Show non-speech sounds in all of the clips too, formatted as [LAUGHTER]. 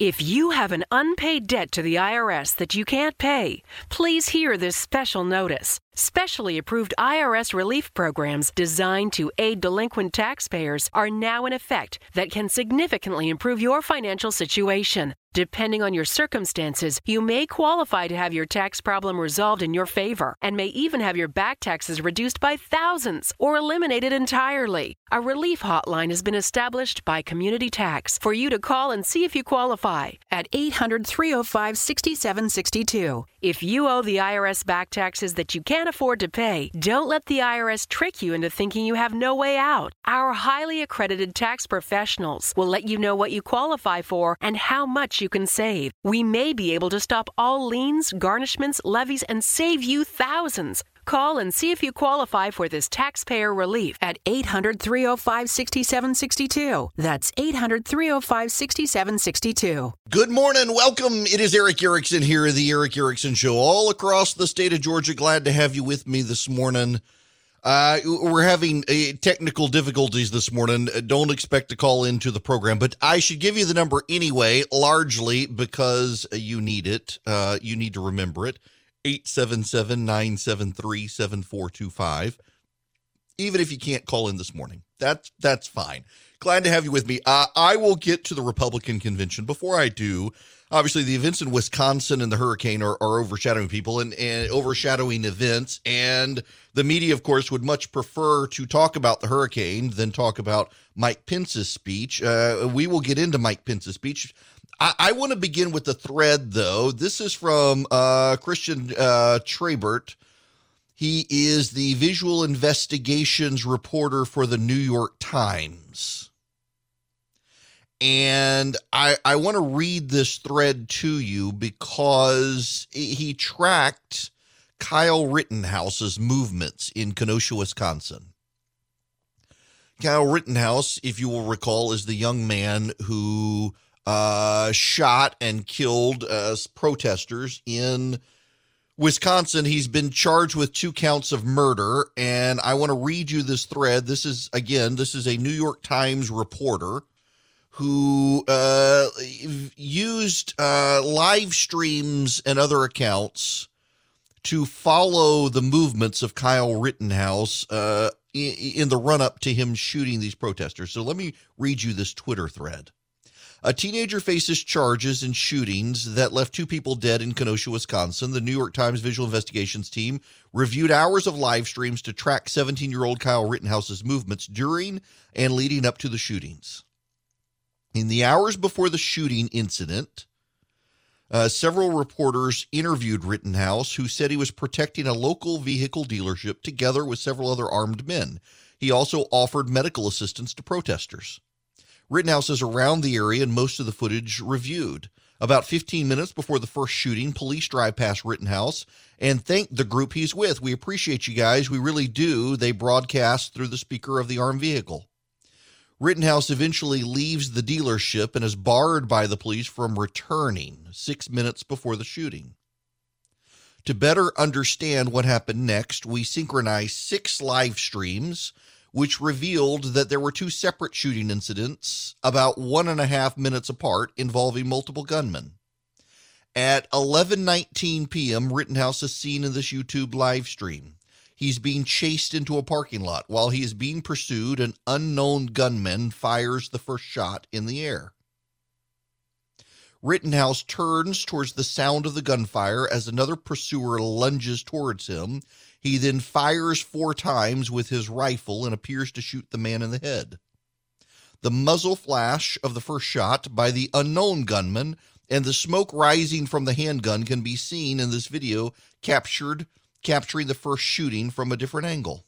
If you have an unpaid debt to the IRS that you can't pay, please hear this special notice. Specially approved IRS relief programs designed to aid delinquent taxpayers are now in effect that can significantly improve your financial situation. Depending on your circumstances, you may qualify to have your tax problem resolved in your favor and may even have your back taxes reduced by thousands or eliminated entirely. A relief hotline has been established by Community Tax for you to call and see if you qualify at 800 305 6762. If you owe the IRS back taxes that you can't afford to pay, don't let the IRS trick you into thinking you have no way out. Our highly accredited tax professionals will let you know what you qualify for and how much you can save. We may be able to stop all liens, garnishments, levies, and save you thousands. Call and see if you qualify for this taxpayer relief at 800 305 6762. That's 800 305 6762. Good morning. Welcome. It is Erick Erickson here, the Erick Erickson Show, all across the state of Georgia. Glad to have you with me this morning. Uh, we're having uh, technical difficulties this morning. Uh, Don't expect to call into the program, but I should give you the number anyway, largely because you need it. Uh, you need to remember it 877 973 7425. Even if you can't call in this morning, that's, that's fine. Glad to have you with me. Uh, I will get to the Republican convention. Before I do, obviously the events in Wisconsin and the hurricane are, are overshadowing people and, and overshadowing events. And the media, of course, would much prefer to talk about the hurricane than talk about Mike Pence's speech. Uh, we will get into Mike Pence's speech. I, I want to begin with the thread, though. This is from uh, Christian uh, Triebert. He is the visual investigations reporter for the New York Times. And I, I want to read this thread to you because he tracked Kyle Rittenhouse's movements in Kenosha, Wisconsin. Kyle Rittenhouse, if you will recall, is the young man who uh, shot and killed uh, protesters in Wisconsin. He's been charged with two counts of murder. And I want to read you this thread. This is, again, this is a New York Times reporter who uh, used uh, live streams and other accounts to follow the movements of Kyle Rittenhouse uh, in, in the run up to him shooting these protesters. So let me read you this Twitter thread. A teenager faces charges in shootings that left two people dead in Kenosha, Wisconsin. The New York Times Visual Investigations team reviewed hours of live streams to track 17 year old Kyle Rittenhouse's movements during and leading up to the shootings. In the hours before the shooting incident, uh, several reporters interviewed Rittenhouse, who said he was protecting a local vehicle dealership together with several other armed men. He also offered medical assistance to protesters. Rittenhouse is around the area and most of the footage reviewed. About 15 minutes before the first shooting, police drive past Rittenhouse and thank the group he's with. We appreciate you guys. We really do. They broadcast through the speaker of the armed vehicle. Rittenhouse eventually leaves the dealership and is barred by the police from returning six minutes before the shooting. To better understand what happened next, we synchronized six live streams, which revealed that there were two separate shooting incidents about one and a half minutes apart involving multiple gunmen. At 11:19 p.m., Rittenhouse is seen in this YouTube live stream. He's being chased into a parking lot. While he is being pursued, an unknown gunman fires the first shot in the air. Rittenhouse turns towards the sound of the gunfire as another pursuer lunges towards him. He then fires four times with his rifle and appears to shoot the man in the head. The muzzle flash of the first shot by the unknown gunman and the smoke rising from the handgun can be seen in this video captured capturing the first shooting from a different angle.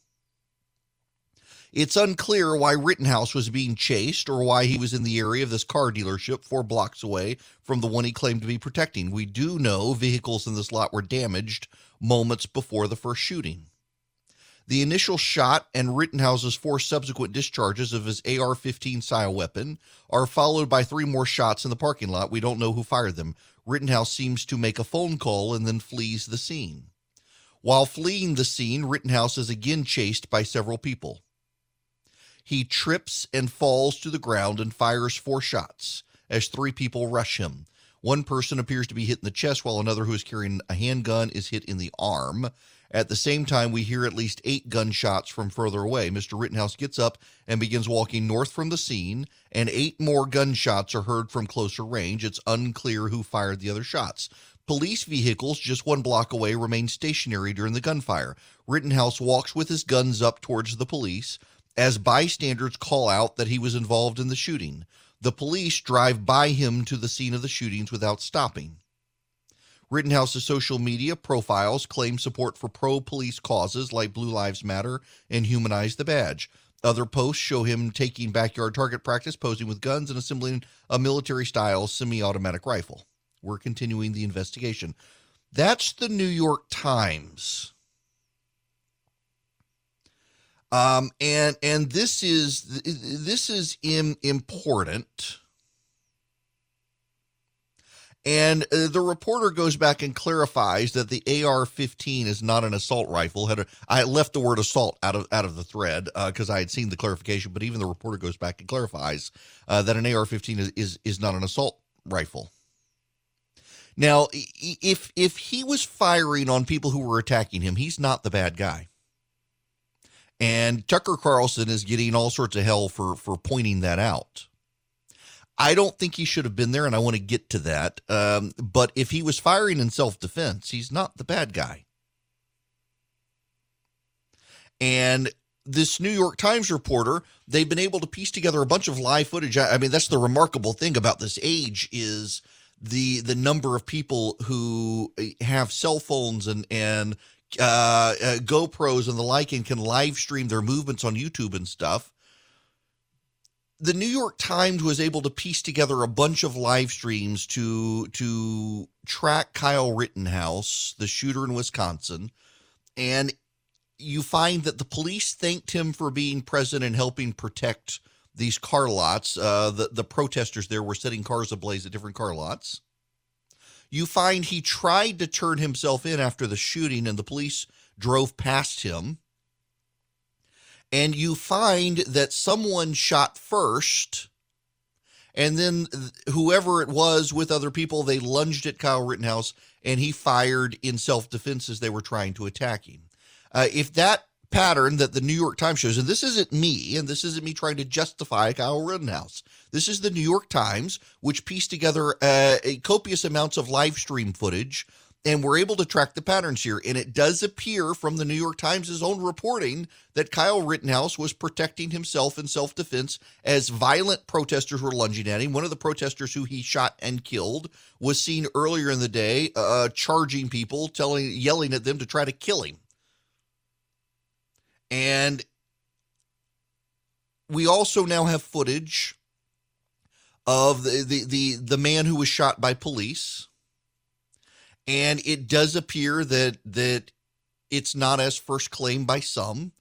It's unclear why Rittenhouse was being chased or why he was in the area of this car dealership four blocks away from the one he claimed to be protecting. We do know vehicles in this lot were damaged moments before the first shooting. The initial shot and Rittenhouse's four subsequent discharges of his AR 15 style weapon are followed by three more shots in the parking lot. We don't know who fired them. Rittenhouse seems to make a phone call and then flees the scene. While fleeing the scene, Rittenhouse is again chased by several people. He trips and falls to the ground and fires four shots. as three people rush him. One person appears to be hit in the chest, while another who is carrying a handgun is hit in the arm. At the same time, we hear at least eight gunshots from further away. Mr. Rittenhouse gets up and begins walking north from the scene, and eight more gunshots are heard from closer range. It's unclear who fired the other shots. Police vehicles just one block away remain stationary during the gunfire. Rittenhouse walks with his guns up towards the police as bystanders call out that he was involved in the shooting. The police drive by him to the scene of the shootings without stopping. Rittenhouse's social media profiles claim support for pro police causes like Blue Lives Matter and Humanize the Badge. Other posts show him taking backyard target practice, posing with guns, and assembling a military style semi automatic rifle. We're continuing the investigation. That's the New York Times. Um, and and this is this is Im- important. And uh, the reporter goes back and clarifies that the AR-15 is not an assault rifle. Had a, I left the word assault out of out of the thread because uh, I had seen the clarification, but even the reporter goes back and clarifies uh, that an AR-15 is, is is not an assault rifle. Now, if if he was firing on people who were attacking him, he's not the bad guy. And Tucker Carlson is getting all sorts of hell for for pointing that out. I don't think he should have been there, and I want to get to that. Um, but if he was firing in self defense, he's not the bad guy. And this New York Times reporter, they've been able to piece together a bunch of live footage. I mean, that's the remarkable thing about this age is the the number of people who have cell phones and and uh, uh, GoPros and the like and can live stream their movements on YouTube and stuff. The New York Times was able to piece together a bunch of live streams to to track Kyle Rittenhouse, the shooter in Wisconsin, and you find that the police thanked him for being present and helping protect these car lots. Uh, the the protesters there were setting cars ablaze at different car lots. You find he tried to turn himself in after the shooting, and the police drove past him. And you find that someone shot first, and then whoever it was with other people, they lunged at Kyle Rittenhouse, and he fired in self defense as they were trying to attack him. Uh, if that pattern that the New York Times shows, and this isn't me, and this isn't me trying to justify Kyle Rittenhouse. This is the New York Times, which pieced together uh, copious amounts of live stream footage, and we're able to track the patterns here. And it does appear from the New York Times' own reporting that Kyle Rittenhouse was protecting himself in self defense as violent protesters were lunging at him. One of the protesters who he shot and killed was seen earlier in the day uh, charging people, telling, yelling at them to try to kill him. And we also now have footage of the, the, the, the man who was shot by police. And it does appear that that it's not as first claimed by some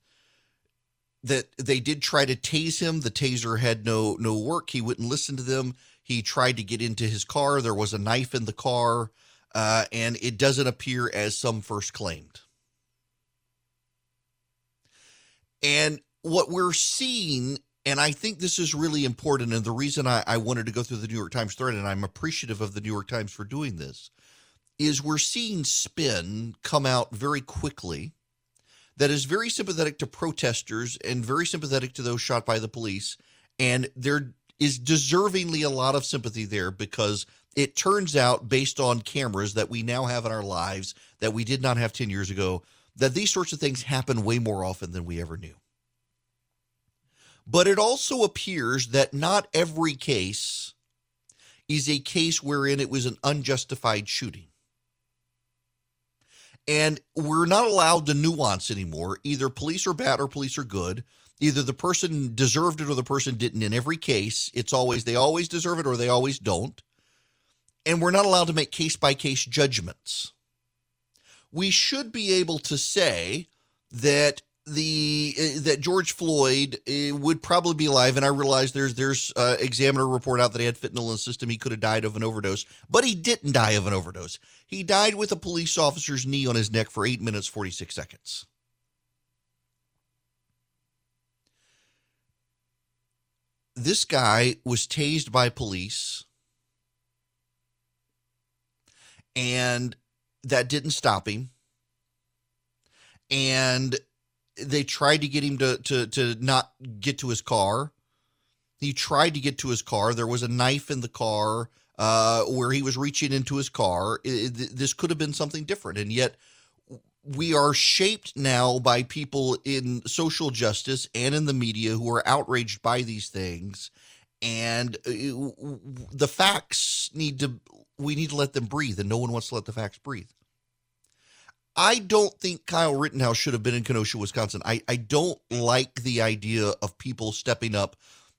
that they did try to tase him. The taser had no no work. He wouldn't listen to them. He tried to get into his car. There was a knife in the car, uh, and it doesn't appear as some first claimed. And what we're seeing, and I think this is really important, and the reason I, I wanted to go through the New York Times thread, and I'm appreciative of the New York Times for doing this, is we're seeing spin come out very quickly that is very sympathetic to protesters and very sympathetic to those shot by the police. And there is deservingly a lot of sympathy there because it turns out, based on cameras that we now have in our lives that we did not have 10 years ago, that these sorts of things happen way more often than we ever knew. But it also appears that not every case is a case wherein it was an unjustified shooting. And we're not allowed to nuance anymore. Either police are bad or police are good. Either the person deserved it or the person didn't. In every case, it's always they always deserve it or they always don't. And we're not allowed to make case by case judgments we should be able to say that the uh, that George Floyd uh, would probably be alive, and I realize there's there's uh, examiner report out that he had fentanyl in his system. He could have died of an overdose, but he didn't die of an overdose. He died with a police officer's knee on his neck for eight minutes forty six seconds. This guy was tased by police, and that didn't stop him. And they tried to get him to to to not get to his car. He tried to get to his car. There was a knife in the car uh, where he was reaching into his car. It, this could have been something different, and yet we are shaped now by people in social justice and in the media who are outraged by these things and uh, the facts need to we need to let them breathe and no one wants to let the facts breathe i don't think kyle rittenhouse should have been in kenosha wisconsin i, I don't like the idea of people stepping up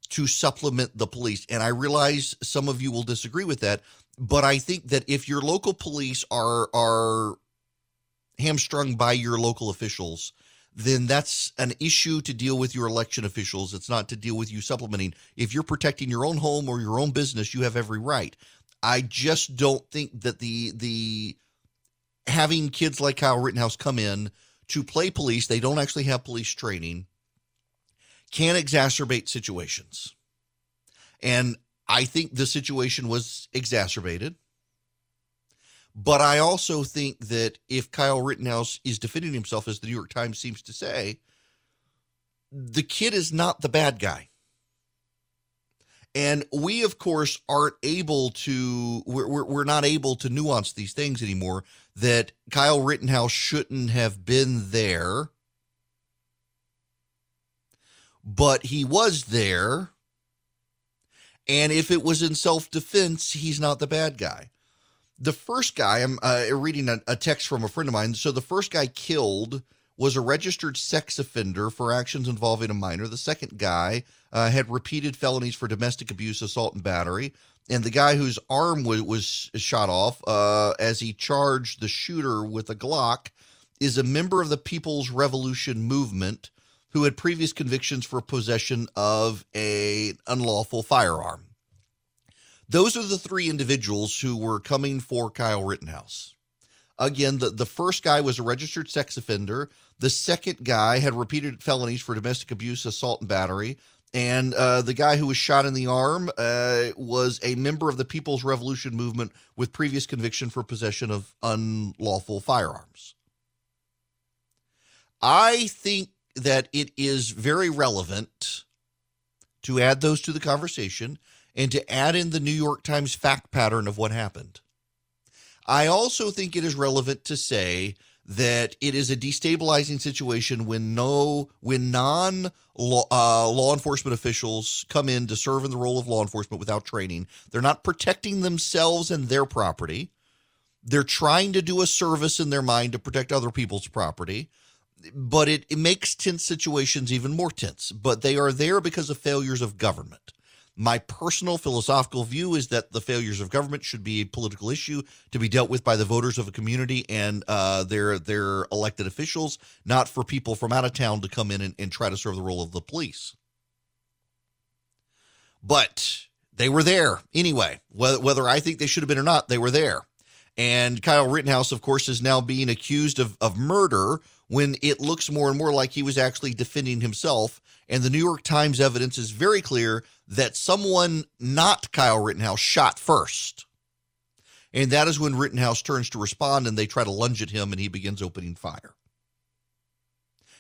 to supplement the police and i realize some of you will disagree with that but i think that if your local police are are hamstrung by your local officials, then that's an issue to deal with your election officials. It's not to deal with you supplementing. If you're protecting your own home or your own business, you have every right. I just don't think that the the having kids like Kyle Rittenhouse come in to play police, they don't actually have police training, can exacerbate situations. And I think the situation was exacerbated. But I also think that if Kyle Rittenhouse is defending himself, as the New York Times seems to say, the kid is not the bad guy. And we, of course, aren't able to, we're, we're, not able to nuance these things anymore. That Kyle Rittenhouse shouldn't have been there, but he was there. And if it was in self defense, he's not the bad guy the first guy, I'm uh, reading a, a, text from a friend of mine. So the first guy killed was a registered sex offender for actions involving a minor. The second guy uh, had repeated felonies for domestic abuse, assault, and battery. And the guy whose arm was, was shot off uh, as he charged the shooter with a Glock is a member of the People's Revolution movement who had previous convictions for possession of a unlawful firearm. Those are the three individuals who were coming for Kyle Rittenhouse. Again, the, the first guy was a registered sex offender. The second guy had repeated felonies for domestic abuse, assault, and battery. And uh, the guy who was shot in the arm uh, was a member of the People's Revolution movement with previous conviction for possession of unlawful firearms. I think that it is very relevant to add those to the conversation and to add in the New York Times fact pattern of what happened. I also think it is relevant to say that it is a destabilizing situation when no when non law, uh, law enforcement officials come in to serve in the role of law enforcement without training. They're not protecting themselves and their property. They're trying to do a service in their mind to protect other people's property. But it, it makes tense situations even more tense. But they are there because of failures of government. My personal philosophical view is that the failures of government should be a political issue to be dealt with by the voters of a community and uh, their their elected officials, not for people from out of town to come in and, and try to serve the role of the police. But they were there anyway. Whether, whether I think they should have been or not, they were there. And Kyle Rittenhouse, of course, is now being accused of, of murder when it looks more and more like he was actually defending himself. And the New York Times evidence is very clear that someone not Kyle Rittenhouse shot first. And that is when Rittenhouse turns to respond and they try to lunge at him and he begins opening fire.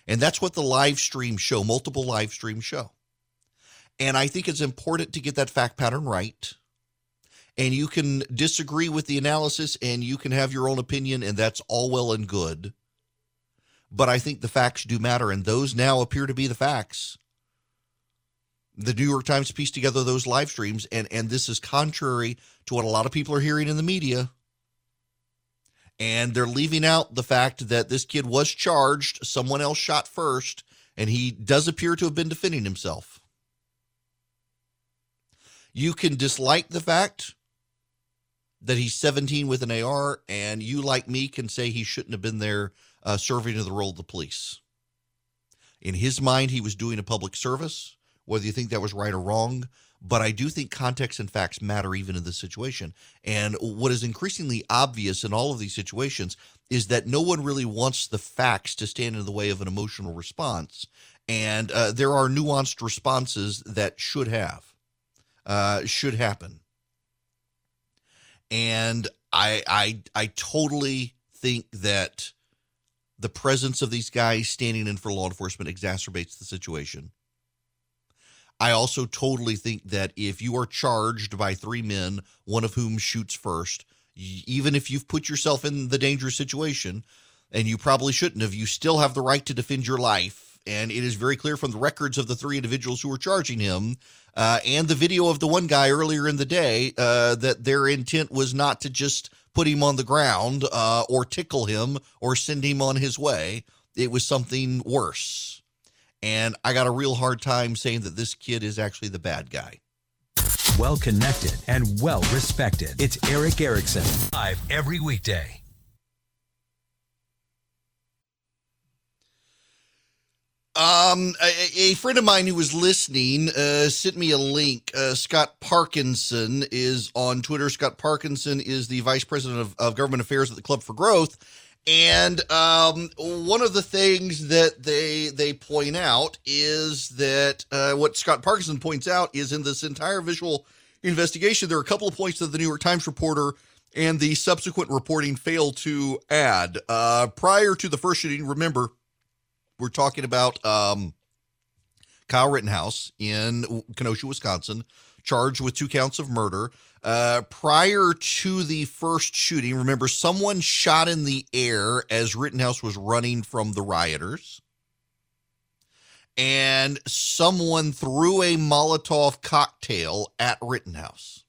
And that's what the live stream show, multiple live stream show. And I think it's important to get that fact pattern right. And you can disagree with the analysis and you can have your own opinion, and that's all well and good. But I think the facts do matter, and those now appear to be the facts the New York Times pieced together those live streams, and and this is contrary to what a lot of people are hearing in the media. And they're leaving out the fact that this kid was charged, someone else shot first, and he does appear to have been defending himself. You can dislike the fact that he's 17 with an AR, and you, like me, can say he shouldn't have been there uh, serving in the role of the police. In his mind, he was doing a public service whether you think that was right or wrong. But I do think context and facts matter even in this situation. And what is increasingly obvious in all of these situations is that no one really wants the facts to stand in the way of an emotional response. And uh, there are nuanced responses that should have, uh, should happen. And I I I totally think that the presence of these guys standing in for law enforcement exacerbates the situation. I also totally think that if you are charged by three men, one of whom shoots first, even if you've put yourself in the dangerous situation, and you probably shouldn't have, you still have the right to defend your life. And it is very clear from the records of the three individuals who were charging him uh, and the video of the one guy earlier in the day uh, that their intent was not to just put him on the ground uh, or tickle him or send him on his way. It was something worse. And I got a real hard time saying that this kid is actually the bad guy. Well connected and well respected. It's Erick Erickson, live every weekday. Um, a, a, friend of mine who was listening uh, sent me a link. Uh, Scott Parkinson is on Twitter. Scott Parkinson is the vice president of, of government affairs at the Club for Growth, and um, one of the things that they they point out is that uh, what Scott Parkinson points out is in this entire visual investigation, there are a couple of points that the New York Times reporter and the subsequent reporting failed to add. Uh, prior to the first shooting, remember we're talking about um, Kyle Rittenhouse in Kenosha, Wisconsin, charged with two counts of murder. Uh, prior to the first shooting, remember, someone shot in the air as Rittenhouse was running from the rioters. And someone threw a Molotov cocktail at Rittenhouse.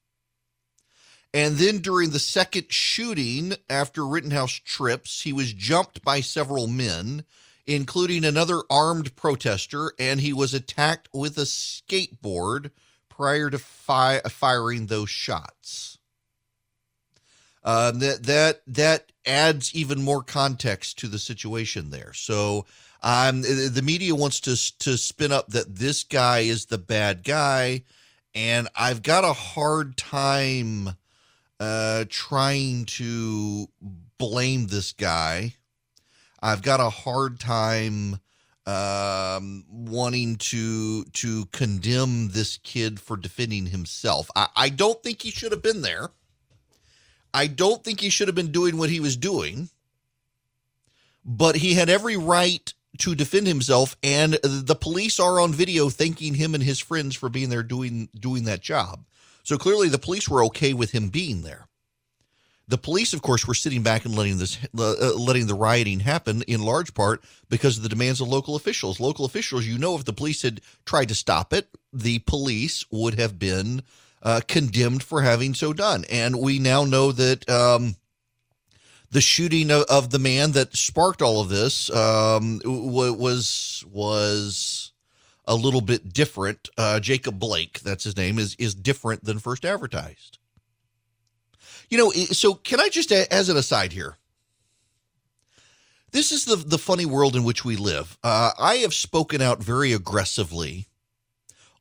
And then during the second shooting, after Rittenhouse trips, he was jumped by several men including another armed protester, and he was attacked with a skateboard prior to fi- firing those shots. Uh, that that that adds even more context to the situation there. So um, the media wants to to spin up that this guy is the bad guy, and I've got a hard time uh, trying to blame this guy I've got a hard time um, wanting to to condemn this kid for defending himself. I, I don't think he should have been there. I don't think he should have been doing what he was doing. But he had every right to defend himself, and the police are on video thanking him and his friends for being there doing doing that job. So clearly, the police were okay with him being there. The police, of course, were sitting back and letting this, uh, letting the rioting happen in large part because of the demands of local officials. Local officials, you know, if the police had tried to stop it, the police would have been uh, condemned for having so done. And we now know that um, the shooting of, of, the man that sparked all of this um, was was a little bit different. Uh, Jacob Blake, that's his name, is is different than first advertised. You know, so can I just, as an aside here, this is the the funny world in which we live. Uh, I have spoken out very aggressively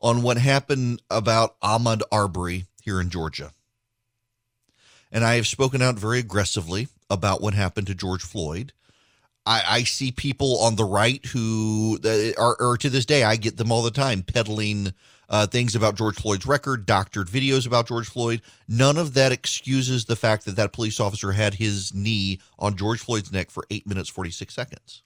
on what happened about Ahmaud Arbery here in Georgia, and I have spoken out very aggressively about what happened to George Floyd. I, I see people on the right who are, are to this day, I get them all the time peddling uh, things about George Floyd's record, doctored videos about George Floyd. None of that excuses the fact that that police officer had his knee on George Floyd's neck for eight minutes, 46 seconds.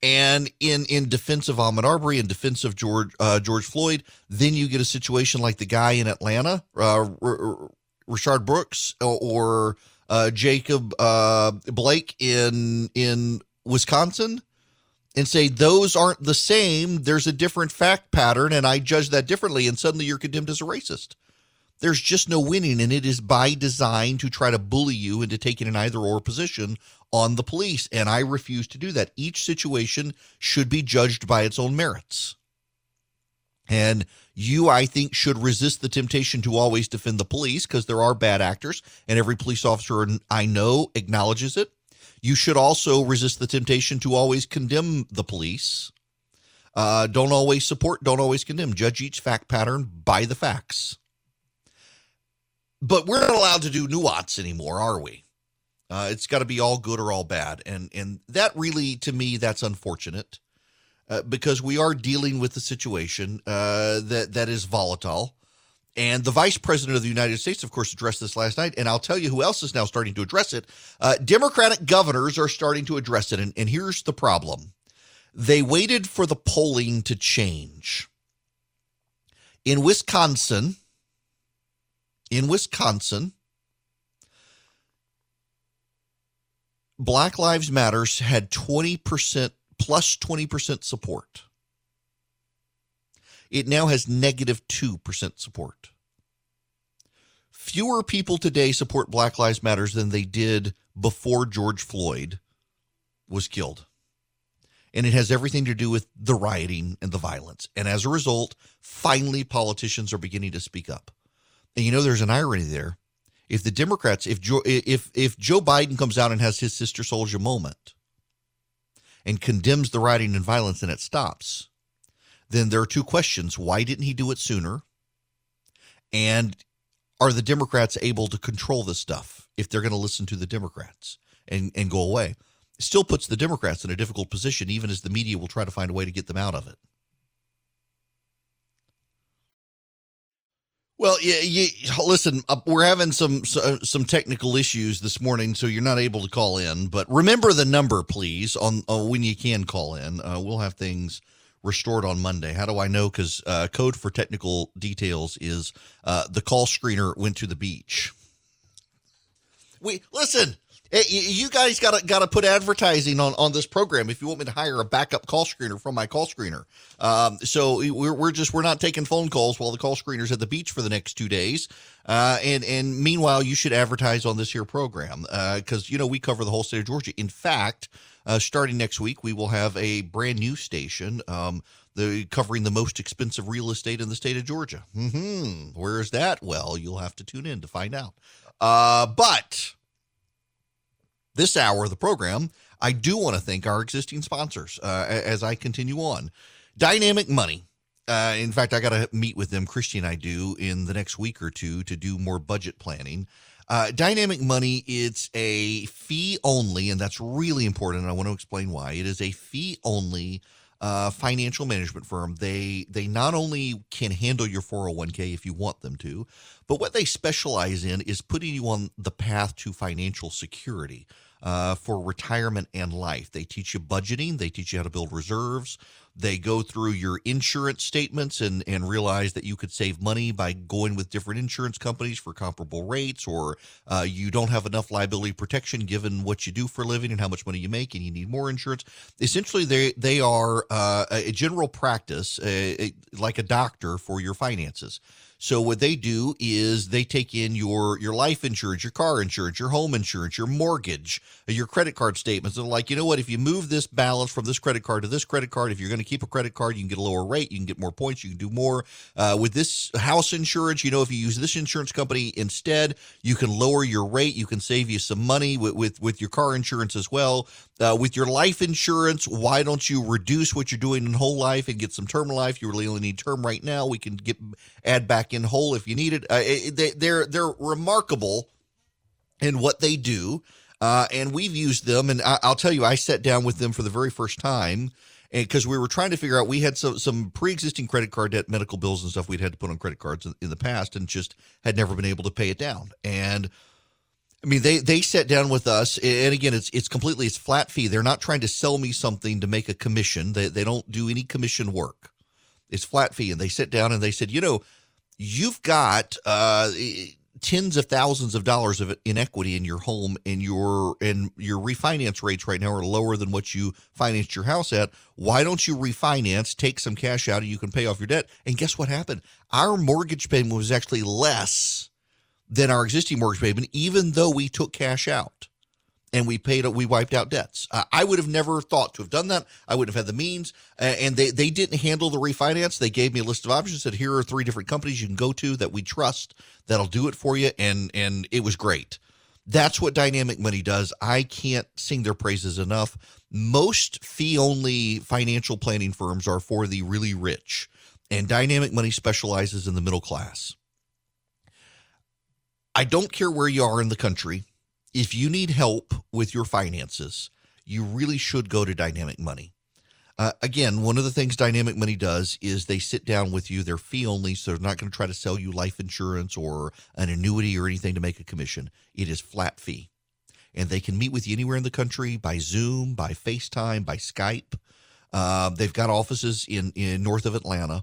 And in in defense of Ahmaud Arbery, in defense of George uh, George Floyd, then you get a situation like the guy in Atlanta, uh, Rayshard Brooks, or uh, Jacob uh, Blake in in Wisconsin, and say those aren't the same. There's a different fact pattern, and I judge that differently. And suddenly you're condemned as a racist. There's just no winning, and it is by design to try to bully you into taking an either or position on the police. And I refuse to do that. Each situation should be judged by its own merits. And you, I think, should resist the temptation to always defend the police because there are bad actors, and every police officer I know acknowledges it. You should also resist the temptation to always condemn the police. Uh, don't always support, don't always condemn. Judge each fact pattern by the facts. But we're not allowed to do nuance anymore, are we? Uh, it's got to be all good or all bad, and and that really, to me, that's unfortunate uh, because we are dealing with a situation uh, that that is volatile, and the vice president of the United States, of course, addressed this last night. And I'll tell you who else is now starting to address it. Uh, Democratic governors are starting to address it. And, and here's the problem they waited for the polling to change. In Wisconsin, in Wisconsin, Black Lives Matters had 20% plus 20% support. It now has negative 2% support. Fewer people today support Black Lives Matters than they did before George Floyd was killed. And it has everything to do with the rioting and the violence. And as a result, finally politicians are beginning to speak up. And you know, there's an irony there. If the Democrats, if Joe, if if Joe Biden comes out and has his sister soldier moment and condemns the rioting and violence and it stops, then there are two questions. Why didn't he do it sooner? And are the Democrats able to control this stuff if they're going to listen to the Democrats and, and go away? still puts the Democrats in a difficult position, even as the media will try to find a way to get them out of it. Well, yeah, yeah, listen, uh, we're having some some technical issues this morning, so you're not able to call in. But remember the number, please, on uh, when you can call in. Uh, we'll have things restored on Monday. How do I know? Because uh, code for technical details is uh, the call screener went to the beach. We listen. Hey, you guys got to got to put advertising on on this program if you want me to hire a backup call screener from my call screener. Um, so we're we're just we're not taking phone calls while the call screener's at the beach for the next two days. Uh, and and meanwhile, you should advertise on this here program because uh, you know we cover the whole state of Georgia. In fact, uh, starting next week, we will have a brand new station. Um, the covering the most expensive real estate in the state of Georgia. Mm-hmm. Where is that? Well, you'll have to tune in to find out. Uh, but this hour of the program, I do want to thank our existing sponsors uh, as I continue on. Dynamic Money. Uh, in fact, I got to meet with them, Christy and I do, in the next week or two to do more budget planning. Uh, Dynamic Money, it's a fee only, and that's really important. And I want to explain why. It is a fee only uh, financial management firm. They they not only can handle your 401k if you want them to, but what they specialize in is putting you on the path to financial security uh, for retirement and life. They teach you budgeting, they teach you how to build reserves. They go through your insurance statements and, and realize that you could save money by going with different insurance companies for comparable rates, or uh, you don't have enough liability protection given what you do for a living and how much money you make, and you need more insurance. Essentially, they they are uh, a general practice, uh, like a doctor for your finances. So what they do is they take in your your life insurance, your car insurance, your home insurance, your mortgage, your credit card statements. They're like, you know what? If you move this balance from this credit card to this credit card, if you're going to keep a credit card, you can get a lower rate, you can get more points, you can do more. Uh, with this house insurance, you know, if you use this insurance company instead, you can lower your rate, you can save you some money with with, with your car insurance as well. Uh, with your life insurance, why don't you reduce what you're doing in whole life and get some term life? You really only need term right now. We can get add back in whole if you need it. Uh, they, they're they're remarkable in what they do, uh, and we've used them. And I, will tell you, I sat down with them for the very first time, because we were trying to figure out, we had some some pre existing credit card debt, medical bills, and stuff we'd had to put on credit cards in, in the past, and just had never been able to pay it down. And I mean, they they sat down with us, and again, it's it's completely it's flat fee. They're not trying to sell me something to make a commission. They they don't do any commission work. It's flat fee, and they sit down and they said, you know, you've got uh, tens of thousands of dollars of inequity in your home, and your and your refinance rates right now are lower than what you financed your house at. Why don't you refinance, take some cash out, and you can pay off your debt? And guess what happened? Our mortgage payment was actually less than our existing mortgage payment, even though we took cash out and we paid we wiped out debts. Uh, I would have never thought to have done that. I wouldn't have had the means, uh, and they they didn't handle the refinance. They gave me a list of options. Said here are three different companies you can go to that we trust that'll do it for you, and and it was great. That's what Dynamic Money does. I can't sing their praises enough. Most fee only financial planning firms are for the really rich, and Dynamic Money specializes in the middle class. I don't care where you are in the country. If you need help with your finances, you really should go to Dynamic Money. Uh, again, one of the things Dynamic Money does is they sit down with you. They're fee only, so they're not going to try to sell you life insurance or an annuity or anything to make a commission. It is flat fee. And they can meet with you anywhere in the country by Zoom, by FaceTime, by Skype. Uh, they've got offices in, in north of Atlanta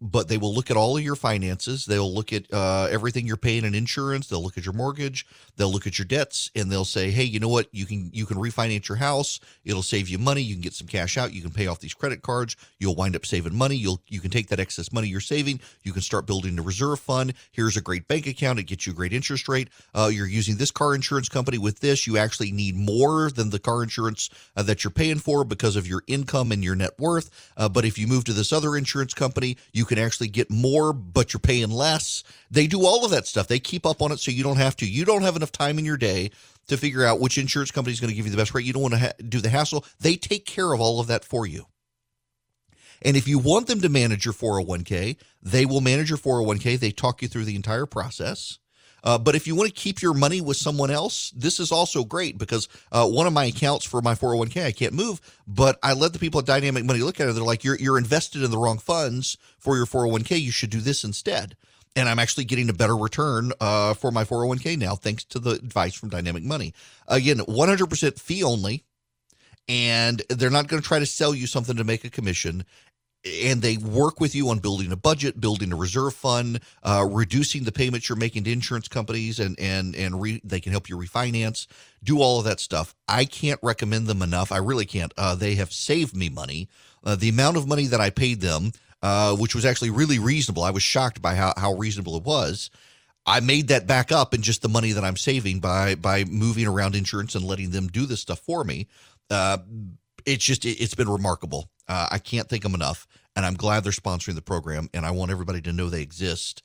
but they will look at all of your finances. They'll look at uh, everything you're paying in insurance. They'll look at your mortgage. They'll look at your debts, and they'll say, "Hey, you know what? You can you can refinance your house. It'll save you money. You can get some cash out. You can pay off these credit cards. You'll wind up saving money. You'll you can take that excess money you're saving. You can start building a reserve fund. Here's a great bank account. It gets you a great interest rate. Uh, you're using this car insurance company with this. You actually need more than the car insurance uh, that you're paying for because of your income and your net worth. Uh, but if you move to this other insurance company, you can actually get more, but you're paying less. They do all of that stuff. They keep up on it so you don't have to. You don't have enough time in your day to figure out which insurance company is going to give you the best rate. You don't want to ha- do the hassle. They take care of all of that for you. And if you want them to manage your 401k, they will manage your 401k. They talk you through the entire process. Uh, but if you want to keep your money with someone else, this is also great because uh, one of my accounts for my 401k, I can't move, but I let the people at Dynamic Money look at it. They're like, you're, you're invested in the wrong funds for your 401k. You should do this instead. And I'm actually getting a better return uh, for my 401k now, thanks to the advice from Dynamic Money. Again, 100% fee only and they're not going to try to sell you something to make a commission and they work with you on building a budget, building a reserve fund, uh, reducing the payments you're making to insurance companies, and and and re, they can help you refinance, do all of that stuff. I can't recommend them enough. I really can't. Uh, they have saved me money. Uh, the amount of money that I paid them, uh, which was actually really reasonable, I was shocked by how how reasonable it was. I made that back up in just the money that I'm saving by by moving around insurance and letting them do this stuff for me. It's just it, has been remarkable. Uh, I can't thank them enough, and I'm glad they're sponsoring the program. And I want everybody to know they exist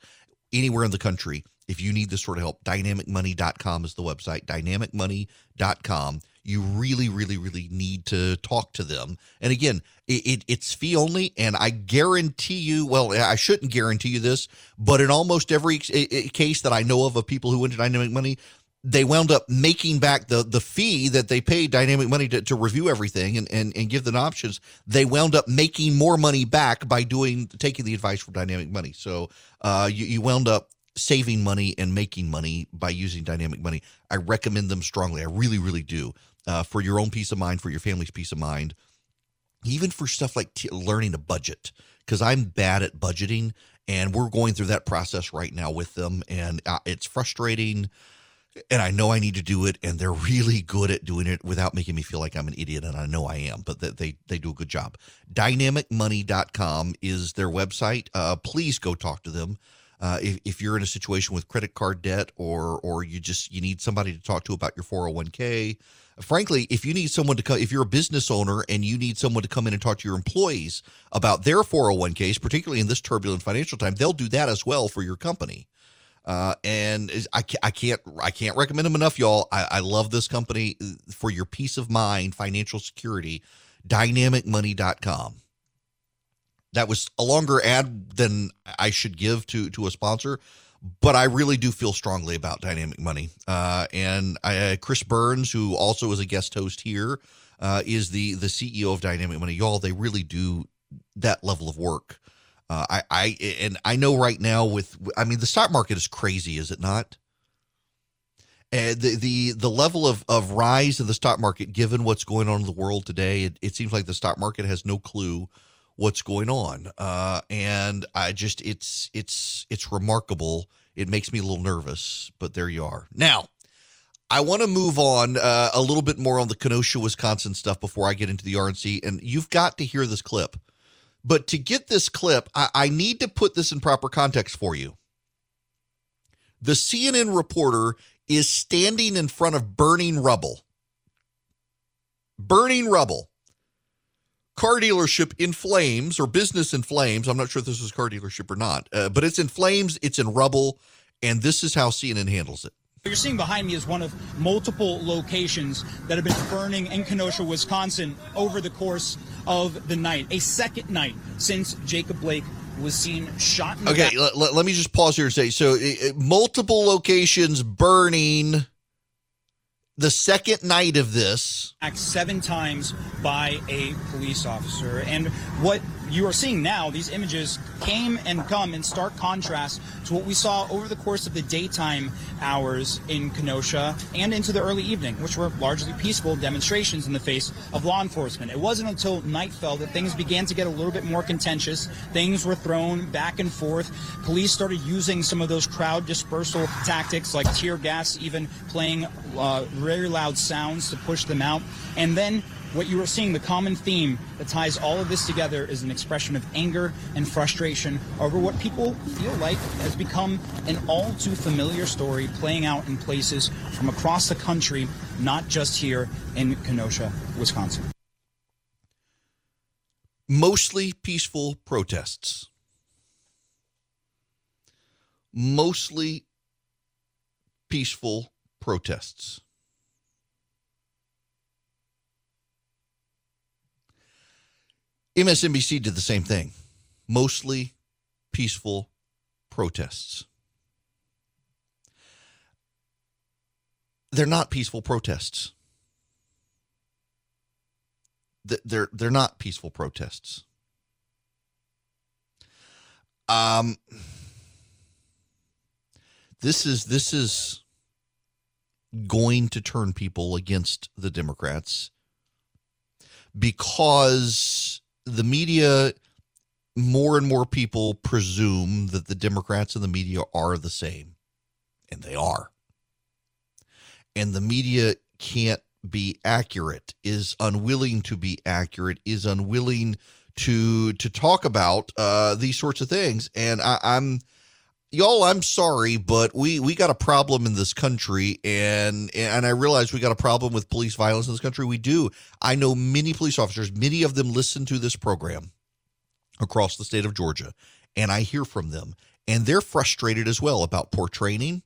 anywhere in the country. If you need this sort of help, dynamicmoney.com is the website. Dynamicmoney.com. You really, really, really need to talk to them. And again, it, it, it's fee only, and I guarantee you. Well, I shouldn't guarantee you this, but in almost every case that I know of of people who went to Dynamic Money, they wound up making back the the fee that they paid dynamic money to, to review everything and, and and give them options. They wound up making more money back by doing taking the advice from dynamic money. So uh you, you wound up saving money and making money by using dynamic money. I recommend them strongly. I really really do uh, for your own peace of mind for your family's peace of mind. Even for stuff like t- learning a budget because i'm bad at budgeting and we're going through that process right now with them and uh, it's frustrating and I know I need to do it, and they're really good at doing it without making me feel like I'm an idiot, and I know I am, but they they do a good job. Dynamicmoney.com is their website. Uh, please go talk to them. Uh, if, if you're in a situation with credit card debt or or you just you need somebody to talk to about your 401k frankly if you need someone to come if you're a business owner and you need someone to come in and talk to your employees about their 401ks particularly in this turbulent financial time they'll do that as well for your company uh, and I, I can't I can't recommend them enough, y'all. I, I love this company uh, for your peace of mind, financial security. Dynamicmoney.com. That was a longer ad than I should give to to a sponsor, but I really do feel strongly about Dynamic Money. Uh, and I, Chris Burns, who also is a guest host here, uh, is the the CEO of Dynamic Money. Y'all, they really do that level of work uh, I, I, and I know right now with, I mean, the stock market is crazy, is it not? And the the the level of of rise in the stock market, given what's going on in the world today, it, it seems like the stock market has no clue what's going on. Uh, and I just, it's it's it's remarkable. It makes me a little nervous, but there you are. Now, I want to move on uh, a little bit more on the Kenosha, Wisconsin stuff before I get into the RNC. And you've got to hear this clip. But to get this clip, I, I need to put this in proper context for you. The CNN reporter is standing in front of burning rubble. Burning rubble. Car dealership in flames or business in flames. I'm not sure if this is car dealership or not, uh, but it's in flames, it's in rubble, and this is how CNN handles it. What you're seeing behind me is one of multiple locations that have been burning in Kenosha, Wisconsin over the course of the night. A second night since Jacob Blake was seen shot. okay, let, let, me just pause here and say so uh, multiple locations burning. the second night of this. act Seven times by a police officer. And what you are seeing now, these images came and come in stark contrast to what we saw over the course of the daytime hours in Kenosha and into the early evening, which were largely peaceful demonstrations in the face of law enforcement. It wasn't until night fell that things began to get a little bit more contentious. Things were thrown back and forth. Police started using some of those crowd dispersal tactics like tear gas, even playing uh, very loud sounds to push them out. And then what you are seeing, the common theme that ties all of this together is an expression of anger and frustration over what people feel like has become an all too familiar story playing out in places from across the country, not just here in Kenosha, Wisconsin. Mostly peaceful protests. Mostly peaceful protests. MSNBC did the same thing. Mostly peaceful protests. They're not peaceful protests. They're they're not peaceful protests. Um this is this is going to turn people against the Democrats because the media more and more people presume that the Democrats and the media are the same, and they are. And the media can't be accurate, is unwilling to be accurate, is unwilling to to talk about uh, these sorts of things. And I, I'm y'all i'm sorry but we we got a problem in this country and and i realize we got a problem with police violence in this country. We do. I know many police officers many of them listen to this program across the state of georgia and i hear from them and they're frustrated as well about poor training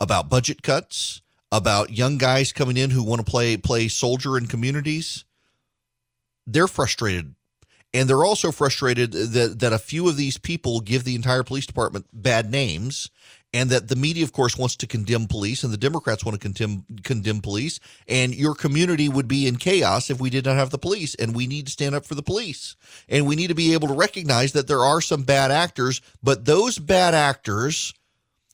about budget cuts about young guys coming in who want to play play soldier in communities. They're frustrated and they're also frustrated that that a few of these people give the entire police department bad names and that the media of course wants to condemn police and the democrats want to condemn condemn police. And your community would be in chaos if we did not have the police and we need to stand up for the police. And we need to be able to recognize that there are some bad actors but those bad actors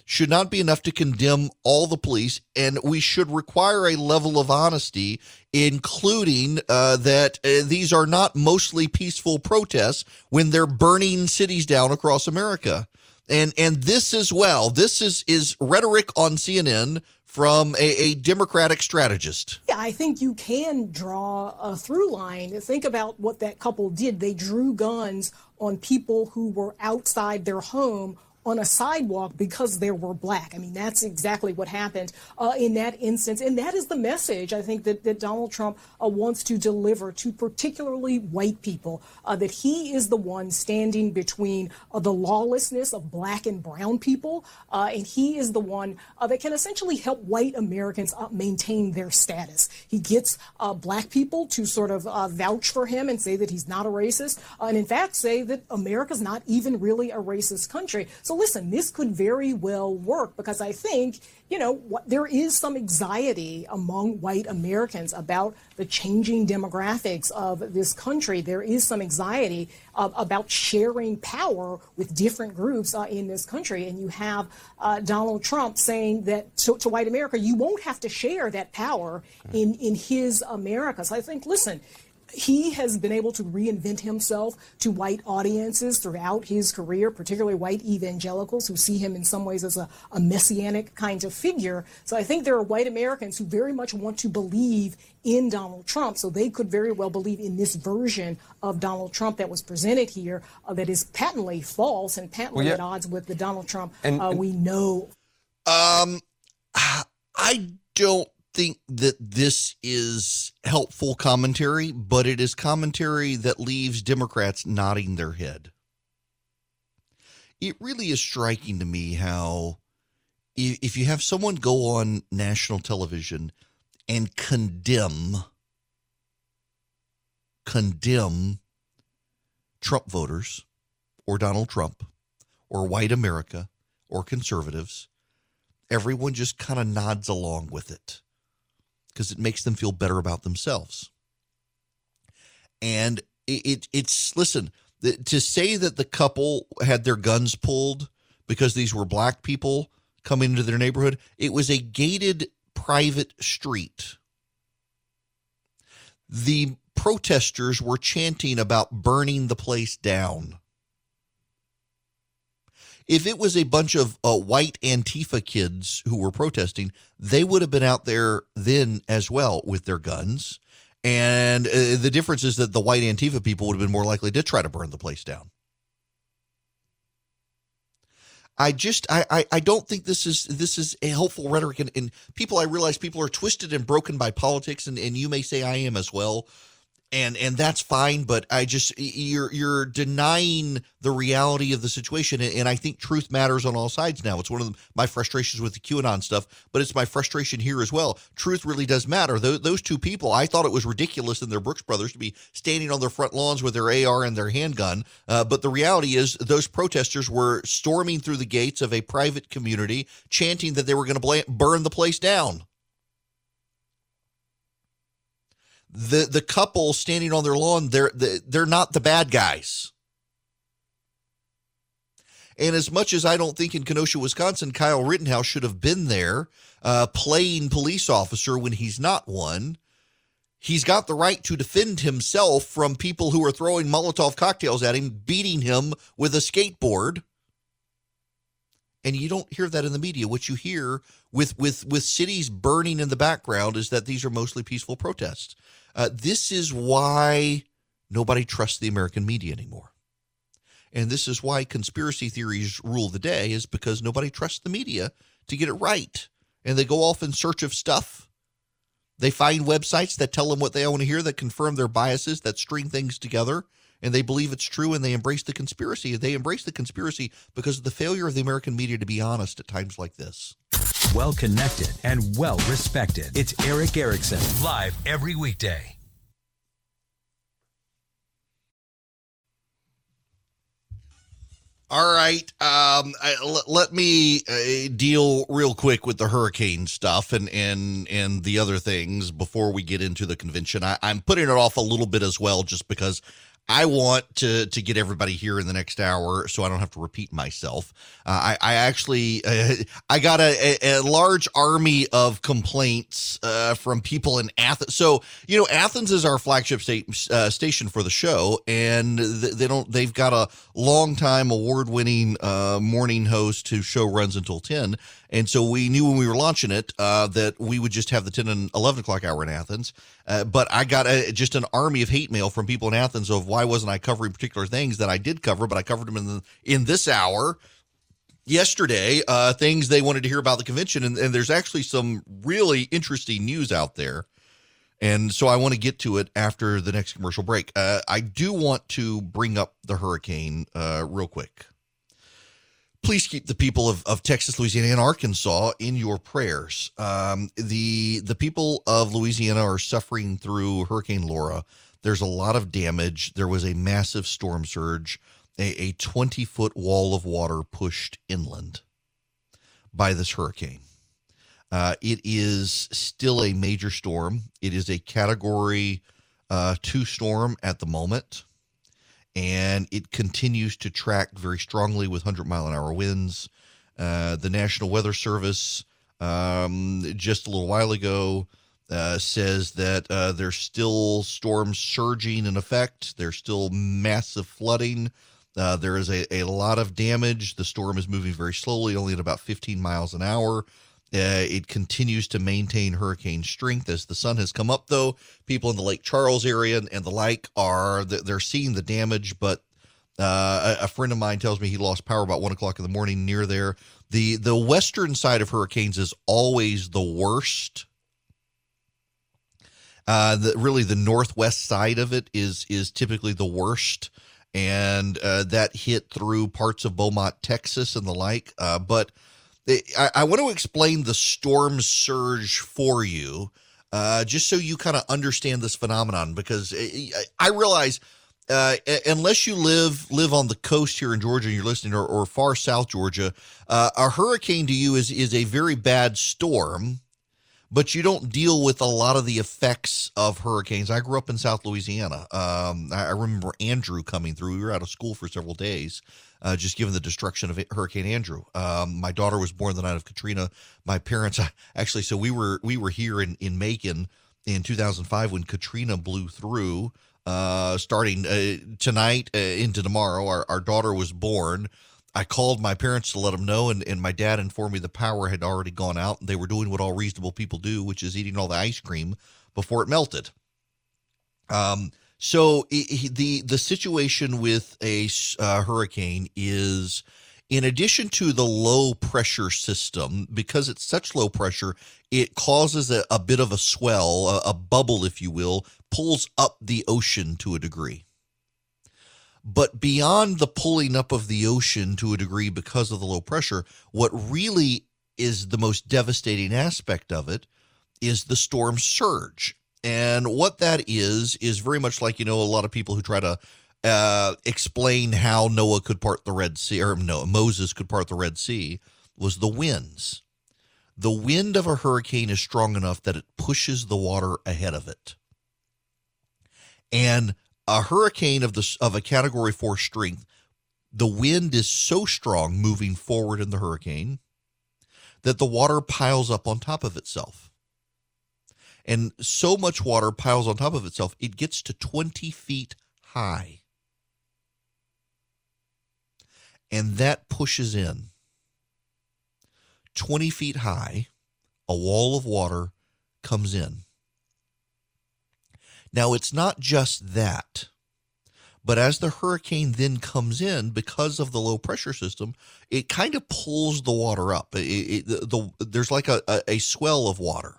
should not be enough to condemn all the police, and we should require a level of honesty, including uh, that uh, these are not mostly peaceful protests when they're burning cities down across America. And and this as well, this is is rhetoric on CNN from a, a, Democratic strategist. Yeah, I think you can draw a through line. Think about what that couple did. They drew guns on people who were outside their home on a sidewalk because they were black. I mean, that's exactly what happened uh, in that instance. And that is the message I think that, that Donald Trump uh, wants to deliver to particularly white people uh, that he is the one standing between uh, the lawlessness of black and brown people. Uh, and he is the one uh, that can essentially help white Americans maintain their status. He gets black people to sort of vouch for him and say that he's not a racist. and in fact, say that America's not even really a racist country. So listen, this could very well work because I think, you know, what, there is some anxiety among white Americans about the changing demographics of this country. There is some anxiety uh, about sharing power with different groups uh, in this country. And you have uh, Donald Trump saying that to, to white America, you won't have to share that power in, in his America. So I think, listen, he has been able to reinvent himself to white audiences throughout his career, particularly white evangelicals who see him in some ways as a, a, messianic kind of figure. So I think there are white Americans who very much want to believe in Donald Trump. So they could very well believe in this version of Donald Trump that was presented here uh, that is patently false and patently well, yeah. at odds with the Donald Trump and, uh, we know. Um, I don't think that this is helpful commentary, but it is commentary that leaves Democrats nodding their head. It really is striking to me how if you have someone go on national television and condemn condemn Trump voters or Donald Trump or white America or conservatives, everyone just kind of nods along with it because it makes them feel better about themselves. And it, it it's listen the, to say that the couple had their guns pulled because these were black people coming into their neighborhood. It was a gated private street. The protesters were chanting about burning the place down. If it was a bunch of uh, white Antifa kids who were protesting, they would have been out there then as well with their guns. And uh, the difference is that the white Antifa people would have been more likely to try to burn the place down. I just I, I, I don't think this is this is a helpful rhetoric and, and people I realize people are twisted and broken by politics and, and you may say I am as well and and that's fine but i just you're you're denying the reality of the situation and, i think truth matters on all sides now. It's one of the, my frustrations with the qanon stuff but it's my frustration here as well. Truth really does matter. Those, those two people i thought it was ridiculous in their brooks brothers to be standing on their front lawns with their ar and their handgun uh, but the reality is those protesters were storming through the gates of a private community chanting that they were going to burn the place down the the couple standing on their lawn they're they're not the bad guys and as much as I don't think in Kenosha, Wisconsin, Kyle Rittenhouse should have been there uh, playing police officer when he's not one, he's got the right to defend himself from people who are throwing Molotov cocktails at him, beating him with a skateboard. And you don't hear that in the media. What you hear with with with cities burning in the background is that these are mostly peaceful protests. Uh, this is why nobody trusts the American media anymore. And this is why conspiracy theories rule the day, is because nobody trusts the media to get it right. And they go off in search of stuff. They find websites that tell them what they want to hear, that confirm their biases, that string things together, and they believe it's true and they embrace the conspiracy. They embrace the conspiracy because of the failure of the American media to be honest at times like this well connected, and well respected. It's Erick Erickson, live every weekday. All right. Um, I, l- let me uh, deal real quick with the hurricane stuff and, and, and the other things before we get into the convention. I, I'm putting it off a little bit as well, just because I want to to get everybody here in the next hour, so I don't have to repeat myself. Uh, I, I actually uh, I got a, a, large army of complaints uh, from people in Athens. So you know, Athens is our flagship state, uh, station for the show, and they don't. They've got a long time award winning uh, morning host whose show runs until ten, and so we knew when we were launching it uh, that we would just have the 10 and 11 o'clock hour in Athens. Uh, but I got a, just an army of hate mail from people in Athens of why wasn't I covering particular things that I did cover, but I covered them in the, in this hour yesterday. Uh, things they wanted to hear about the convention, and, and there's actually some really interesting news out there. And so I want to get to it after the next commercial break. Uh, I do want to bring up the hurricane uh, real quick please keep the people of, of Texas, Louisiana, and Arkansas in your prayers. Um, the the people of Louisiana are suffering through Hurricane Laura. There's a lot of damage. There was a massive storm surge, a, a 20 foot wall of water pushed inland by this hurricane. Uh, it is still a major storm. It is a category uh, two storm at the moment and it continues to track very strongly with 100 mile an hour winds. Uh, the National Weather Service um, just a little while ago uh, says that uh, there's still storms surging in effect. There's still massive flooding. Uh, there is a, a lot of damage. The storm is moving very slowly, only at about 15 miles an hour. Uh, it continues to maintain hurricane strength as the sun has come up. Though people in the Lake Charles area and, and the like are they're seeing the damage, but uh, a, friend of mine tells me he lost power about one o'clock in the morning near there. the The western side of hurricanes is always the worst. Uh, the, really, the northwest side of it is is typically the worst, and uh, that hit through parts of Beaumont, Texas, and the like. Uh, but I, I want to explain the storm surge for you, uh, just so you kind of understand this phenomenon. Because I, I realize, uh, unless you live live on the coast here in Georgia and you're listening, or, or far south Georgia, uh, a hurricane to you is is a very bad storm. But you don't deal with a lot of the effects of hurricanes. I grew up in South Louisiana. Um, I, remember Andrew coming through. We were out of school for several days, uh, just given the destruction of Hurricane Andrew. Um, my daughter was born the night of Katrina. My parents [LAUGHS] actually, so we were we were here in in Macon in 2005 when Katrina blew through. Uh, starting uh, tonight uh, into tomorrow, our, our daughter was born. I called my parents to let them know, and, and my dad informed me the power had already gone out. And they were doing what all reasonable people do, which is eating all the ice cream before it melted. Um, so it, the the situation with a uh, hurricane is, in addition to the low pressure system, because it's such low pressure, it causes a, a bit of a swell, a, a bubble, if you will, pulls up the ocean to a degree. But beyond the pulling up of the ocean to a degree because of the low pressure, what really is the most devastating aspect of it is the storm surge. And what that is, is very much like, you know, a lot of people who try to uh, explain how Noah could part the Red Sea, or no, Moses could part the Red Sea, was the winds. The wind of a hurricane is strong enough that it pushes the water ahead of it. And a hurricane of the of a category 4 strength, the wind is so strong moving forward in the hurricane that the water piles up on top of itself. And so much water piles on top of itself, it gets to 20 feet high. And that pushes in 20 feet high, a wall of water comes in. Now, it's not just that, but as the hurricane then comes in, because of the low pressure system, it kind of pulls the water up. It, it, the, the, there's like a, a, a swell of water.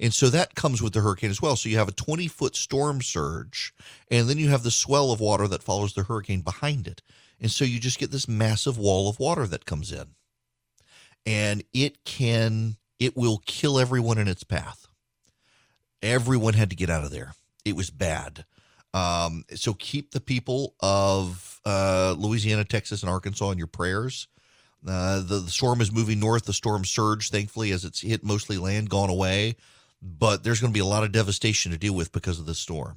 And so that comes with the hurricane as well. So you have a 20 foot storm surge, and then you have the swell of water that follows the hurricane behind it. And so you just get this massive wall of water that comes in. And it can, it will kill everyone in its path. Everyone had to get out of there. It was bad. Um, so keep the people of uh, Louisiana, Texas, and Arkansas in your prayers. Uh, the, the, storm is moving north. The storm surge, thankfully, as it's hit mostly land, gone away. But there's going to be a lot of devastation to deal with because of the storm.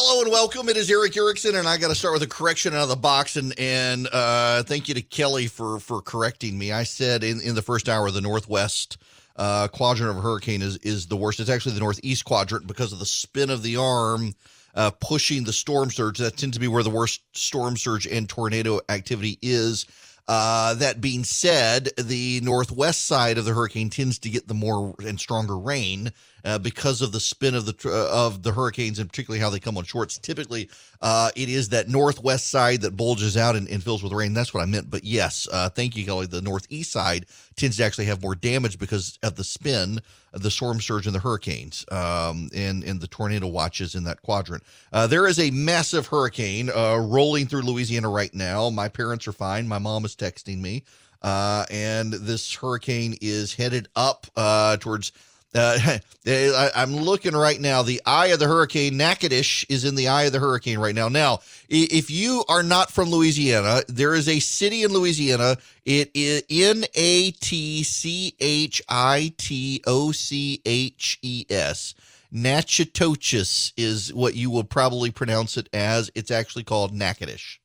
Hello and welcome. It is Erick Erickson, and I got to start with a correction out of the box. And and uh, thank you to Kelly for for correcting me. I said in, in the first hour the northwest uh, quadrant of a hurricane is is the worst. It's actually the northeast quadrant because of the spin of the arm uh, pushing the storm surge. That tends to be where the worst storm surge and tornado activity is. Uh, that being said, the northwest side of the hurricane tends to get the more and stronger rain uh, because of the spin of the uh, of the hurricanes and particularly how they come on shorts. Typically, uh, it is that northwest side that bulges out and, and, fills with rain. That's what I meant. But yes, uh, thank you, Kelly. The northeast side tends to actually have more damage because of the spin of the storm surge and the hurricanes um, and and the tornado watches in that quadrant. Uh, there is a massive hurricane rolling through Louisiana right now. My parents are fine. My mom is texting me. Uh, and this hurricane is headed up uh, towards uh, [LAUGHS] I, am looking right now. The eye of the hurricane, Natchitoches, is in the eye of the hurricane right now. Now, if you are not from Louisiana, there is a city in Louisiana. It is N A T C H I T O C H E S. Natchitoches is what you will probably pronounce it as. It's actually called Natchitoches.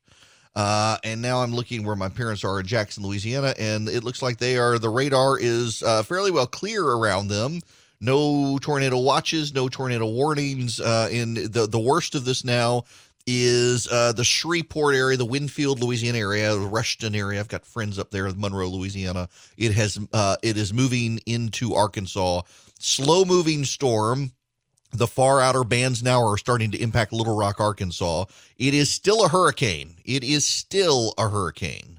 Uh, and now I'm looking where my parents are in Jackson, Louisiana, and it looks like they are. The radar is uh, fairly well clear around them. No tornado watches, no tornado warnings. Uh, in the the worst of this now is uh, the Shreveport area, the Winnfield, Louisiana area, the Ruston area. I've got friends up there in Monroe, Louisiana. It has uh, it is moving into Arkansas. Slow moving storm the far outer bands now are starting to impact Little Rock, Arkansas. It is still a hurricane. It is still a hurricane.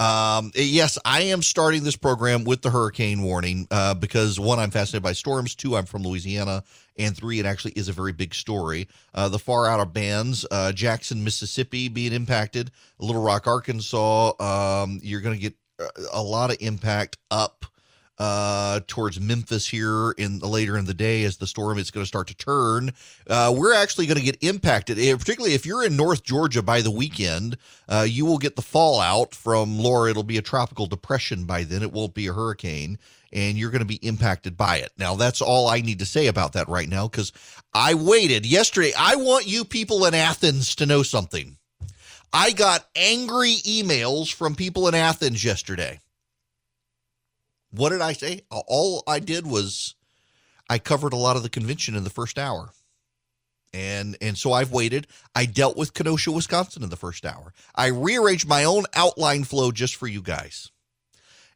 Um, yes, I am starting this program with the hurricane warning uh, because one, I'm fascinated by storms. Two, I'm from Louisiana. And three, it actually is a very big story. Uh, the far outer bands, uh, Jackson, Mississippi being impacted, Little Rock, Arkansas. Um, you're going to get uh, a lot of impact up uh, towards Memphis here in the later in the day as the storm is going to start to turn. Uh, we're actually going to get impacted, eh, particularly if you're in North Georgia by the weekend. Uh, you will get the fallout from Laura. It'll be a tropical depression by then. It won't be a hurricane, and you're going to be impacted by it. Now, that's all I need to say about that right now because I waited yesterday. I want you people in Athens to know something. I got angry emails from people in Athens yesterday what did I say? All I did was I covered a lot of the convention in the first hour. And and so I've waited. I dealt with Kenosha, Wisconsin in the first hour. I rearranged my own outline flow just for you guys.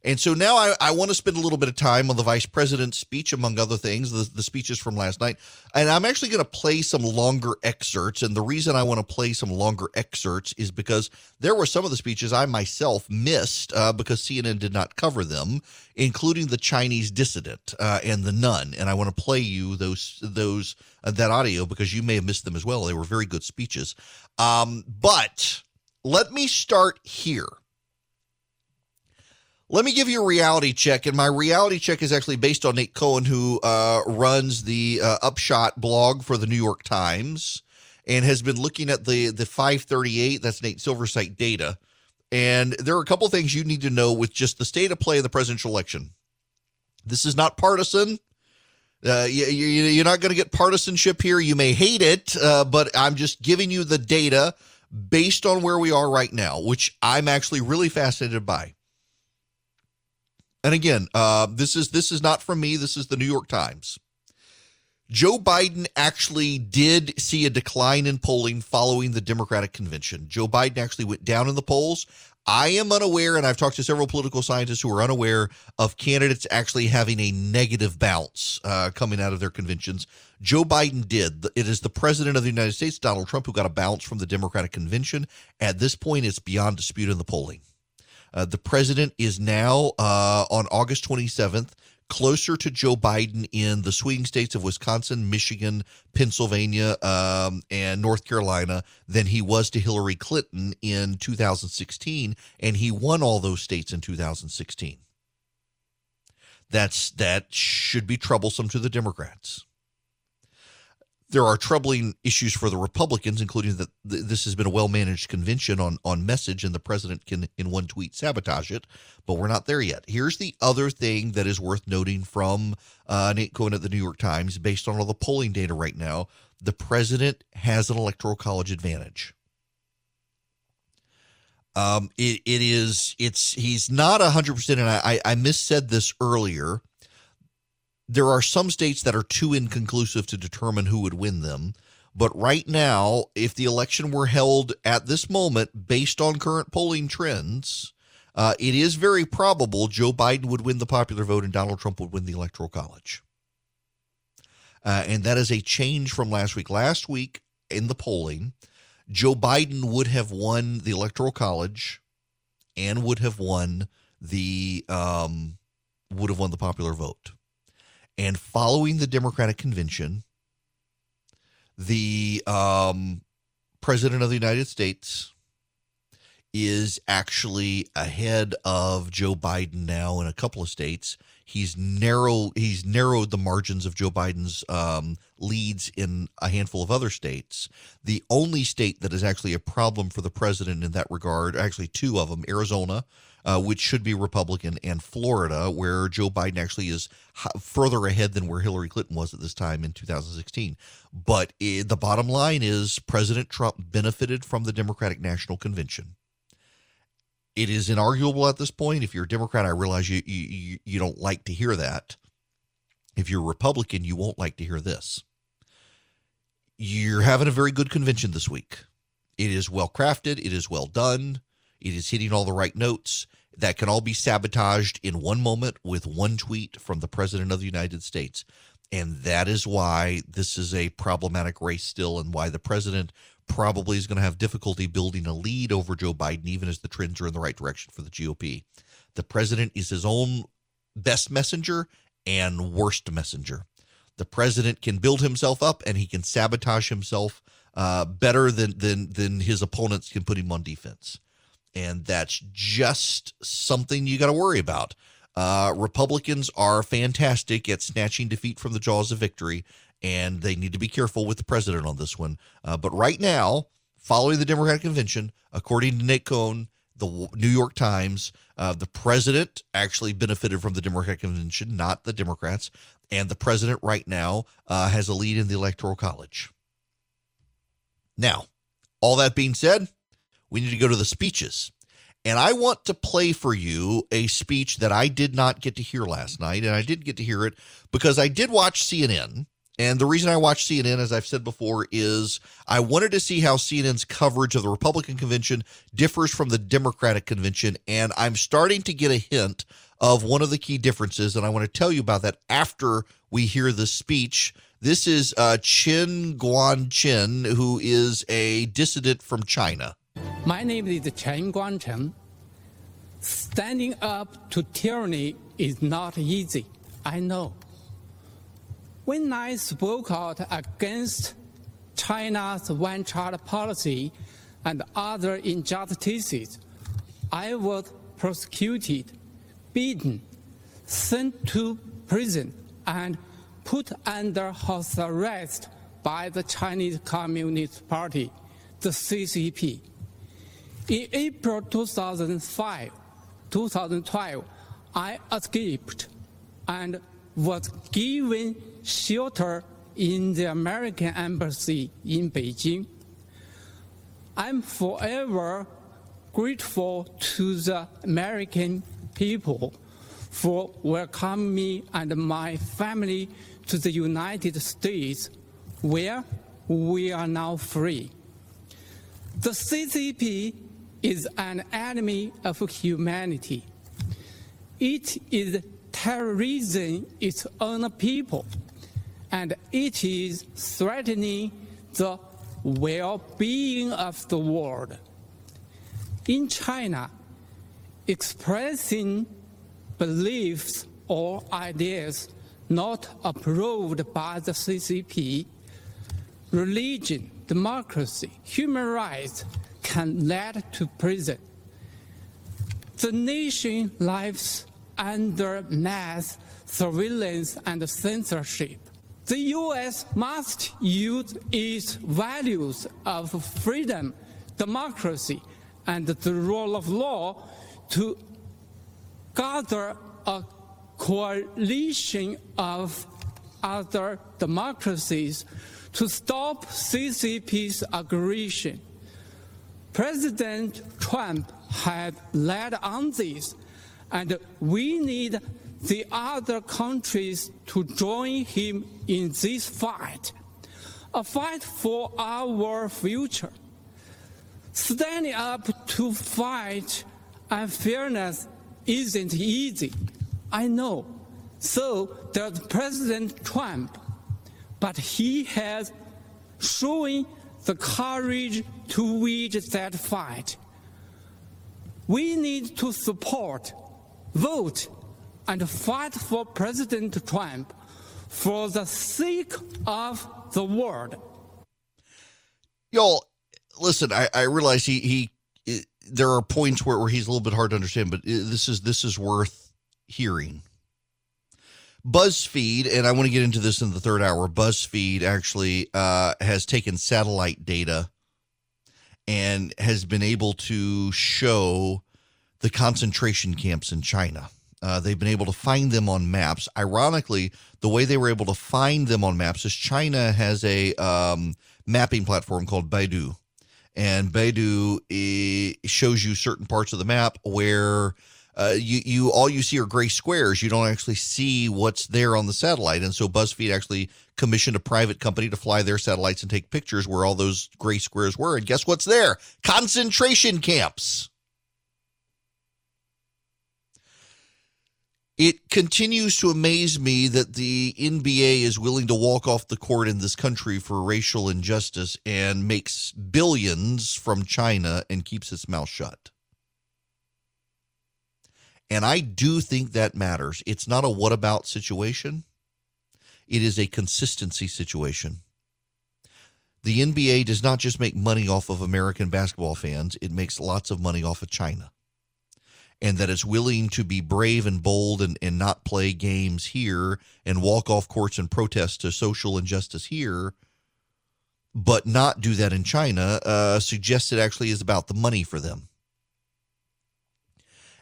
And so now I, I want to spend a little bit of time on the vice president's speech, among other things, the, the speeches from last night. And I'm actually going to play some longer excerpts. And the reason I want to play some longer excerpts is because there were some of the speeches I myself missed uh, because CNN did not cover them, including the Chinese dissident uh, and the nun. And I want to play you those those uh, that audio because you may have missed them as well. They were very good speeches. Um, but let me start here let me give you a reality check, and my reality check is actually based on Nate Cohn, who uh, runs the uh, Upshot blog for the New York Times, and has been looking at the the 538. That's Nate Silver's site data, and there are a couple things you need to know with just the state of play of the presidential election. This is not partisan. Uh, you, are not going to get partisanship here. You may hate it, uh, but I'm just giving you the data based on where we are right now, which I'm actually really fascinated by. And again, uh, this is this is not from me. This is the New York Times. Joe Biden actually did see a decline in polling following the Democratic convention. Joe Biden actually went down in the polls. I am unaware, and I've talked to several political scientists who are unaware of candidates actually having a negative bounce uh, coming out of their conventions. Joe Biden did. It is the president of the United States, Donald Trump, who got a bounce from the Democratic convention. At this point, it's beyond dispute in the polling. Uh, the president is now uh, on August 27th closer to Joe Biden in the swing states of Wisconsin, Michigan, Pennsylvania, um, and North Carolina than he was to Hillary Clinton in 2016, and he won all those states in 2016. That's that should be troublesome to the Democrats there are troubling issues for the Republicans, including that this has been a well managed convention on, on message, and the president can, in one tweet, sabotage it. But we're not there yet. Here's the other thing that is worth noting from uh, Nate Cohn at the New York Times based on all the polling data right now. The president has an electoral college advantage. Um, it, it is, it's, he's not 100%, and I, I missaid this earlier there are some states that are too inconclusive to determine who would win them. But right now, if the election were held at this moment based on current polling trends, uh, it is very probable Joe Biden would win the popular vote and Donald Trump would win the Electoral College. Uh, and that is a change from last week. Last week in the polling, Joe Biden would have won the Electoral College and would have won the um, would have won the popular vote. And following the Democratic convention, the um, president of the United States is actually ahead of Joe Biden now in a couple of states. He's narrow. He's narrowed the margins of Joe Biden's um, leads in a handful of other states. The only state that is actually a problem for the president in that regard, actually two of them, Arizona, uh, which should be Republican, and Florida, where Joe Biden actually is further ahead than where Hillary Clinton was at this time in 2016. But it, the bottom line is President Trump benefited from the Democratic National Convention. It is inarguable at this point. If you're a Democrat, I realize you, you, you don't like to hear that. If you're a Republican, you won't like to hear this. You're having a very good convention this week. It is well crafted, it is well done, it is hitting all the right notes that can all be sabotaged in one moment with one tweet from the President of the United States. And that is why this is a problematic race still, and why the president probably is going to have difficulty building a lead over Joe Biden, even as the trends are in the right direction for the GOP. The president is his own best messenger and worst messenger. The president can build himself up and he can sabotage himself uh, better than, than, than his opponents can put him on defense and that's just something you got to worry about. Uh, Republicans are fantastic at snatching defeat from the jaws of victory, and they need to be careful with the president on this one. Uh, but right now, following the Democratic convention, according to Nate Cohn, the New York Times, uh, the president actually benefited from the Democratic convention, not the Democrats. And the president right now uh, has a lead in the Electoral College. Now, all that being said, we need to go to the speeches. And I want to play for you a speech that I did not get to hear last night. And I did get to hear it because I did watch CNN. And the reason I watched CNN, as I've said before, is I wanted to see how CNN's coverage of the Republican convention differs from the Democratic convention. And I'm starting to get a hint of one of the key differences. And I want to tell you about that after we hear the speech. This is uh, Chen Guangcheng, who is a dissident from China. My name is Chen Guangcheng. Standing up to tyranny is not easy. I know. When I spoke out against China's one child policy and other injustices, I was prosecuted, beaten, sent to prison, and put under house arrest by the Chinese Communist Party, the CCP. In April 2005, 2012, I escaped and was given shelter in the American Embassy in Beijing. I'm forever grateful to the American people for welcoming me and my family to the United States, where we are now free. The CCP is an enemy of humanity. It is terrorizing its own people and it is threatening the well being of the world. In China, expressing beliefs or ideas not approved by the CCP, religion, democracy, human rights can lead to prison. The nation lives under mass surveillance and censorship. The U.S. must use its values of freedom, democracy, and the rule of law to gather a coalition of other democracies to stop CCP's aggression. President Trump has led on this, and we need the other countries to join him in this fight, a fight for our future. Standing up to fight unfairness isn't easy. I know. So does President Trump. But he has shown the courage to wage that fight. We need to support, vote, and fight for President Trump for the sake of the world. Y'all, listen, I, I realize he, he, there are points where, where he's a little bit hard to understand, but uh, this is, this is worth hearing. BuzzFeed, and I want to get into this in the third hour. BuzzFeed actually uh, has taken satellite data and has been able to show the concentration camps in China. Uh, they've been able to find them on maps. Ironically, the way they were able to find them on maps is China has a um, mapping platform called Baidu, and Baidu shows you certain parts of the map where uh, you you all you see are gray squares. You don't actually see what's there on the satellite, and so BuzzFeed actually commissioned a private company to fly their satellites and take pictures where all those gray squares were. And guess what's there? Concentration camps. It continues to amaze me that the NBA is willing to walk off the court in this country for racial injustice and makes billions from China and keeps its mouth shut. And I do think that matters. It's not a what about situation, it is a consistency situation. The NBA does not just make money off of American basketball fans, it makes lots of money off of China. and that it's willing to be brave and bold and, and not play games here and walk off courts and protest to social injustice here, but not do that in China, uh, suggests it actually is about the money for them.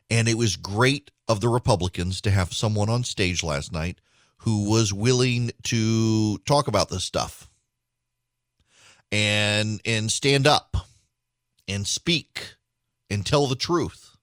And it was great of the Republicans to have someone on stage last night who was willing to talk about this stuff and and stand up and speak and tell the truth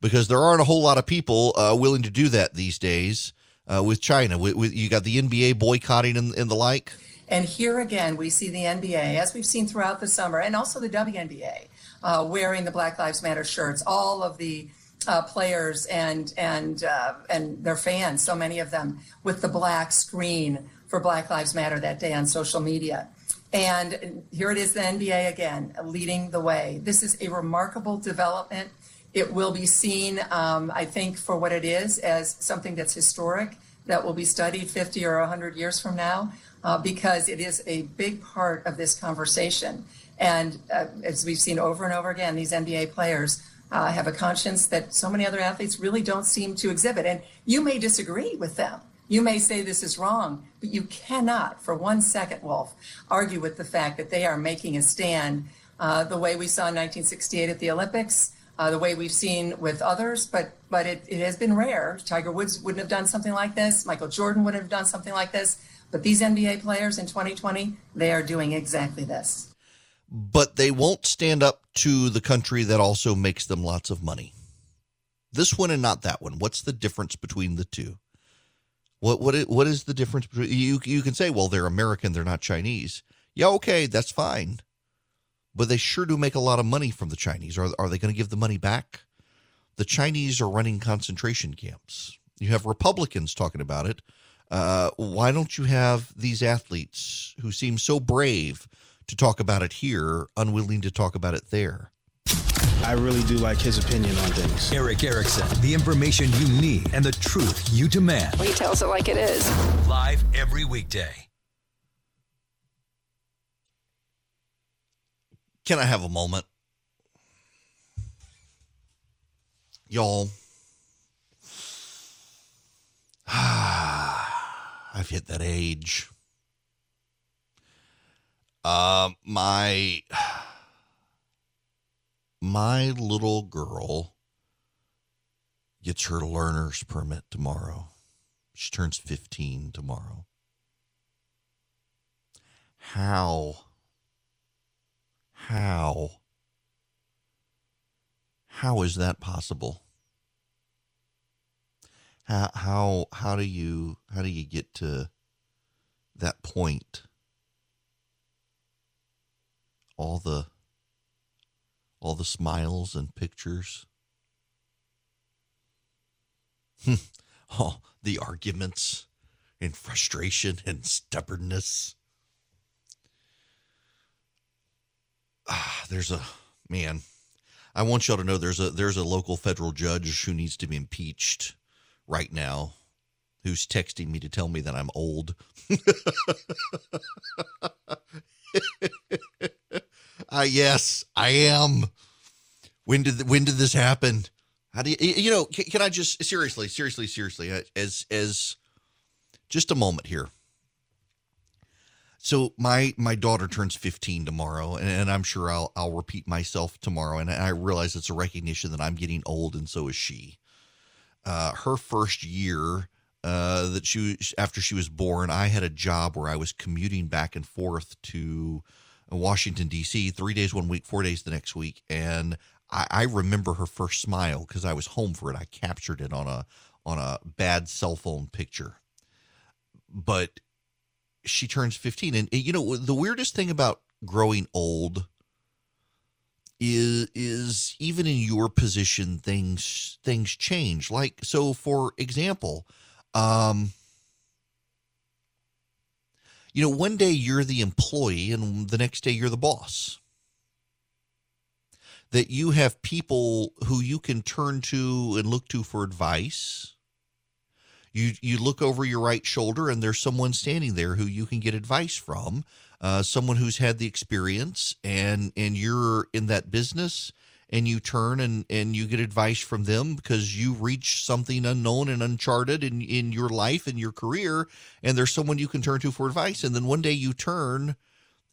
because there aren't a whole lot of people uh, willing to do that these days uh, with China. With, with, you got the NBA boycotting and, and the like. And here again, we see the NBA, as we've seen throughout the summer, and also the WNBA, uh, wearing the Black Lives Matter shirts. All of the uh, players and and uh, and their fans, so many of them, with the black screen for Black Lives Matter that day on social media. And here it is, the NBA again, leading the way. This is a remarkable development. It will be seen, um, I think, for what it is, as something that's historic, that will be studied 50 or 100 years from now, uh, because it is a big part of this conversation. And uh, as we've seen over and over again, these NBA players uh, have a conscience that so many other athletes really don't seem to exhibit. And you may disagree with them. You may say this is wrong, but you cannot, for one second, Wolf, argue with the fact that they are making a stand uh, the way we saw in 1968 at the Olympics, uh, the way we've seen with others. But but it, it has been rare. Tiger Woods wouldn't have done something like this. Michael Jordan wouldn't have done something like this. But these NBA players in 2020, they are doing exactly this. But they won't stand up to the country that also makes them lots of money. This one and not that one. What's the difference between the two? What what what is the difference between you? You can say, well, they're American, they're not Chinese. Yeah, okay, that's fine. But they sure do make a lot of money from the Chinese. Are are they going to give the money back? The Chinese are running concentration camps. You have Republicans talking about it. Uh, why don't you have these athletes who seem so brave to talk about it here, unwilling to talk about it there? I really do like his opinion on things. Erick Erickson, the information you need and the truth you demand. He tells it like it is. Live every weekday. Can I have a moment? Y'all, [SIGHS] I've hit that age. Uh, my my little girl gets her learner's permit tomorrow. She turns 15 tomorrow. How? How? How is that possible? How how how do you how do you get to that point? All the all the smiles and pictures. [LAUGHS] oh, the arguments and frustration and stubbornness. Ah, there's a man. I want y'all to know there's a there's a local federal judge who needs to be impeached right now who's texting me to tell me that I'm old. [LAUGHS] Uh, yes, I am. When did when did this happen? How do you you know? Can, can I just seriously, seriously, seriously, uh, as as just a moment here. So my my daughter turns 15 tomorrow, and, and I'm sure I'll I'll repeat myself tomorrow. And I realize it's a recognition that I'm getting old, and so is she. Uh, her first year uh, that she after she was born, I had a job where I was commuting back and forth to Washington D.C. Three days one week, four days the next week, and I, I remember her first smile because I was home for it. I captured it on a on a bad cell phone picture, but she turns 15 and you know the weirdest thing about growing old is is even in your position things things change like so for example um you know, one day you're the employee and the next day you're the boss. That you have people who you can turn to and look to for advice. You you look over your right shoulder and there's someone standing there who you can get advice from, uh, someone who's had the experience and and you're in that business and you turn and and you get advice from them because you reach something unknown and uncharted in in your life and your career and there's someone you can turn to for advice. And then one day you turn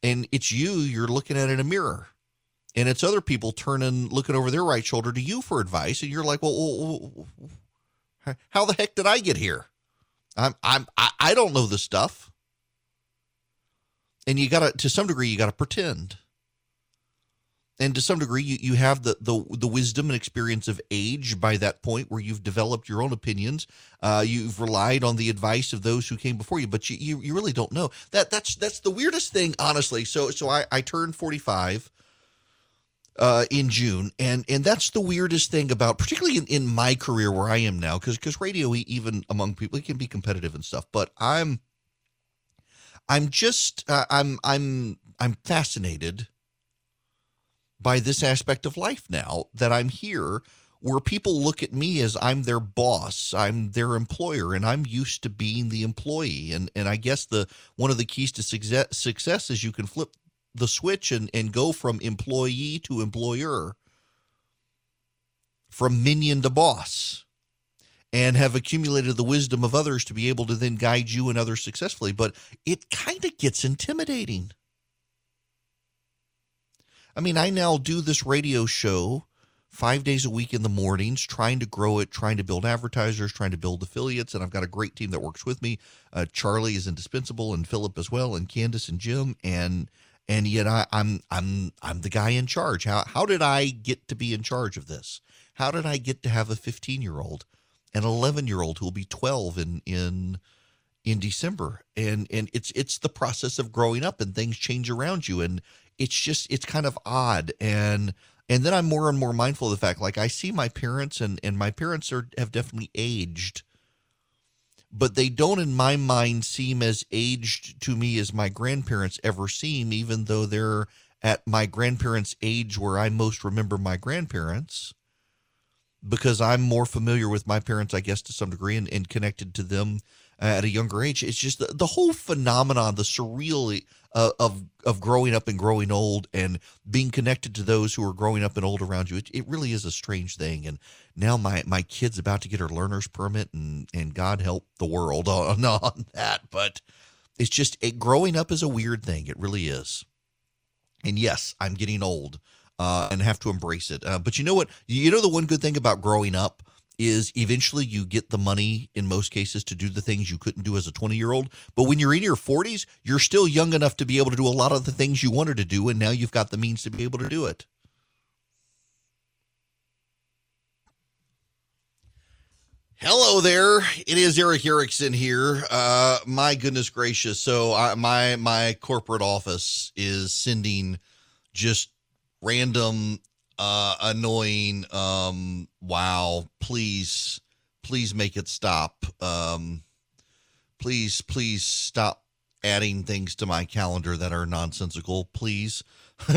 and it's you you're looking at in a mirror. And it's other people turning looking over their right shoulder to you for advice and you're like well, how the heck did i get here? I'm i'm i, I don't know this stuff. And you gotta to some degree you gotta pretend and to some degree you, you have the, the the wisdom and experience of age by that point where you've developed your own opinions uh, you've relied on the advice of those who came before you but you, you, you really don't know that that's that's the weirdest thing honestly so so i i turned 45 uh, in June, and and that's the weirdest thing about, particularly in, in my career where I am now, because because radio, even among people, it can be competitive and stuff. But I'm, I'm just, uh, I'm I'm I'm fascinated by this aspect of life now that I'm here where people look at me as I'm their boss, I'm their employer, and I'm used to being the employee. And and I guess the one of the keys to success, success is you can flip the switch and, and go from employee to employer, from minion to boss, and have accumulated the wisdom of others to be able to then guide you and others successfully. But it kind of gets intimidating. I mean, I now do this radio show five days a week in the mornings, trying to grow it, trying to build advertisers, trying to build affiliates. And I've got a great team that works with me. Uh, Charlie is indispensable, and Philip as well, and Candace and Jim. And and yet I, I'm I'm I'm the guy in charge. How how did I get to be in charge of this? How did I get to have a 15 year old, an 11 year old who will be 12 in in in December? And and it's it's the process of growing up and things change around you and it's just it's kind of odd. And and then I'm more and more mindful of the fact like I see my parents and and my parents are have definitely aged but they don't in my mind seem as aged to me as my grandparents ever seem even though they're at my grandparents age where I most remember my grandparents because I'm more familiar with my parents I guess to some degree and, and connected to them at a younger age. It's just the, the whole phenomenon the surreal uh, of of growing up and growing old and being connected to those who are growing up and old around you. It, it really is a strange thing. And now my my kid's about to get her learner's permit, and and God help the world [LAUGHS] on, on that. But it's just it, growing up is a weird thing. It really is. And yes, I'm getting old. Uh, and have to embrace it. Uh, but you know what? You know the one good thing about growing up is eventually you get the money in most cases to do the things you couldn't do as a 20 year old. But when you're in your 40s, you're still young enough to be able to do a lot of the things you wanted to do. And now you've got the means to be able to do it. Hello there. It is Erick Erickson here. Uh, my goodness gracious. So I, my my corporate office is sending just random uh, annoying. Um, wow, please, please make it stop. Um, please, please stop adding things to my calendar that are nonsensical, please. [LAUGHS]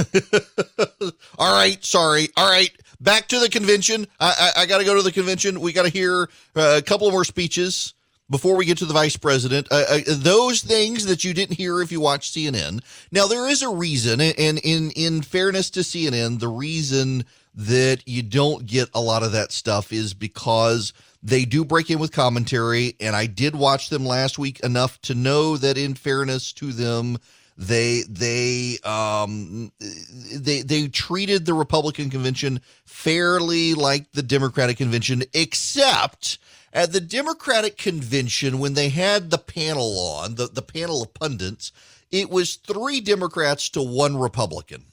All right, sorry. All right, back to the convention. I, I, I got to go to the convention. We got to hear uh, a couple more speeches before we get to the vice president, uh, uh, those things that you didn't hear if you watched CNN. Now there is a reason, and in in fairness to CNN, the reason that you don't get a lot of that stuff is because they do break in with commentary, and I did watch them last week enough to know that in fairness to them, they they um they they treated the Republican convention fairly like the Democratic convention, except at the Democratic convention, when they had the panel on, the, the panel of pundits, it was three Democrats to one Republican.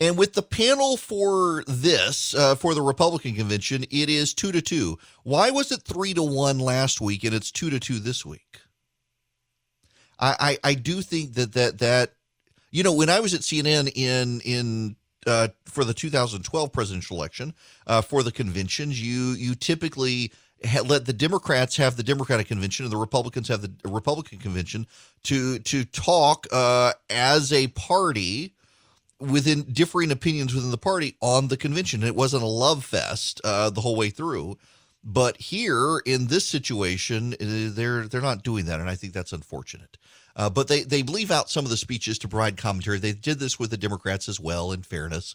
And with the panel for this, uh, for the Republican convention, it is two to two. Why was it three to one last week and it's two to two this week? I, I, I do think that that that you know when I was at CNN in in uh, for the 2012 presidential election uh, for the conventions, you you typically ha- let the Democrats have the Democratic convention and the Republicans have the Republican convention to to talk uh, as a party within differing opinions within the party on the convention. It wasn't a love fest uh, the whole way through. But here in this situation, uh, they're they're not doing that, and I think that's unfortunate. Uh, but they they leave out some of the speeches to provide commentary. They did this with the Democrats as well. In fairness,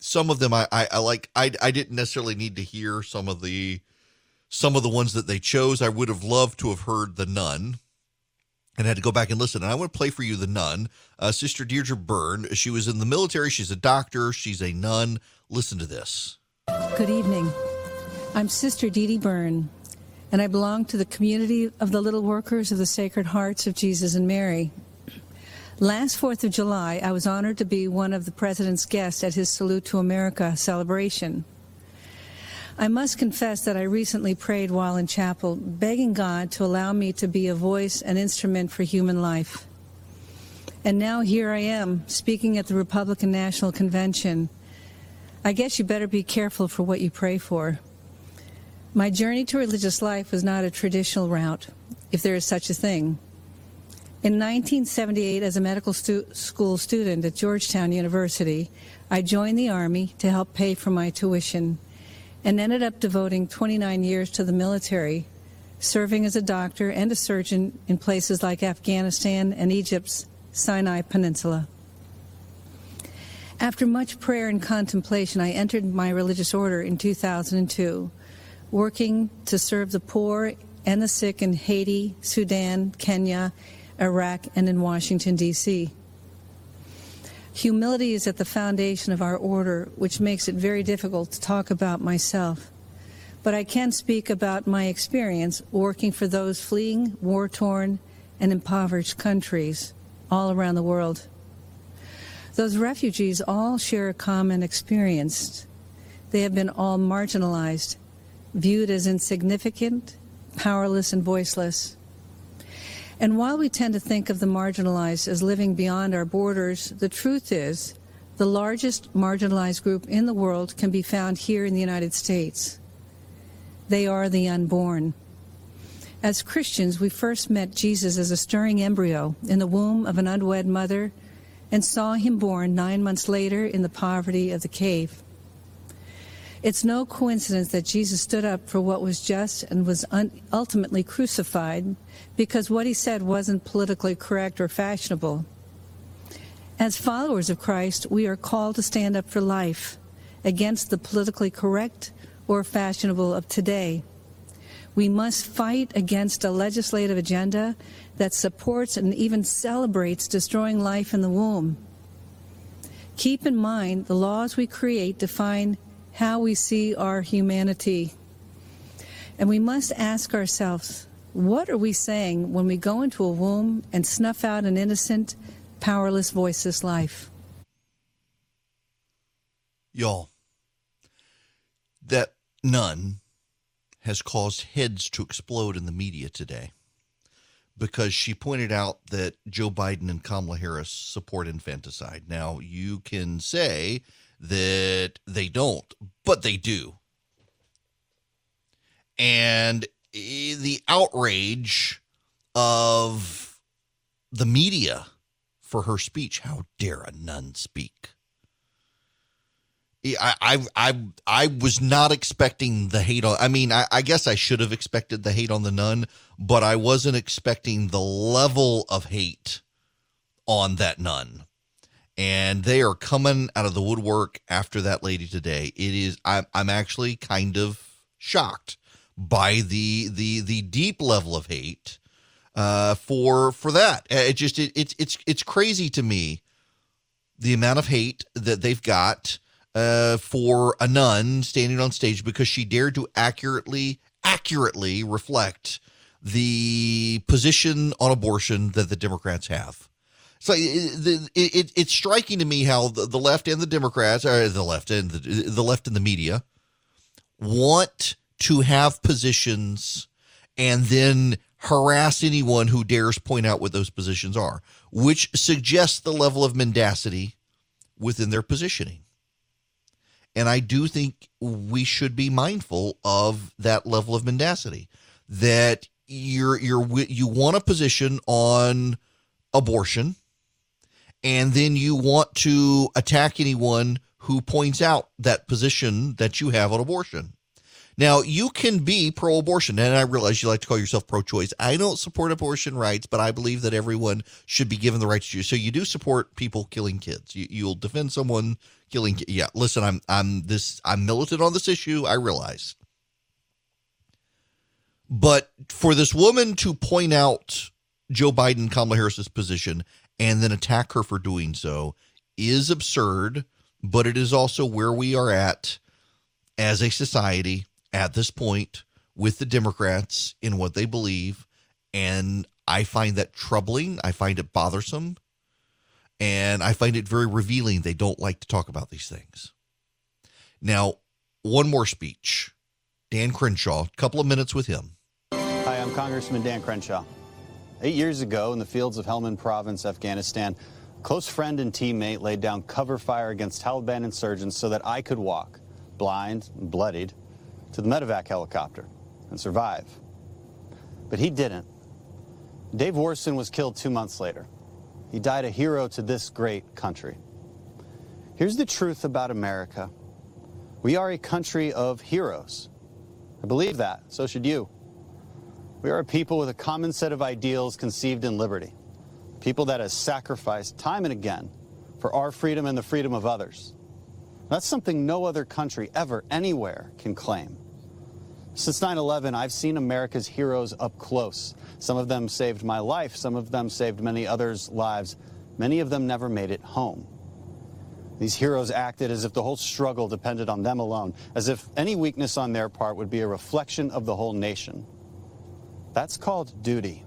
some of them I, I, I like I I didn't necessarily need to hear some of the some of the ones that they chose. I would have loved to have heard the nun and had to go back and listen. And I want to play for you the nun, uh, Sister Deirdre Byrne. She was in the military. She's a doctor. She's a nun. Listen to this. Good evening. I'm Sister Dee Dee Byrne, and I belong to the community of the Little Workers of the Sacred Hearts of Jesus and Mary. Last 4th of July, I was honored to be one of the President's guests at his Salute to America celebration. I must confess that I recently prayed while in chapel, begging God to allow me to be a voice and instrument for human life. And now here I am, speaking at the Republican National Convention. I guess you better be careful for what you pray for. My journey to religious life was not a traditional route, if there is such a thing. In 1978, as a medical stu- school student at Georgetown University, I joined the Army to help pay for my tuition and ended up devoting 29 years to the military, serving as a doctor and a surgeon in places like Afghanistan and Egypt's Sinai Peninsula. After much prayer and contemplation, I entered my religious order in 2002, working to serve the poor and the sick in Haiti, Sudan, Kenya, Iraq, and in Washington, D.C. Humility is at the foundation of our order, which makes it very difficult to talk about myself. But I can speak about my experience working for those fleeing war torn and impoverished countries all around the world. Those refugees all share a common experience. They have been all marginalized, viewed as insignificant, powerless, and voiceless. And while we tend to think of the marginalized as living beyond our borders, the truth is the largest marginalized group in the world can be found here in the United States. They are the unborn. As Christians, we first met Jesus as a stirring embryo in the womb of an unwed mother and saw him born nine months later in the poverty of the cave. It's no coincidence that Jesus stood up for what was just and was un- ultimately crucified because what he said wasn't politically correct or fashionable. As followers of Christ, we are called to stand up for life against the politically correct or fashionable of today. We must fight against a legislative agenda that supports and even celebrates destroying life in the womb. Keep in mind the laws we create define how we see our humanity. And we must ask ourselves what are we saying when we go into a womb and snuff out an innocent, powerless, voiceless life? Y'all, that nun has caused heads to explode in the media today because she pointed out that Joe Biden and Kamala Harris support infanticide. Now, you can say that they don't, but they do. And eh, the outrage of the media for her speech. How dare a nun speak? I, I I I was not expecting the hate on. I mean, I, I guess I should have expected the hate on the nun, but I wasn't expecting the level of hate on that nun and they are coming out of the woodwork after that lady today. It is I'm I'm actually kind of shocked by the the the deep level of hate uh, for for that. Uh, it just it, it's it's it's crazy to me the amount of hate that they've got uh, for a nun standing on stage because she dared to accurately accurately reflect the position on abortion that the Democrats have. So it, it, it's striking to me how the, the left and the Democrats, or the left and the, the left and the media, want to have positions and then harass anyone who dares point out what those positions are, which suggests the level of mendacity within their positioning. And I do think we should be mindful of that level of mendacity. That you're you're you want a position on abortion and then you want to attack anyone who points out that position that you have on abortion. Now, you can be pro abortion, and I realize you like to call yourself pro choice. I don't support abortion rights, but I believe that everyone should be given the right to choose. So you do support people killing kids. You, you'll defend someone killing. Yeah, listen, I'm I'm this I'm militant on this issue. I realize, but for this woman to point out Joe Biden, Kamala Harris's position, and then attack her for doing so is absurd. But it is also where we are at as a society at this point with the Democrats in what they believe. And I find that troubling. I find it bothersome. And I find it very revealing. They don't like to talk about these things. Now, one more speech. Dan Crenshaw, a couple of minutes with him. Hi, I'm Congressman Dan Crenshaw. Eight years ago, in the fields of Helmand Province, Afghanistan, a close friend and teammate laid down cover fire against Taliban insurgents so that I could walk, blind and bloodied, to the medevac helicopter and survive. But he didn't. Dave Warsen was killed two months later. He died a hero to this great country. Here's the truth about America. We are a country of heroes. I believe that. So should you. We are a people with a common set of ideals conceived in liberty. People that have sacrificed time and again for our freedom and the freedom of others. That's something no other country ever, anywhere, can claim. Since 9 11, I've seen America's heroes up close. Some of them saved my life, some of them saved many others' lives. Many of them never made it home. These heroes acted as if the whole struggle depended on them alone, as if any weakness on their part would be a reflection of the whole nation. That's called duty.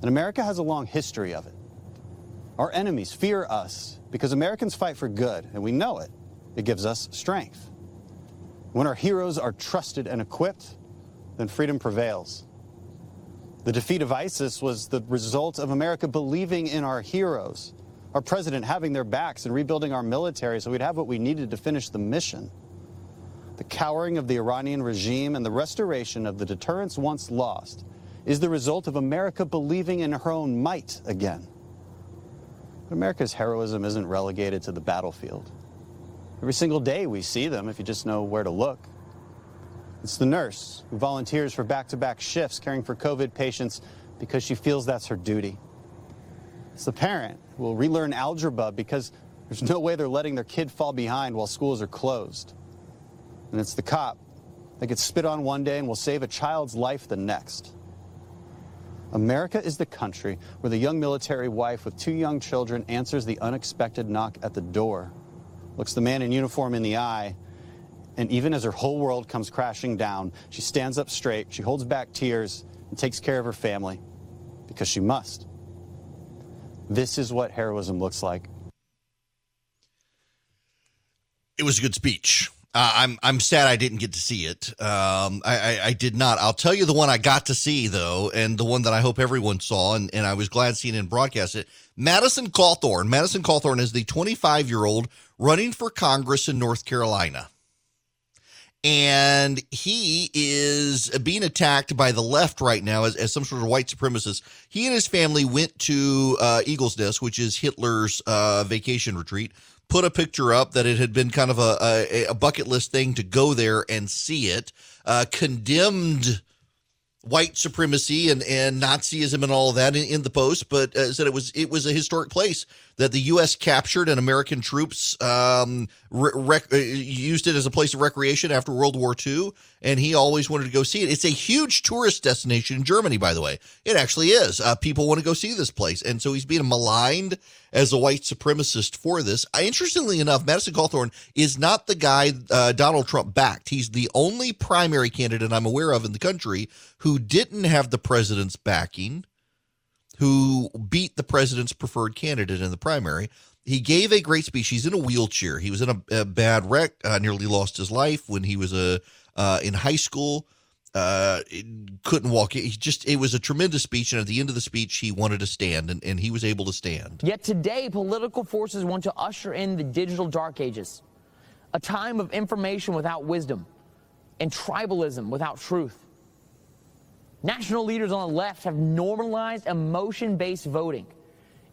And America has a long history of it. Our enemies fear us because Americans fight for good, and we know it. It gives us strength. When our heroes are trusted and equipped, then freedom prevails. The defeat of ISIS was the result of America believing in our heroes, our president having their backs and rebuilding our military so we'd have what we needed to finish the mission. The cowering of the Iranian regime and the restoration of the deterrence once lost is the result of America believing in her own might again. But America's heroism isn't relegated to the battlefield. Every single day we see them if you just know where to look. It's the nurse who volunteers for back to back shifts caring for COVID patients because she feels that's her duty. It's the parent who will relearn algebra because there's no way they're letting their kid fall behind while schools are closed. And it's the cop that gets spit on one day and will save a child's life the next. America is the country where the young military wife with two young children answers the unexpected knock at the door, looks the man in uniform in the eye, and even as her whole world comes crashing down, she stands up straight, she holds back tears, and takes care of her family because she must. This is what heroism looks like. It was a good speech. Uh, I'm I'm sad I didn't get to see it. Um, I, I, I did not. I'll tell you the one I got to see though, and the one that I hope everyone saw, and, and I was glad seeing and broadcast it. Madison Cawthorn. Madison Cawthorn is the 25 year old running for Congress in North Carolina, and he is being attacked by the left right now as, as some sort of white supremacist. He and his family went to uh, Eagle's Nest, which is Hitler's uh, vacation retreat put a picture up that it had been kind of a, a, a bucket list thing to go there and see it, uh, condemned white supremacy and, and Nazism and all of that in, in the post, but uh, said it was it was a historic place that the U.S. captured and American troops um, rec- uh, used it as a place of recreation after World War II. And he always wanted to go see it. It's a huge tourist destination in Germany, by the way. It actually is. Uh, people want to go see this place. And so he's being maligned as a white supremacist for this. Uh, interestingly enough, Madison Cawthorn is not the guy uh, Donald Trump backed. He's the only primary candidate I'm aware of in the country who didn't have the president's backing who beat the president's preferred candidate in the primary. He gave a great speech. He's in a wheelchair. He was in a, a bad wreck, uh, nearly lost his life when he was a uh, in high school. Uh, couldn't walk. He just it was a tremendous speech, and at the end of the speech, he wanted to stand, and, and he was able to stand. Yet today, political forces want to usher in the digital dark ages, a time of information without wisdom, and tribalism without truth. National leaders on the left have normalized emotion based voting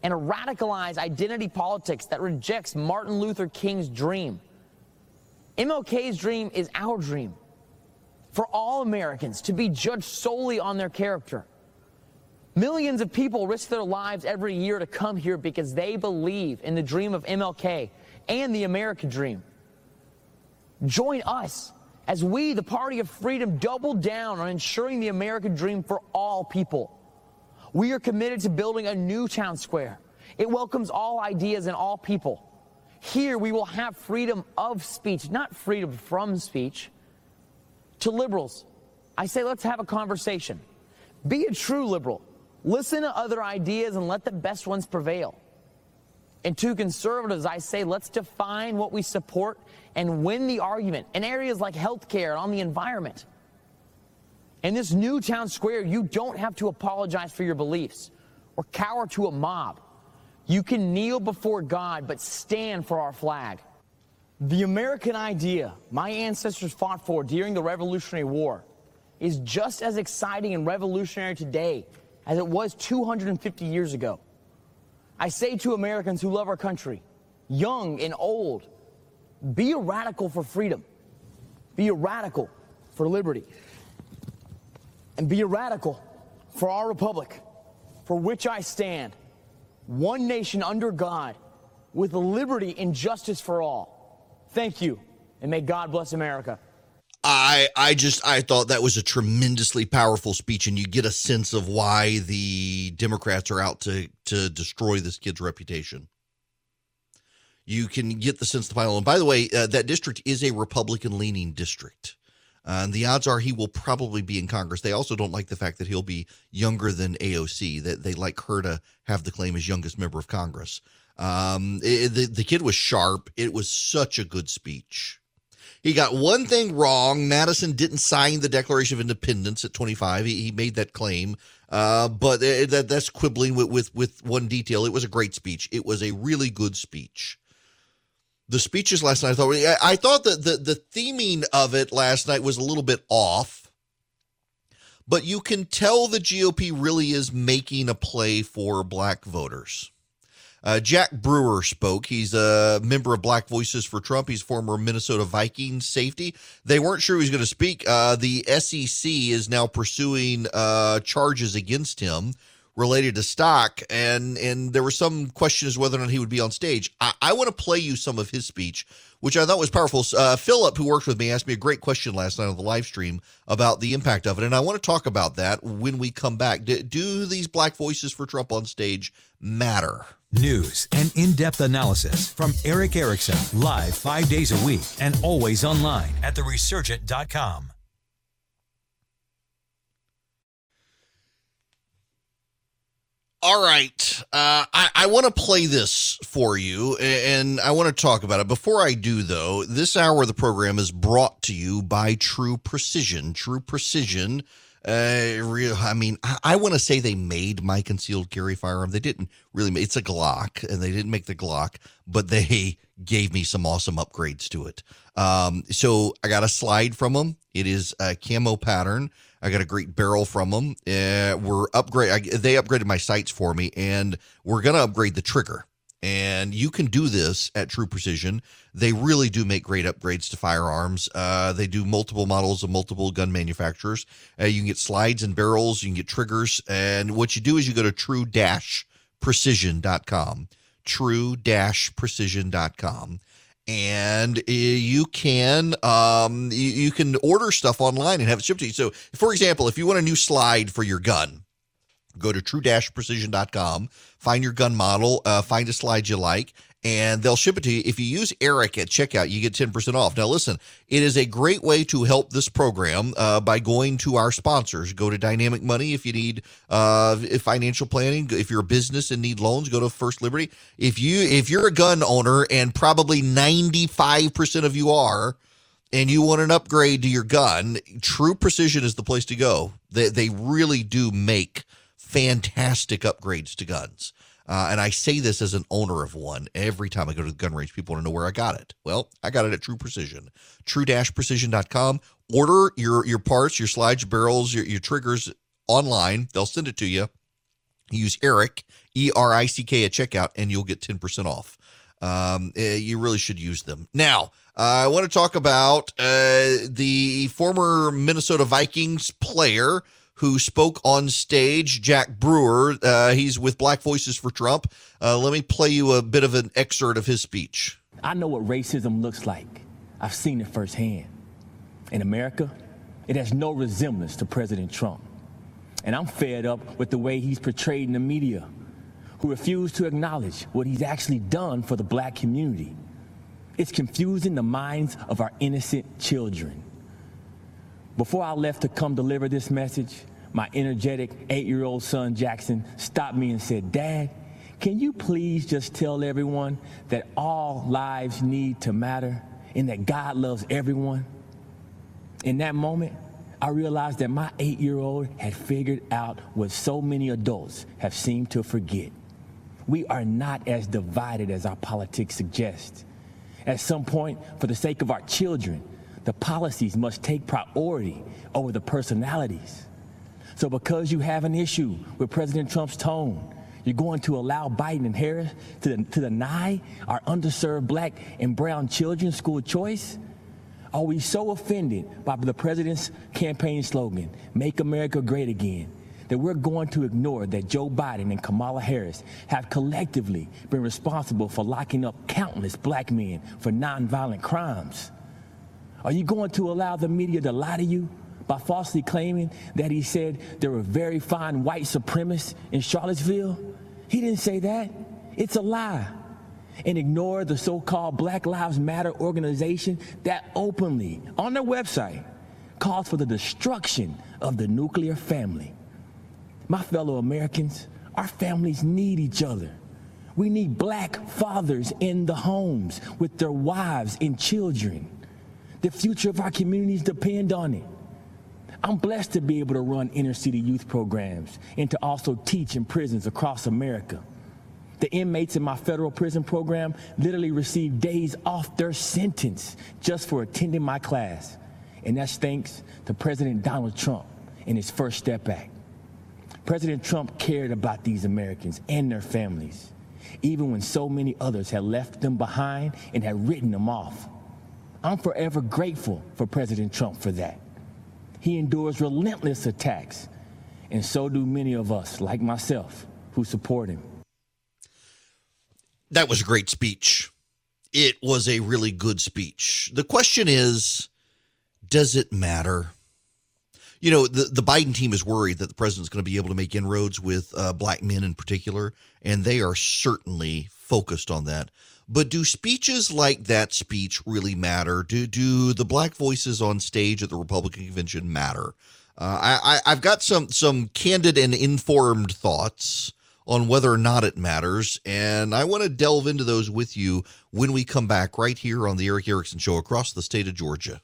and a radicalized identity politics that rejects Martin Luther King's dream. MLK's dream is our dream for all Americans to be judged solely on their character. Millions of people risk their lives every year to come here because they believe in the dream of MLK and the American dream. Join us as we, the Party of Freedom, double down on ensuring the American dream for all people. We are committed to building a new town square. It welcomes all ideas and all people. Here we will have freedom of speech, not freedom from speech. To liberals, I say let's have a conversation. Be a true liberal. Listen to other ideas and let the best ones prevail. And to conservatives, I say let's define what we support and win the argument in areas like healthcare, and on the environment. In this new town square, you don't have to apologize for your beliefs or cower to a mob. You can kneel before God, but stand for our flag. The American idea my ancestors fought for during the Revolutionary War is just as exciting and revolutionary today as it was 250 years ago. I say to Americans who love our country, young and old, be a radical for freedom. Be a radical for liberty. And be a radical for our republic, for which I stand. One nation under God, with liberty and justice for all. Thank you, and may God bless America. I I just I thought that was a tremendously powerful speech, and you get a sense of why the Democrats are out to to destroy this kid's reputation. You can get the sense of the final. And by the way, uh, that district is a Republican leaning district. Uh, and the odds are he will probably be in Congress. They also don't like the fact that he'll be younger than AOC. That they like her to have the claim as youngest member of Congress. Um, it, the the kid was sharp. It was such a good speech. He got one thing wrong. Madison didn't sign the Declaration of Independence at 25. He, he made that claim, uh, but that that's quibbling with, with with one detail. It was a great speech. It was a really good speech the speeches last night. I thought I thought that the the theming of it last night was a little bit off, but you can tell the GOP really is making a play for black voters. Uh, Jack Brewer spoke. He's a member of Black Voices for Trump. He's former Minnesota Vikings safety. They weren't sure he was going to speak. Uh, the SEC is now pursuing uh, charges against him related to stock, and and there was some question as whether or not he would be on stage. I, I want to play you some of his speech, which I thought was powerful. Uh, Philip, who worked with me, asked me a great question last night on the live stream about the impact of it, and I want to talk about that when we come back. Do, do these black voices for Trump on stage matter? News and in-depth analysis from Erick Erickson, live five days a week and always online at theresurgent.com. All right. Uh, I, I want to play this for you and I want to talk about it. Before I do, though, this hour of the program is brought to you by True Precision. True Precision. Uh, real, I mean, I, I want to say they made my concealed carry firearm. They didn't really. Make, it's a Glock, and they didn't make the Glock, but they [LAUGHS] gave me some awesome upgrades to it. Um, so I got a slide from them. It is a camo pattern. I got a great barrel from them. Uh, we're upgrade. I, they upgraded my sights for me, and we're gonna upgrade the trigger. And you can do this at True Precision. They really do make great upgrades to firearms. Uh, they do multiple models of multiple gun manufacturers. Uh, you can get slides and barrels. You can get triggers. And what you do is you go to true-precision.com. True-precision.com and you can um, you, can order stuff online and have it shipped to you. So, for example, if you want a new slide for your gun, go to true-precision.com, find your gun model, uh, find a slide you like, and they'll ship it to you. If you use Erick at checkout, you get 10% off. Now, listen, it is a great way to help this program uh, by going to our sponsors. Go to Dynamic Money if you need uh, financial planning. If you're a business and need loans, go to First Liberty. If you if you're a gun owner, and probably 95% of you are, and you want an upgrade to your gun, True Precision is the place to go. They they really do make fantastic upgrades to guns. Uh, and I say this as an owner of one. Every time I go to the gun range, people want to know where I got it. Well, I got it at True Precision. True-precision.com. Order your your parts, your slides, your barrels, your, your triggers online. They'll send it to you. Use Erick, E R I C K at checkout, and you'll get 10% off. Um, eh, you really should use them. Now, uh, I want to talk about uh, the former Minnesota Vikings player who spoke on stage, Jack Brewer. Uh, he's with Black Voices for Trump. Uh, let me play you a bit of an excerpt of his speech. I know what racism looks like. I've seen it firsthand. In America, it has no resemblance to President Trump. And I'm fed up with the way he's portrayed in the media, who refuse to acknowledge what he's actually done for the black community. It's confusing the minds of our innocent children. Before I left to come deliver this message, my energetic eight year old son Jackson stopped me and said, Dad, can you please just tell everyone that all lives need to matter and that God loves everyone? In that moment, I realized that my eight year old had figured out what so many adults have seemed to forget. We are not as divided as our politics suggest. At some point, for the sake of our children, the policies must take priority over the personalities. So, because you have an issue with President Trump's tone, you're going to allow Biden and Harris to, to deny our underserved black and brown children school choice? Are we so offended by the president's campaign slogan, Make America Great Again, that we're going to ignore that Joe Biden and Kamala Harris have collectively been responsible for locking up countless black men for nonviolent crimes? Are you going to allow the media to lie to you by falsely claiming that he said there were very fine white supremacists in Charlottesville? He didn't say that. It's a lie. And ignore the so called Black Lives Matter organization that openly, on their website, calls for the destruction of the nuclear family. My fellow Americans, our families need each other. We need black fathers in the homes with their wives and children. The future of our communities depend on it. I'm blessed to be able to run inner city youth programs and to also teach in prisons across America. The inmates in my federal prison program literally receive days off their sentence just for attending my class. And that's thanks to President Donald Trump and his First Step Act. President Trump cared about these Americans and their families, even when so many others had left them behind and had written them off. I'm forever grateful for President Trump for that. He endures relentless attacks, and so do many of us, like myself, who support him. That was a great speech. It was a really good speech. The question is does it matter? You know, the, the Biden team is worried that the president's going to be able to make inroads with uh, black men in particular, and they are certainly focused on that. But do speeches like that speech really matter? Do do the black voices on stage at the Republican convention matter? Uh, I, I have got some some candid and informed thoughts on whether or not it matters, and I want to delve into those with you when we come back right here on the Erick Erickson Show across the state of Georgia.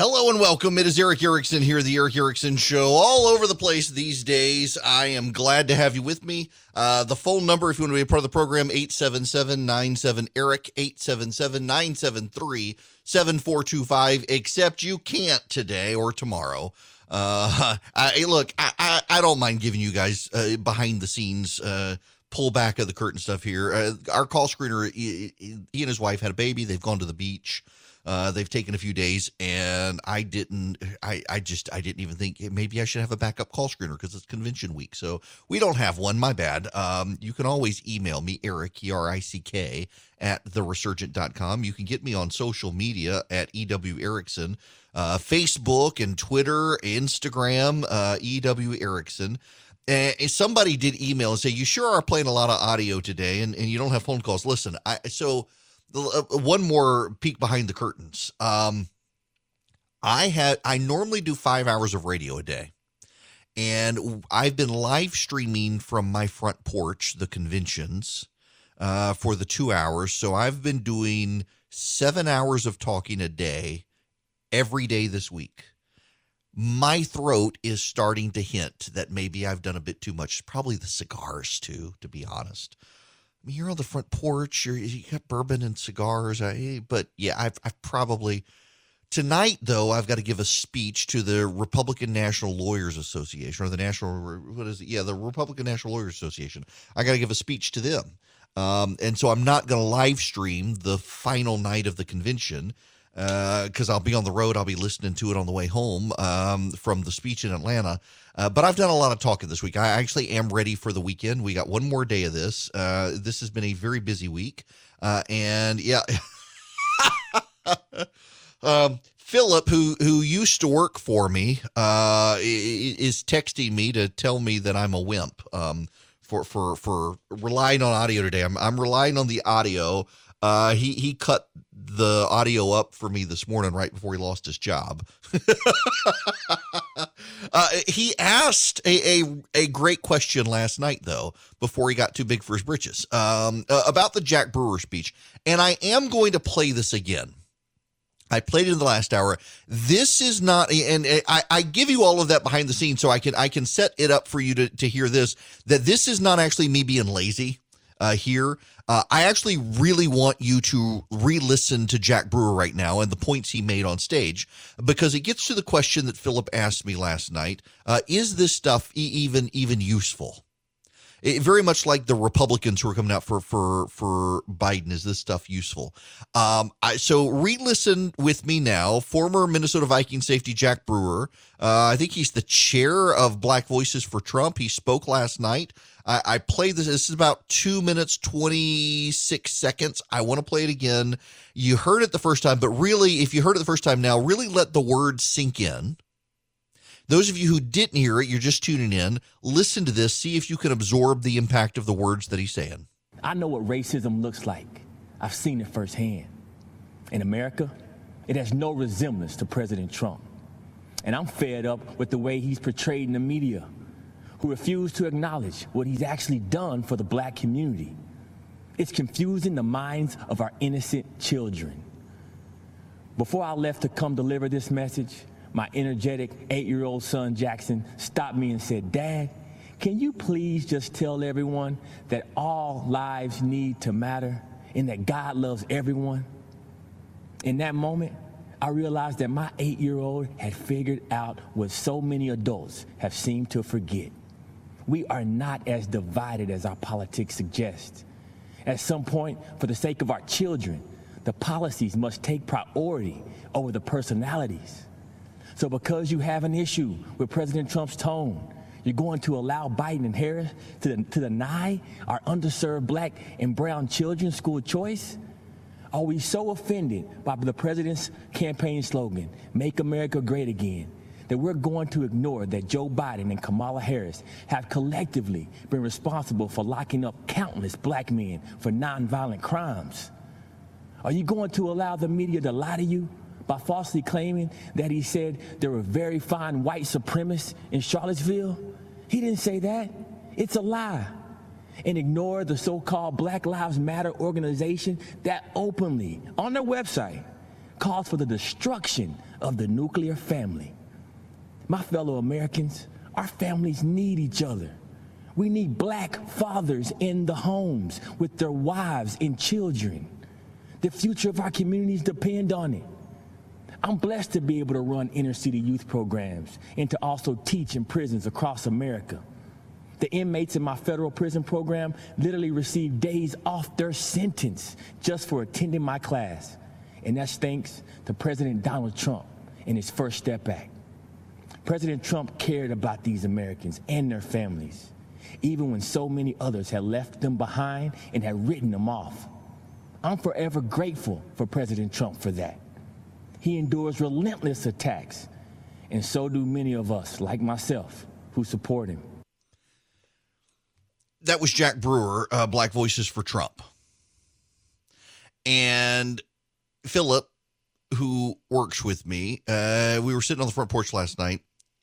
Hello and welcome. It is Erick Erickson here, the Erick Erickson Show, all over the place these days. I am glad to have you with me. Uh, the phone number, if you want to be a part of the program, 877-97-ERIC, 877-973-7425, except you can't today or tomorrow. Uh, [LAUGHS] I, look, I, I, I, don't mind giving you guys uh, behind the scenes uh, pull back of the curtain stuff here. Uh, our call screener, he, he and his wife had a baby. They've gone to the beach. Uh, they've taken a few days, and I didn't. I I just I didn't even think maybe I should have a backup call screener because it's convention week. So we don't have one. My bad. Um, you can always email me Erick E R I C K at theresurgent.com. You can get me on social media at EW Erickson, uh, Facebook and Twitter, Instagram, uh, EW Erickson. And somebody did email and say, "You sure are playing a lot of audio today, and, and you don't have phone calls." Listen, I so one more peek behind the curtains. Um, I had I normally do five hours of radio a day, and I've been live streaming from my front porch the conventions uh, for the two hours. So I've been doing seven hours of talking a day every day this week. My throat is starting to hint that maybe I've done a bit too much. Probably the cigars too, to be honest you're on the front porch. You're, you got bourbon and cigars. I, but yeah, I've, I've probably Tonight, though, I've got to give a speech to the Republican National Lawyers Association, or the National, what is it? Yeah, the Republican National Lawyers Association. I got to give a speech to them. Um, and so I'm not going to live stream the final night of the convention because uh, I'll be on the road. I'll be listening to it on the way home um, from the speech in Atlanta. Uh, but I've done a lot of talking this week. I actually am ready for the weekend. We got one more day of this. Uh, this has been a very busy week. Uh, and yeah. [LAUGHS] um, Philip, who who used to work for me, uh, is texting me to tell me that I'm a wimp. Um, for for for relying on audio today. I'm I'm relying on the audio. Uh, he he cut the audio up for me this morning right before he lost his job. [LAUGHS] uh, he asked a, a, a great question last night though before he got too big for his britches um, uh, about the Jack Brewer speech, and I am going to play this again. I played it in the last hour. This is not, and I, I, give you all of that behind the scenes so I can I can set it up for you to to hear this. That this is not actually me being lazy uh, here. Uh, I actually really want you to re-listen to Jack Brewer right now and the points he made on stage because it gets to the question that Philip asked me last night: uh, Is this stuff e- even even useful? It, very much like the Republicans who are coming out for for for Biden. Is this stuff useful? Um, I, so re-listen with me now. Former Minnesota Viking safety Jack Brewer. Uh, I think he's the chair of Black Voices for Trump. He spoke last night. I, I played this. This is about two minutes twenty six seconds. I want to play it again. You heard it the first time, but really, if you heard it the first time now, really let the words sink in. Those of you who didn't hear it, you're just tuning in. Listen to this, see if you can absorb the impact of the words that he's saying. I know what racism looks like. I've seen it firsthand. In America, it has no resemblance to President Trump. And I'm fed up with the way he's portrayed in the media, who refuse to acknowledge what he's actually done for the black community. It's confusing the minds of our innocent children. Before I left to come deliver this message, my energetic eight year old son Jackson stopped me and said, Dad, can you please just tell everyone that all lives need to matter and that God loves everyone? In that moment, I realized that my eight year old had figured out what so many adults have seemed to forget. We are not as divided as our politics suggest. At some point, for the sake of our children, the policies must take priority over the personalities. So because you have an issue with President Trump's tone, you're going to allow Biden and Harris to, to deny our underserved black and brown children school choice? Are we so offended by the president's campaign slogan, Make America Great Again, that we're going to ignore that Joe Biden and Kamala Harris have collectively been responsible for locking up countless black men for nonviolent crimes? Are you going to allow the media to lie to you by falsely claiming that he said there were very fine white supremacists in Charlottesville? He didn't say that. It's a lie. And ignore the so called Black Lives Matter organization that openly, on their website, calls for the destruction of the nuclear family. My fellow Americans, our families need each other. We need black fathers in the homes with their wives and children. The future of our communities depend on it. I'm blessed to be able to run inner city youth programs and to also teach in prisons across America. The inmates in my federal prison program literally receive days off their sentence just for attending my class. And that's thanks to President Donald Trump and his First Step Act. President Trump cared about these Americans and their families, even when so many others had left them behind and had written them off. I'm forever grateful for President Trump for that. He endures relentless attacks, and so do many of us, like myself, who support him. That was Jack Brewer, uh, Black Voices for Trump. And Philip, who works with me, uh, we were sitting on the front porch last night.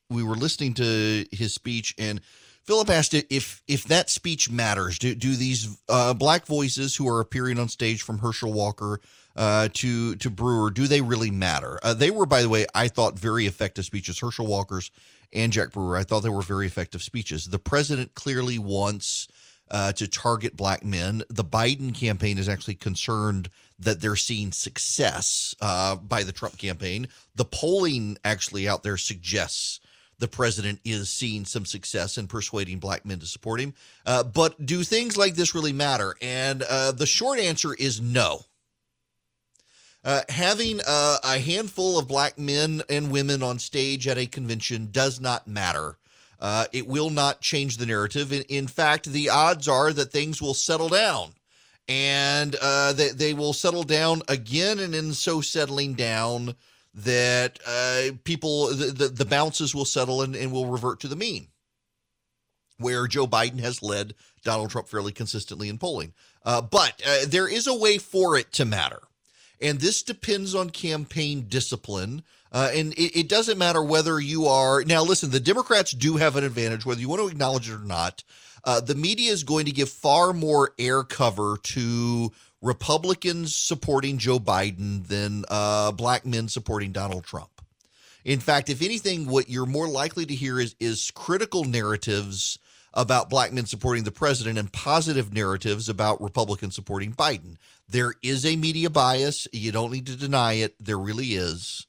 We were listening to his speech, and Philip asked if if that speech matters. Do do these uh, black voices who are appearing on stage from Herschel Walker uh, to to Brewer, do they really matter? Uh, they were, by the way, I thought very effective speeches. Herschel Walker's and Jack Brewer, I thought they were very effective speeches. The president clearly wants uh, to target black men. The Biden campaign is actually concerned that they're seeing success uh, by the Trump campaign. The polling actually out there suggests the president is seeing some success in persuading black men to support him. Uh, but do things like this really matter? And uh, the short answer is no. Uh, having uh, a handful of black men and women on stage at a convention does not matter. Uh, it will not change the narrative. In, in, fact, the odds are that things will settle down and uh, they, they will settle down again. And in so settling down, that uh, people, the, the, the, bounces will settle and, and will revert to the mean, where Joe Biden has led Donald Trump fairly consistently in polling. Uh, but there is a way for it to matter. And this depends on campaign discipline. Uh, and it, it, doesn't matter whether you are. Now, listen, the Democrats do have an advantage, whether you want to acknowledge it or not. Uh, the media is going to give far more air cover to Republicans supporting Joe Biden than uh, black men supporting Donald Trump. In fact, if anything, what you're more likely to hear is, is critical narratives about black men supporting the president and positive narratives about Republicans supporting Biden. There is a media bias. You don't need to deny it. There really is.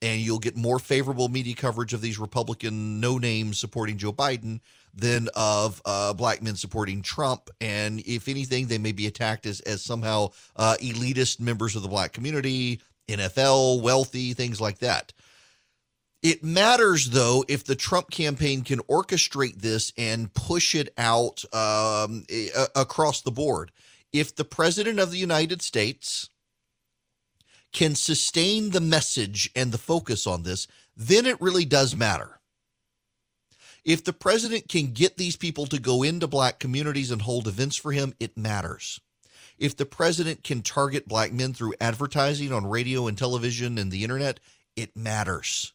And you'll get more favorable media coverage of these Republican no names supporting Joe Biden than of uh, black men supporting Trump. And if anything, they may be attacked as, as somehow uh, elitist members of the black community, NFL, wealthy, things like that. It matters, though, if the Trump campaign can orchestrate this and push it out um, across the board. If the president of the United States can sustain the message and the focus on this, then it really does matter. If the president can get these people to go into black communities and hold events for him, it matters. If the president can target black men through advertising on radio and television and the internet, it matters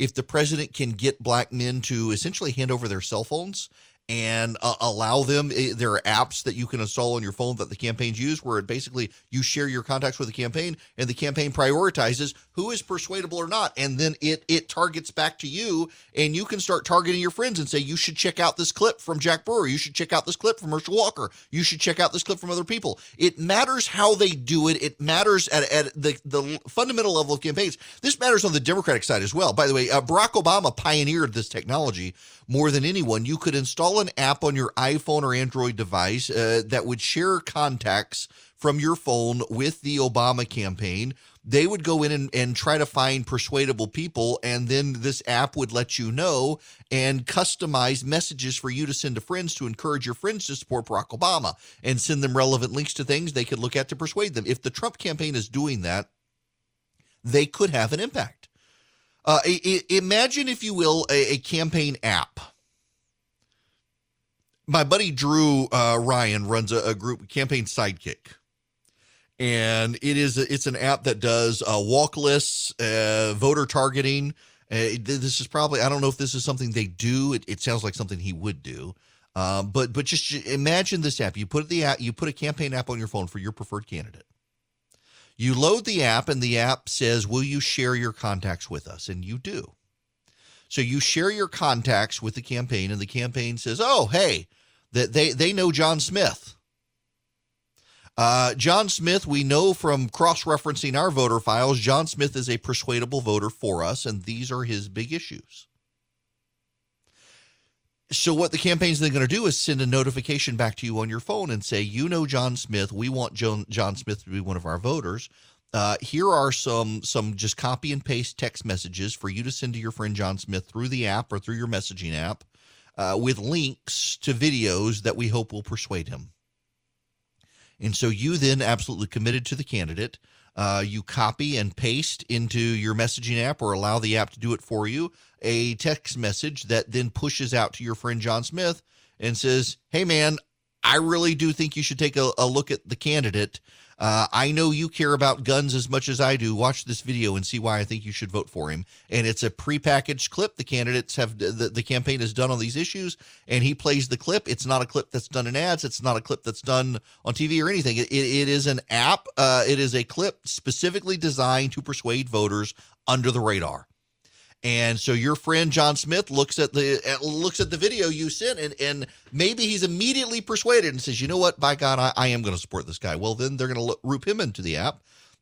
if the president can get black men to essentially hand over their cell phones and uh, allow them. Eh, there are apps that you can install on your phone that the campaigns use, where it basically you share your contacts with the campaign, and the campaign prioritizes who is persuadable or not, and then it it targets back to you, and you can start targeting your friends and say you should check out this clip from Jack Brewer, you should check out this clip from Herschel Walker, you should check out this clip from other people. It matters how they do it. It matters at, at the the fundamental level of campaigns. This matters on the Democratic side as well. By the way, uh, Barack Obama pioneered this technology more than anyone. You could install an app on your iPhone or Android device uh, that would share contacts from your phone with the Obama campaign. They would go in and, and try to find persuadable people, and then this app would let you know and customize messages for you to send to friends to encourage your friends to support Barack Obama and send them relevant links to things they could look at to persuade them. If the Trump campaign is doing that, they could have an impact. Uh, imagine, if you will, a, a, campaign app. My buddy Drew uh, Ryun runs a, a, group, Campaign Sidekick, and it is it's an app that does uh, walk lists, uh, voter targeting. Uh, this is probably I don't know if this is something they do. It, it sounds like something he would do. Um, but but just imagine this app. You put the app, you put a campaign app on your phone for your preferred candidate you load the app, and the app says, Will you share your contacts with us? And you do. So you share your contacts with the campaign, and the campaign says, Oh, hey, that they, they know John Smith. Uh, John Smith, we know from cross referencing our voter files, John Smith is a persuadable voter for us, and these are his big issues. So what the campaign's then going to do is send a notification back to you on your phone and say, you know, John Smith, we want John, John Smith to be one of our voters. Uh, here are some some just copy and paste text messages for you to send to your friend John Smith through the app or through your messaging app uh, with links to videos that we hope will persuade him. And so you then absolutely committed to the candidate. Uh, you copy and paste into your messaging app or allow the app to do it for you a text message that then pushes out to your friend John Smith and says, Hey, man, I really do think you should take a, a look at the candidate. Uh, I know you care about guns as much as I do. Watch this video and see why I think you should vote for him. And it's a prepackaged clip. The candidates have the, the campaign has done on these issues, and he plays the clip. It's not a clip that's done in ads. It's not a clip that's done on TV or anything. It, it, it is an app. Uh, it is a clip specifically designed to persuade voters under the radar And so your friend John Smith looks at the looks at the video you sent, and and maybe he's immediately persuaded and says, "You know what? By God, I, I am going to support this guy." Well, then they're going to roop him into the app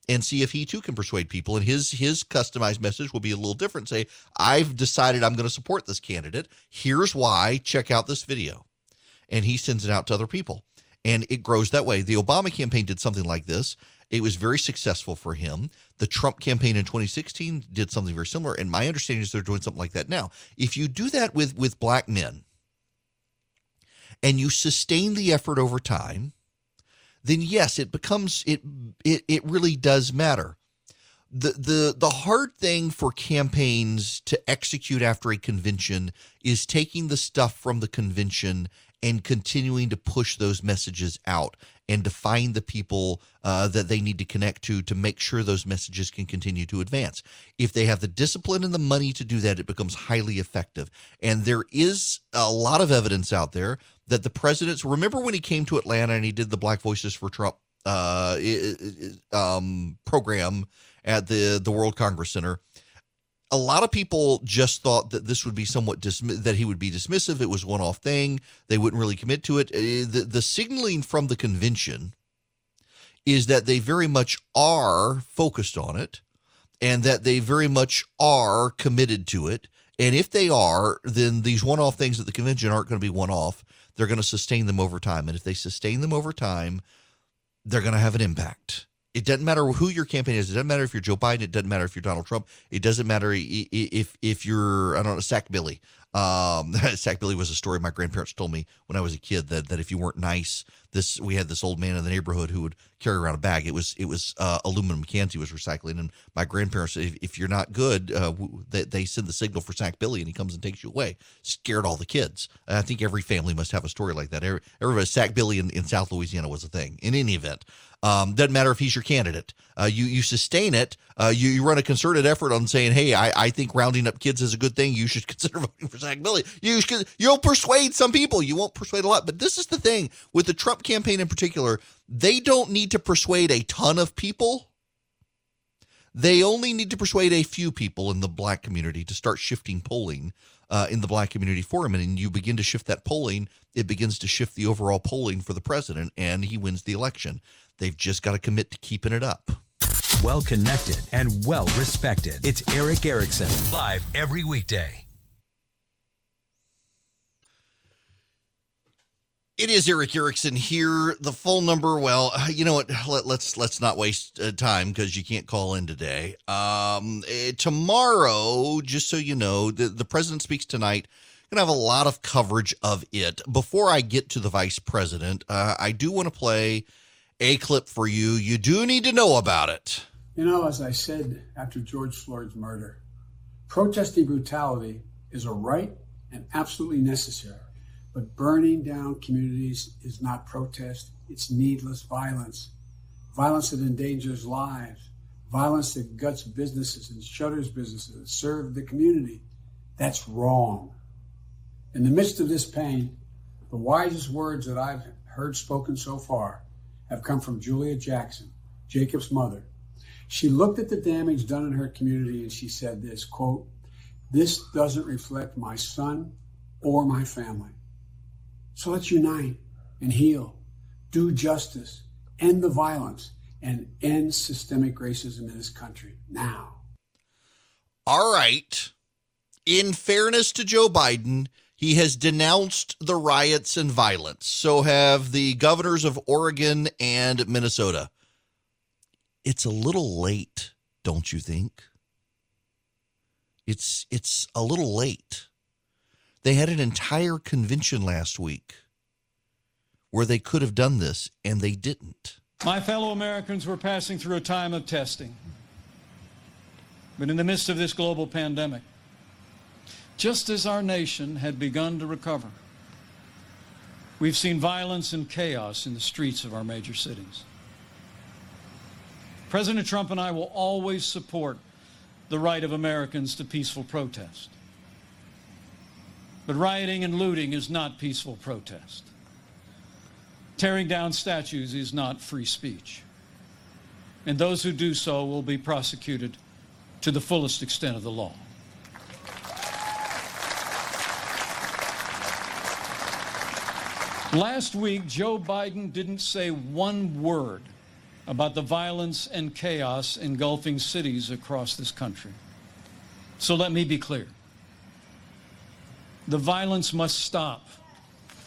and see if he too can persuade people. And his his customized message will be a little different. Say, "I've decided I'm going to support this candidate. Here's why. Check out this video." And he sends it out to other people, and it grows that way. The Obama campaign did something like this it was very successful for him. The Trump campaign in 2016 did something very similar, and my understanding is they're doing something like that now. If you do that with with black men, and you sustain the effort over time, then yes, it becomes it it it really does matter. The the the hard thing for campaigns to execute after a convention is taking the stuff from the convention and continuing to push those messages out and to find the people uh, that they need to connect to to make sure those messages can continue to advance. If they have the discipline and the money to do that, it becomes highly effective. And there is a lot of evidence out there that the president's remember when he came to Atlanta and he did the Black Voices for Trump uh, um, program at the the World Congress Center a lot of people just thought that this would be somewhat dismi- that he would be dismissive. It was one off thing. They wouldn't really commit to it. Uh, the, the signaling from the convention is that they very much are focused on it and that they very much are committed to it. And if they are, then these one off things at the convention aren't going to be one off. They're going to sustain them over time. And if they sustain them over time, they're going to have an impact. It doesn't matter who your campaign is. It doesn't matter if you're Joe Biden. It doesn't matter if you're Donald Trump. It doesn't matter if if you're I don't know Sack Billy. Um, [LAUGHS] Sackbilly was a story my grandparents told me when I was a kid that that if you weren't nice, this we had this old man in the neighborhood who would carry around a bag. It was it was uh, aluminum cans he was recycling, and my grandparents, if, if you're not good, uh, they, they send the signal for Sack Billy, and he comes and takes you away. Scared all the kids. I think every family must have a story like that. Everybody Sackbilly in, in South Louisiana was a thing. In any event, um, doesn't matter if he's your candidate. Uh, you you sustain it. Uh, you, you run a concerted effort on saying, "Hey, I, I think rounding up kids is a good thing. You should [LAUGHS] consider voting for Sackbilly." You should, you'll persuade some people. You won't persuade a lot. But this is the thing with the Trump campaign in particular. They don't need to persuade a ton of people. They only need to persuade a few people in the black community to start shifting polling uh, in the black community for him. And you begin to shift that polling, it begins to shift the overall polling for the president, and he wins the election. They've just got to commit to keeping it up. Well connected and well respected. It's Erick Erickson, live every weekday. It is Erick Erickson here. The phone number, well, you know what? Let, us let's, let's not waste uh, time because you can't call in today. Um, uh, tomorrow, just so you know, the, the president speaks tonight. Gonna have a lot of coverage of it. Before I get to the vice president, uh, I do want to play a clip for you. You do need to know about it. You know, as I said after George Floyd's murder, protesting brutality is a right and absolutely necessary. But burning down communities is not protest, it's needless violence. Violence that endangers lives, violence that guts businesses and shutters businesses that serve the community. That's wrong. In the midst of this pain, the wisest words that I've heard spoken so far have come from Julia Jackson, Jacob's mother. She looked at the damage done in her community and she said this quote, This doesn't reflect my son or my family. So let's unite and heal, do justice, end the violence, and end systemic racism in this country now. All right. In fairness to Joe Biden, he has denounced the riots and violence. So have the governors of Oregon and Minnesota. It's a little late, don't you think? It's it's a little late. They had an entire convention last week where they could have done this and they didn't. My fellow Americans were passing through a time of testing. But in the midst of this global pandemic, just as our nation had begun to recover. We've seen violence and chaos in the streets of our major cities. President Trump and I will always support the right of Americans to peaceful protest. But rioting and looting is not peaceful protest. Tearing down statues is not free speech. And those who do so will be prosecuted to the fullest extent of the law. Last week, Joe Biden didn't say one word about the violence and chaos engulfing cities across this country. So let me be clear. The violence must stop,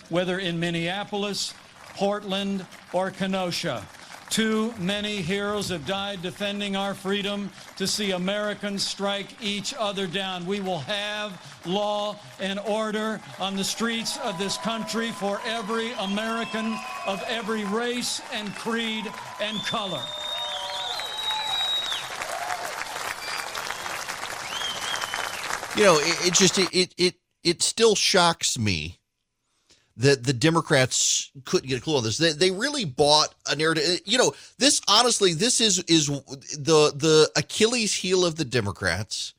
whether in Minneapolis, Portland, or Kenosha. Too many heroes have died defending our freedom to see Americans strike each other down. We will have law and order on the streets of this country for every American of every race and creed and color. You know, it, it just it it it still shocks me that the Democrats couldn't get a clue on this. They, they really bought a narrative. Uh, you know, this honestly, this is is the the Achilles heel of the Democrats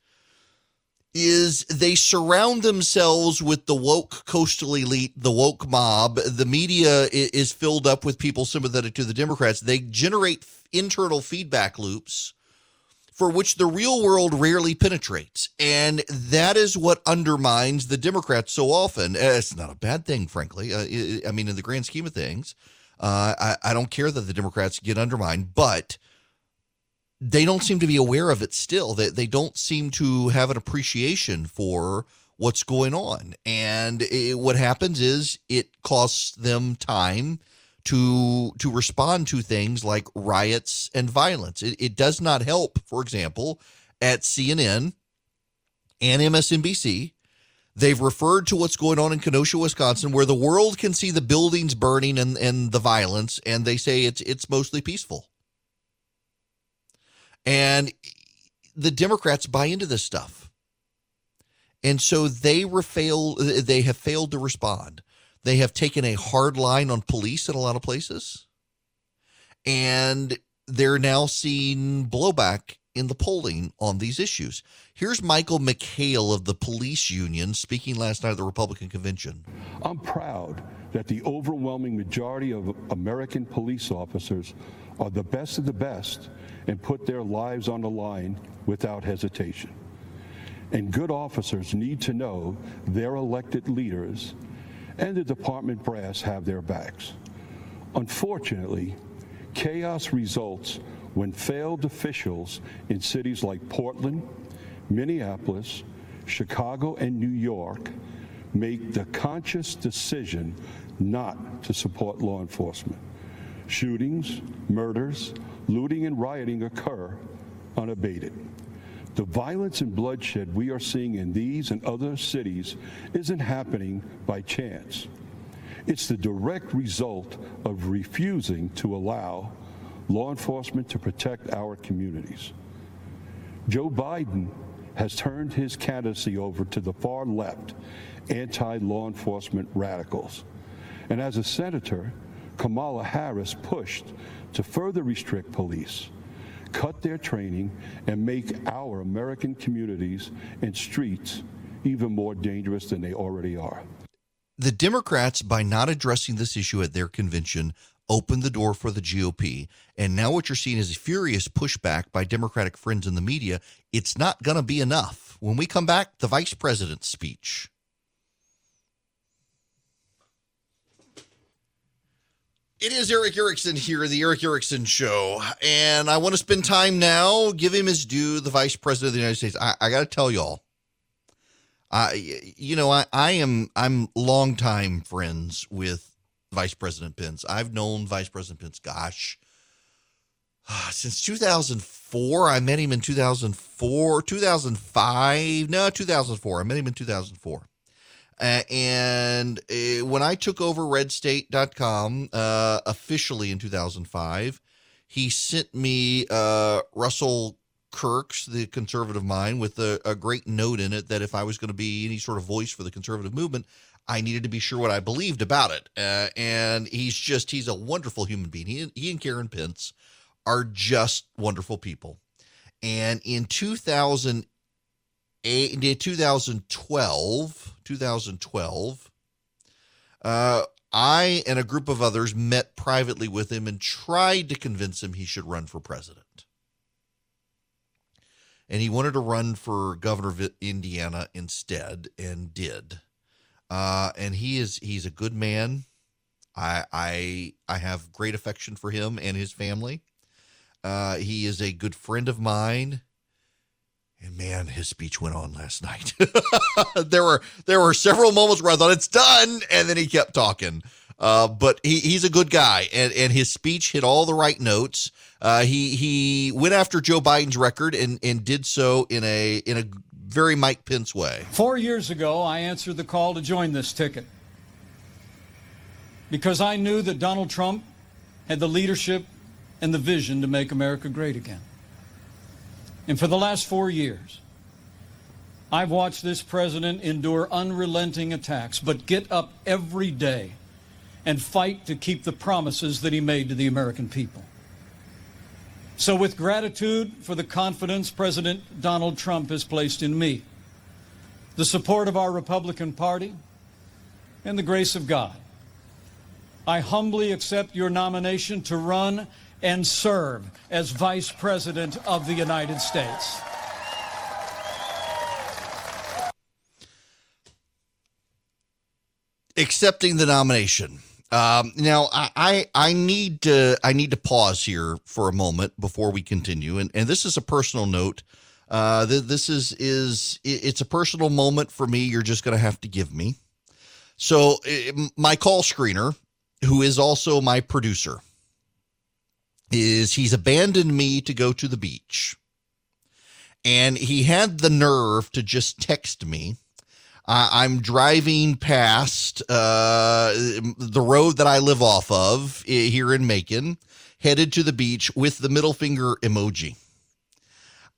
is they surround themselves with the woke coastal elite, the woke mob. The media is filled up with people sympathetic to the Democrats. They generate internal feedback loops for which the real world rarely penetrates. And that is what undermines the Democrats so often. Eh, it's not a bad thing, frankly. Uh, I mean, in the grand scheme of things, uh, I, I don't care that the Democrats get undermined, but they don't seem to be aware of it still. They, they don't seem to have an appreciation for what's going on. And it, what happens is it costs them time to to respond to things like riots and violence. It, it does not help, for example, at CNN and MSNBC. They've referred to what's going on in Kenosha, Wisconsin, where the world can see the buildings burning and, and the violence, and they say it's it's mostly peaceful. And the Democrats buy into this stuff. And so they fail they have failed to respond. They have taken a hard line on police in a lot of places. And they're now seeing blowback in the polling on these issues. Here's Michael McHale of the police union speaking last night at the Republican convention. I'm proud that the overwhelming majority of American police officers are the best of the best and put their lives on the line without hesitation. And good officers need to know their elected leaders and the department brass have their backs. Unfortunately, chaos results when failed officials in cities like Portland, Minneapolis, Chicago, and New York make the conscious decision not to support law enforcement. Shootings, murders, looting, and rioting occur unabated. The violence and bloodshed we are seeing in these and other cities isn't happening by chance. It's the direct result of refusing to allow law enforcement to protect our communities. Joe Biden has turned his candidacy over to the far left anti law enforcement radicals. And as a senator, Kamala Harris pushed to further restrict police cut their training, and make our American communities and streets even more dangerous than they already are. The Democrats, by not addressing this issue at their convention, opened the door for the GOP. And now what you're seeing is a furious pushback by Democratic friends in the media. It's not going to be enough. When we come back, the vice president's speech. It is Erick Erickson here, the Erick Erickson Show, and I want to spend time now, give him his due, the Vice President of the United States. I, I got to tell y'all, I, you know, I, I am, I'm longtime friends with Vice President Pence. I've known Vice President Pence, gosh, [SIGHS] since 2004. I met him in 2004, 2005, no, 2004. I met him in 2004. Uh, and uh, when I took over redstate.com uh, officially in 2005, he sent me uh, Russell Kirk's, the conservative mind, with a, a, great note in it that if I was going to be any sort of voice for the conservative movement, I needed to be sure what I believed about it. Uh, and he's just, he's a wonderful human being. He, he and Karen Pence are just wonderful people. And in 2008, in 2012, 2012, uh, I and a group of others met privately with him and tried to convince him he should run for president. And he wanted to run for governor of Indiana instead and did. Uh, and he is he's a good man. I I I have great affection for him and his family. Uh, he is a good friend of mine. And man, his speech went on last night. [LAUGHS] there were there were several moments where I thought it's done, and then he kept talking. Uh, but he, he's a good guy, and, and his speech hit all the right notes. Uh, he he went after Joe Biden's record and, and did so in a in a very Mike Pence way. Four years ago, I answered the call to join this ticket because I knew that Donald Trump had the leadership and the vision to make America great again. And for the last four years, I've watched this president endure unrelenting attacks, but get up every day and fight to keep the promises that he made to the American people. So, with gratitude for the confidence President Donald Trump has placed in me, the support of our Republican Party, and the grace of God, I humbly accept your nomination to run and serve as Vice President of the United States. Accepting the nomination. Um, now, I, I, I need to I need to pause here for a moment before we continue, and and this is a personal note. Uh, th- this is is it's a personal moment for me. You're just going to have to give me. So, my call screener, who is also my producer, is he's abandoned me to go to the beach, and he had the nerve to just text me uh, I'm driving past uh, the road that I live off of here in Macon, headed to the beach with the middle finger emoji.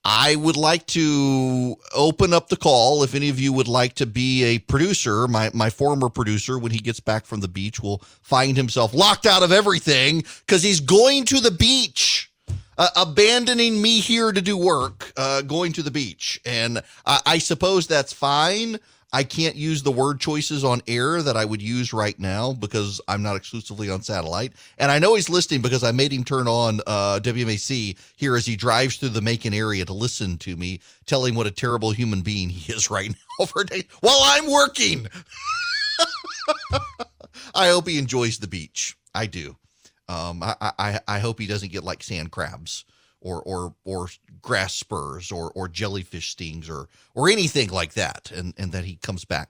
I would like to open up the call. If any of you would like to be a producer, my, my former producer, when he gets back from the beach, will find himself locked out of everything because he's going to the beach. Uh, abandoning me here to do work, uh, going to the beach. And I, I suppose that's fine. I can't use the word choices on air that I would use right now because I'm not exclusively on satellite. And I know he's listening because I made him turn on uh, WMAC here as he drives through the Macon area to listen to me, tell him what a terrible human being he is [LAUGHS] right now for day while I'm working. [LAUGHS] I hope he enjoys the beach. I do. Um, I, I, I hope he doesn't get like sand crabs or or or grass spurs or or jellyfish stings or or anything like that. And and that he comes back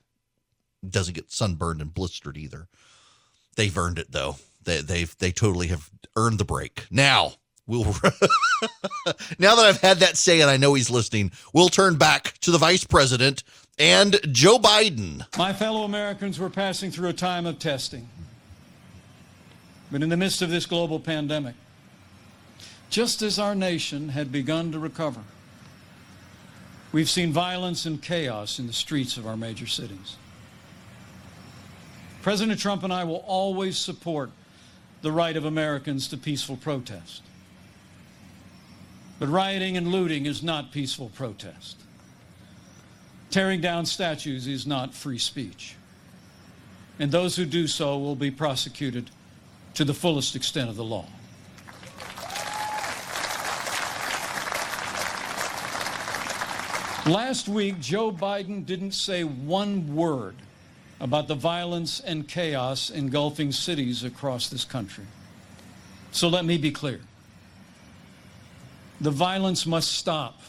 doesn't get sunburned and blistered either. They've earned it though. They they've they totally have earned the break. Now we'll [LAUGHS] now that i've had that say and i know he's listening we'll turn back to the vice president and joe biden. My fellow americans we're passing through a time of testing. But in the midst of this global pandemic just as our nation had begun to recover. We've seen violence and chaos in the streets of our major cities. President Trump and I will always support the right of Americans to peaceful protest. But rioting and looting is not peaceful protest. Tearing down statues is not free speech. And those who do so will be prosecuted to the fullest extent of the law. Last week, Joe Biden didn't say one word about the violence and chaos engulfing cities across this country. So let me be clear. The violence must stop,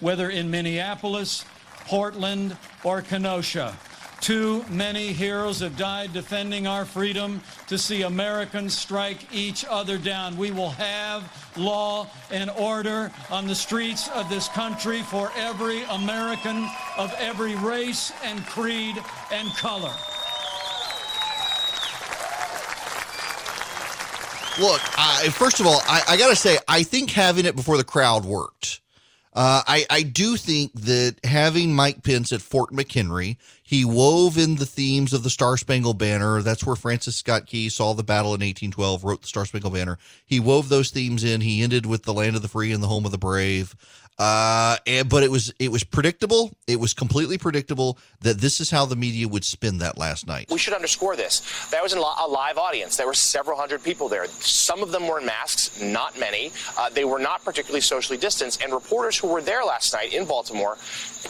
whether in Minneapolis, Portland, or Kenosha. Too many heroes have died defending our freedom to see Americans strike each other down. We will have law and order on the streets of this country for every American of every race and creed and color. Look, I, first of all, I, I got to say, I think having it before the crowd worked. Uh, I, I do think that having Mike Pence at Fort McHenry, he wove in the themes of the Star Spangled Banner. That's where Francis Scott Key saw the battle in 1812, wrote the Star Spangled Banner. He wove those themes in. He ended with the land of the free and the home of the brave. Uh, and, but it was it was predictable. It was completely predictable that this is how the media would spin that last night. We should underscore this. That was a live audience. There were several hundred people there. Some of them were in masks, not many. Uh, they were not particularly socially distanced. And reporters who were there last night in Baltimore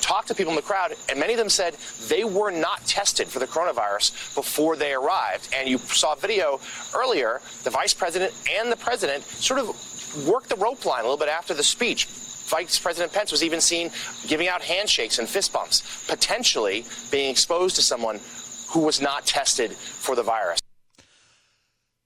talked to people in the crowd, and many of them said they were not tested for the coronavirus before they arrived. And you saw a video earlier. The vice president and the president sort of worked the rope line a little bit after the speech Vice President Pence was even seen giving out handshakes and fist bumps, potentially being exposed to someone who was not tested for the virus.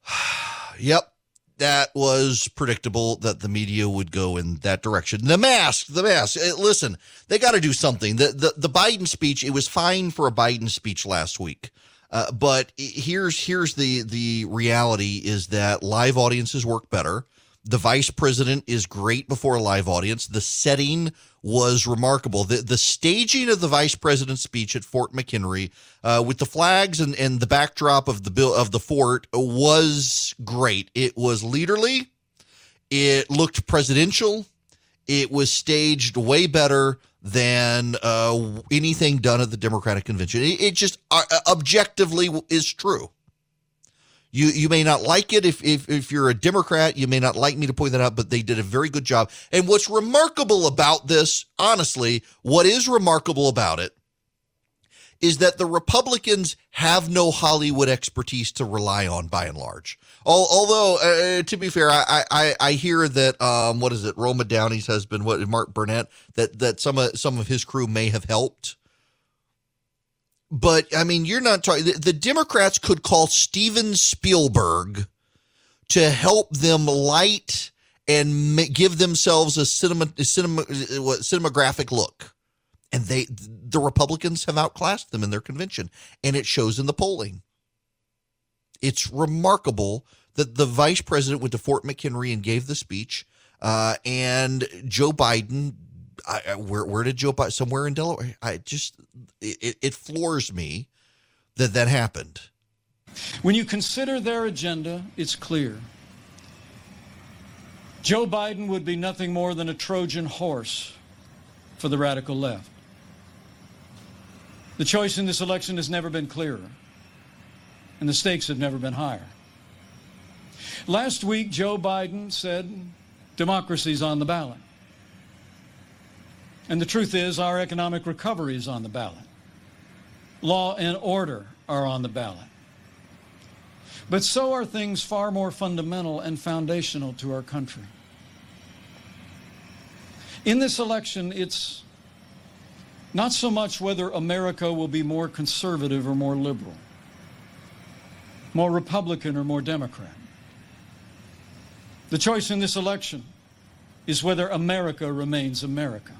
[SIGHS] yep. That was predictable that the media would go in that direction. The mask, the mask. Eh, listen, they got to do something. The, the the Biden speech, it was fine for a Biden speech last week. Uh, but here's here's the the reality is that live audiences work better. The vice president is great before a live audience. The setting was remarkable. The the staging of the vice president's speech at Fort McHenry, uh, with the flags and, and the backdrop of the bill of the fort, was great. It was leaderly. It looked presidential. It was staged way better than uh, anything done at the Democratic convention. It, it just uh, objectively is true. You you may not like it if, if if you're a Democrat, you may not like me to point that out, but they did a very good job. And what's remarkable about this, honestly, what is remarkable about it is that the Republicans have no Hollywood expertise to rely on by and large. Although, uh, to be fair, I, I, I hear that um, what is it, Roma Downey's husband, what Mark Burnett, that that some of some of his crew may have helped but I mean, you're not talking. The, the Democrats could call Steven Spielberg to help them light and give themselves a cinema, a cinema, cinematographic look, and they, the Republicans have outclassed them in their convention, and it shows in the polling. It's remarkable that the vice president went to Fort McHenry and gave the speech, uh, and Joe Biden I, where where did Joe buy somewhere in Delaware? I just it, it floors me that that happened. When you consider their agenda, it's clear. Joe Biden would be nothing more than a Trojan horse for the radical left. The choice in this election has never been clearer, and the stakes have never been higher. Last week, Joe Biden said democracy's on the ballot. And the truth is, our economic recovery is on the ballot. Law and order are on the ballot. But so are things far more fundamental and foundational to our country. In this election, it's not so much whether America will be more conservative or more liberal, more Republican or more Democrat. The choice in this election is whether America remains America.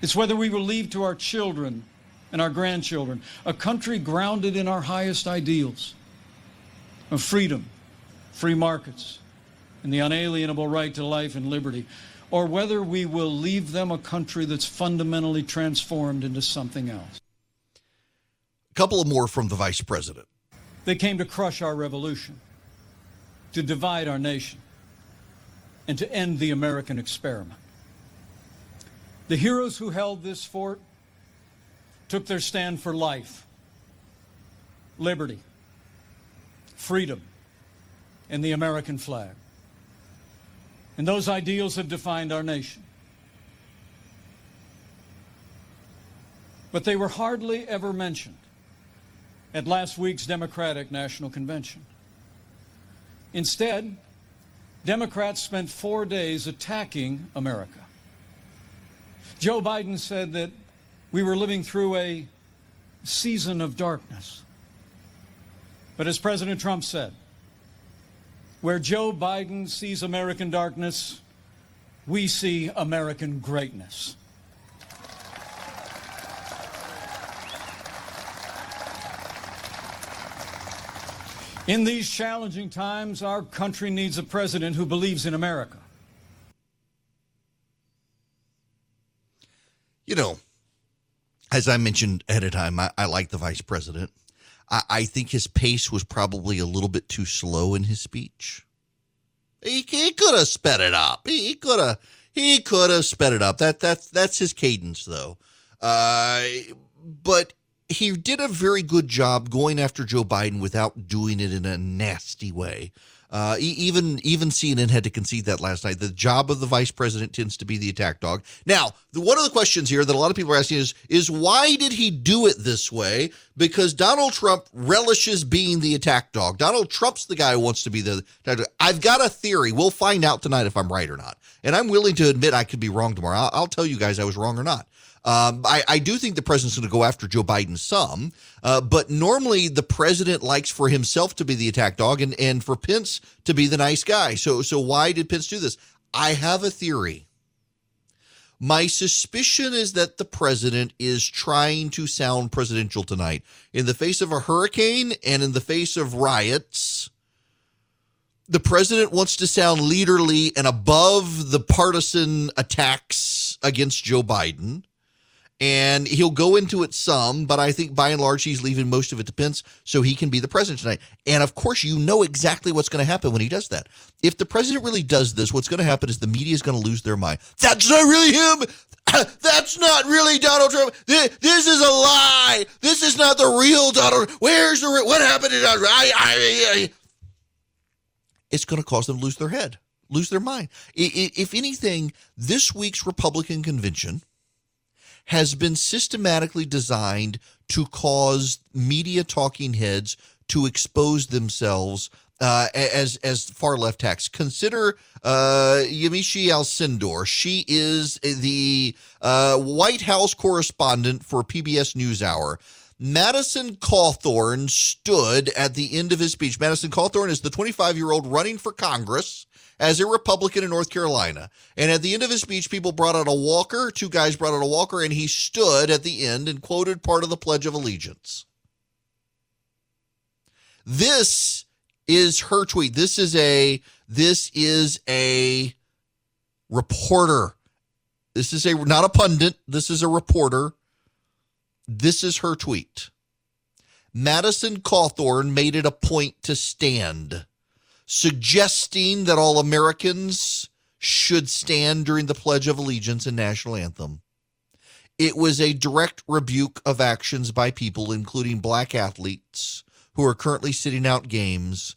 It's whether we will leave to our children and our grandchildren a country grounded in our highest ideals of freedom, free markets, and the unalienable right to life and liberty, or whether we will leave them a country that's fundamentally transformed into something else. A couple of more from the vice president. They came to crush our revolution, to divide our nation, and to end the American experiment. The heroes who held this fort took their stand for life, liberty, freedom, and the American flag. And those ideals have defined our nation. But they were hardly ever mentioned at last week's Democratic National Convention. Instead, Democrats spent four days attacking America. Joe Biden said that we were living through a season of darkness. But as President Trump said, where Joe Biden sees American darkness, we see American greatness. In these challenging times, our country needs a president who believes in America. You know, as I mentioned ahead of time, I, I like the vice president. I, I, think his pace was probably a little bit too slow in his speech. He, he could have sped it up. He, could have he could have sped it up. That that's that's his cadence though. Uh, but he did a very good job going after Joe Biden without doing it in a nasty way. Uh, even even CNN had to concede that last night. The job of the vice president tends to be the attack dog. Now, the, one of the questions here that a lot of people are asking is is why did he do it this way? Because Donald Trump relishes being the attack dog. Donald Trump's the guy who wants to be the. I've got a theory. We'll find out tonight if I'm right or not, and I'm willing to admit I could be wrong tomorrow. I'll, I'll tell you guys I was wrong or not. Um, I, I, do think the president's going to go after Joe Biden some, uh, but normally the president likes for himself to be the attack dog and, and for Pence to be the nice guy. So, so why did Pence do this? I have a theory. My suspicion is that the president is trying to sound presidential tonight. In the face of a hurricane and in the face of riots, the president wants to sound leaderly and above the partisan attacks against Joe Biden and he'll go into it some, but I think by and large he's leaving most of it to Pence so he can be the president tonight. And of course, you know exactly what's going to happen when he does that. If the president really does this, what's going to happen is the media is going to lose their mind. That's not really him. [COUGHS] That's not really Donald Trump. This is a lie. This is not the real Donald. Where's the what happened to Donald? I, I, I. It's going to cause them to lose their head, lose their mind. If anything, this week's Republican convention has been systematically designed to cause media talking heads to expose themselves uh, as as far left hacks. Consider uh, Yamiche Alcindor. She is the uh, White House correspondent for PBS NewsHour. Madison Cawthorn stood at the end of his speech. Madison Cawthorn is the 25 year old running for Congress as a Republican in North Carolina. And at the end of his speech, people brought out a walker. Two guys brought out a walker, and he stood at the end and quoted part of the Pledge of Allegiance. This is her tweet. This is a this is a reporter. This is a not a pundit. This is a reporter. This is her tweet. Madison Cawthorn made it a point to stand suggesting that all Americans should stand during the Pledge of Allegiance and national anthem. It was a direct rebuke of actions by people, including black athletes, who are currently sitting out games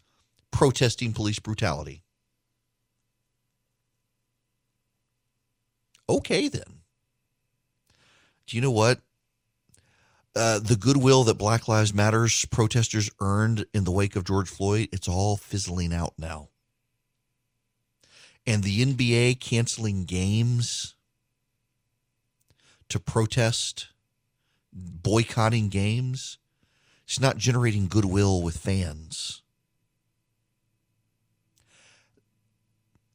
protesting police brutality. Okay, then. Do you know what? Uh, the goodwill that Black Lives Matters protesters earned in the wake of George Floyd, it's all fizzling out now. And the NBA canceling games to protest, boycotting games, it's not generating goodwill with fans.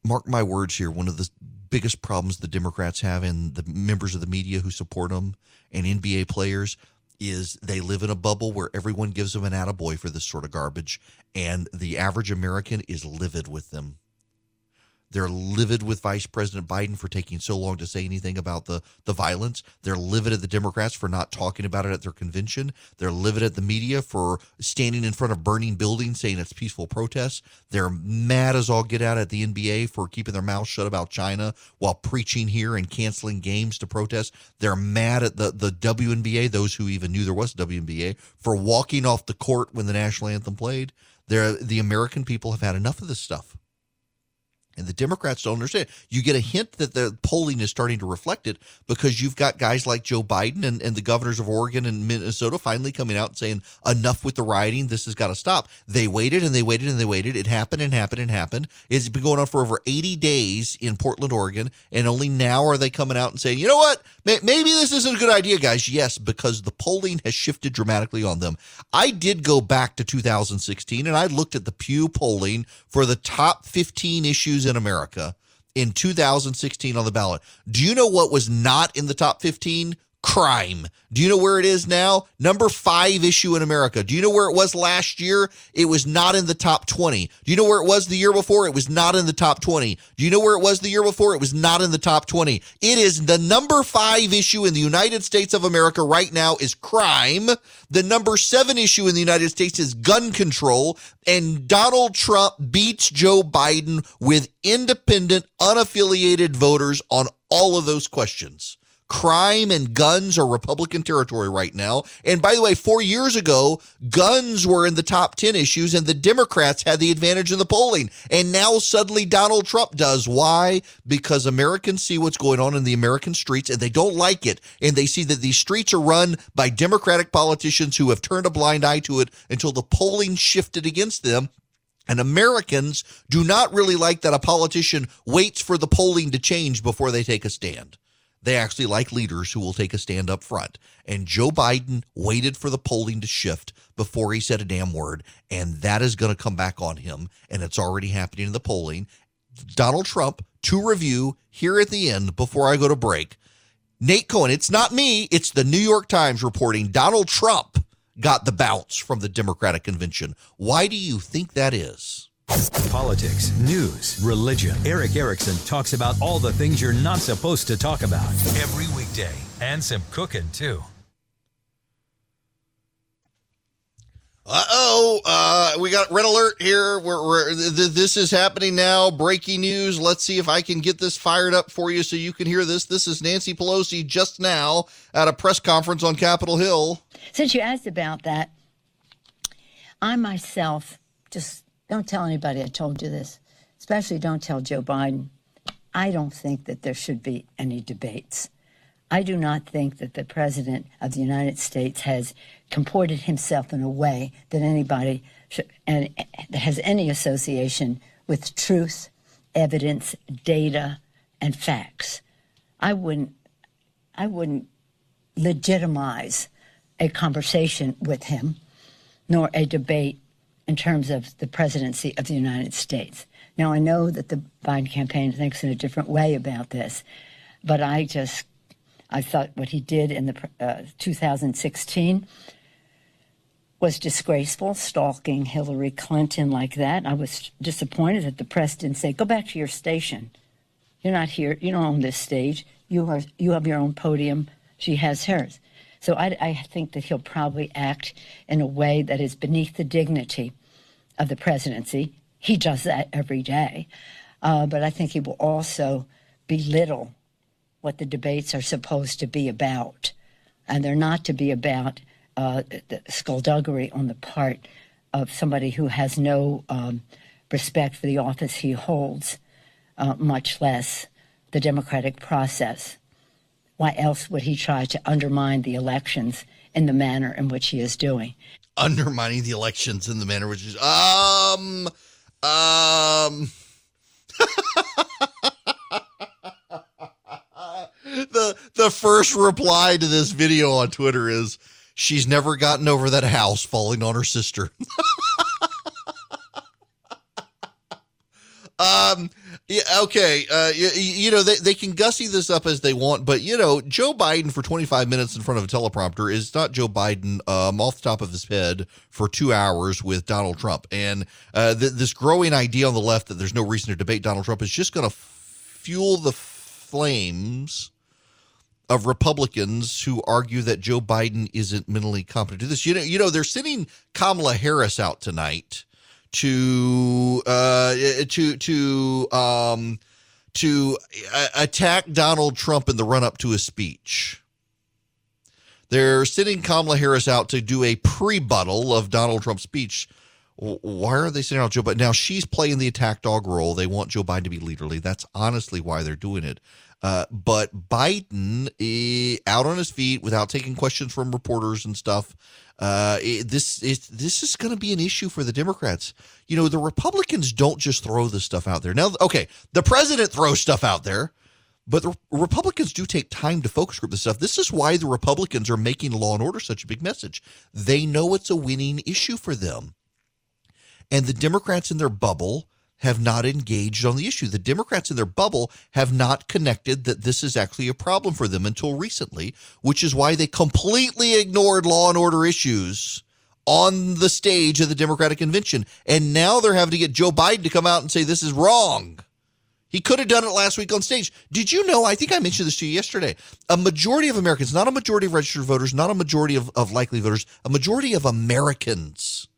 Mark my words here, one of the biggest problems the Democrats have and the members of the media who support them and NBA players is they live in a bubble where everyone gives them an attaboy for this sort of garbage, and the average American is livid with them. They're livid with Vice President Biden for taking so long to say anything about the, the violence. They're livid at the Democrats for not talking about it at their convention. They're livid at the media for standing in front of burning buildings saying it's peaceful protests. They're mad as all get out at the NBA for keeping their mouths shut about China while preaching here and canceling games to protest. They're mad at the, the WNBA, those who even knew there was a WNBA, for walking off the court when the national anthem played. They're, the American people have had enough of this stuff. And the Democrats don't understand. You get a hint that the polling is starting to reflect it because you've got guys like Joe Biden and, and the governors of Oregon and Minnesota finally coming out and saying, enough with the rioting. This has got to stop. They waited and they waited and they waited. It happened and happened and happened. It's been going on for over 80 days in Portland, Oregon. And only now are they coming out and saying, you know what? Maybe this isn't a good idea, guys. Yes, because the polling has shifted dramatically on them. I did go back to 2016 and I looked at the Pew polling for the top 15 issues in America in 2016 on the ballot. Do you know what was not in the top 15? Crime. Do you know where it is now? Number five issue in America. Do you know where it was last year? It was not in the top 20. Do you know where it was the year before? It was not in the top 20. Do you know where it was the year before? It was not in the top 20. It is the number five issue in the United States of America right now is crime. The number seven issue in the United States is gun control. And Donald Trump beats Joe Biden with independent, unaffiliated voters on all of those questions. Crime and guns are Republican territory right now. And by the way, four years ago, guns were in the top 10 issues and the Democrats had the advantage in the polling. And now suddenly Donald Trump does. Why? Because Americans see what's going on in the American streets and they don't like it. And they see that these streets are run by Democratic politicians who have turned a blind eye to it until the polling shifted against them. And Americans do not really like that a politician waits for the polling to change before they take a stand. They actually like leaders who will take a stand up front. And Joe Biden waited for the polling to shift before he said a damn word. And that is going to come back on him. And it's already happening in the polling. Donald Trump, to review here at the end before I go to break. Nate Cohn, it's not me, it's the New York Times reporting Donald Trump got the bounce from the Democratic convention. Why do you think that is? Politics, news, religion. Erick Erickson talks about all the things you're not supposed to talk about every weekday and some cooking too. Uh-oh, uh, we got red alert here. We're, we're th- this is happening now. Breaking news. Let's see if I can get this fired up for you so you can hear this. This is Nancy Pelosi just now at a press conference on Capitol Hill. Since you asked about that, I myself just don't tell anybody I told you this, especially don't tell Joe Biden. I don't think that there should be any debates. I do not think that the President of the United States has comported himself in a way that anybody should, and has any association with truth, evidence, data, and facts. I wouldn't, I wouldn't legitimize a conversation with him, nor a debate in terms of the presidency of the United States. Now, I know that the Biden campaign thinks in a different way about this, but I just, I thought what he did in the uh, 2016 was disgraceful, stalking Hillary Clinton like that. I was disappointed that the press didn't say, "Go back to your station. You're not here. You don't own this stage. You are. You have your own podium. She has hers." So I, I think that he'll probably act in a way that is beneath the dignity of the presidency. He does that every day. Uh, but I think he will also belittle what the debates are supposed to be about. And they're not to be about uh, skullduggery on the part of somebody who has no um, respect for the office he holds, uh, much less the democratic process. Why else would he try to undermine the elections in the manner in which he is doing? Undermining the elections in the manner which is um um [LAUGHS] the the first reply to this video on Twitter is she's never gotten over that house falling on her sister. [LAUGHS] um yeah, okay. Uh, you, you, know, they, they can gussy this up as they want, but, you know, Joe Biden for 25 minutes in front of a teleprompter is not Joe Biden um, off the top of his head for two hours with Donald Trump. And uh, th- this growing idea on the left that there's no reason to debate Donald Trump is just going to fuel the flames of Republicans who argue that Joe Biden isn't mentally competent to do this. You know, you know, they're sending Kamala Harris out tonight to uh, to to um, to attack Donald Trump in the run up to his speech. They're sending Kamala Harris out to do a pre-buttal of Donald Trump's speech. Why are they sending out Joe Biden? Now she's playing the attack dog role. They want Joe Biden to be leaderly. That's honestly why they're doing it. Uh, but Biden, eh, out on his feet without taking questions from reporters and stuff, uh, it, this is this is going to be an issue for the Democrats. You know, the Republicans don't just throw this stuff out there. Now, okay, the president throws stuff out there, but the Republicans do take time to focus group this stuff. This is why the Republicans are making law and order such a big message. They know it's a winning issue for them, and the Democrats in their bubble have not engaged on the issue. The Democrats in their bubble have not connected that this is actually a problem for them until recently, which is why they completely ignored law and order issues on the stage of the Democratic convention. And now they're having to get Joe Biden to come out and say this is wrong. He could have done it last week on stage. Did you know? I think I mentioned this to you yesterday. A majority of Americans, not a majority of registered voters, not a majority of, of likely voters, a majority of Americans,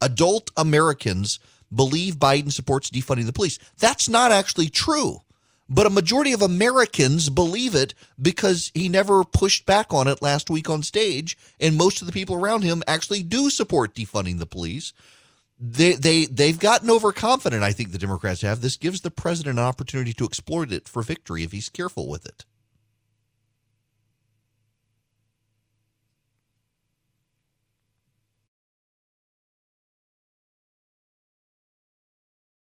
adult Americans, believe Biden supports defunding the police. That's not actually true. But a majority of Americans believe it because he never pushed back on it last week on stage. And most of the people around him actually do support defunding the police. They, they, they've gotten overconfident, I think the Democrats have. This gives the president an opportunity to exploit it for victory if he's careful with it.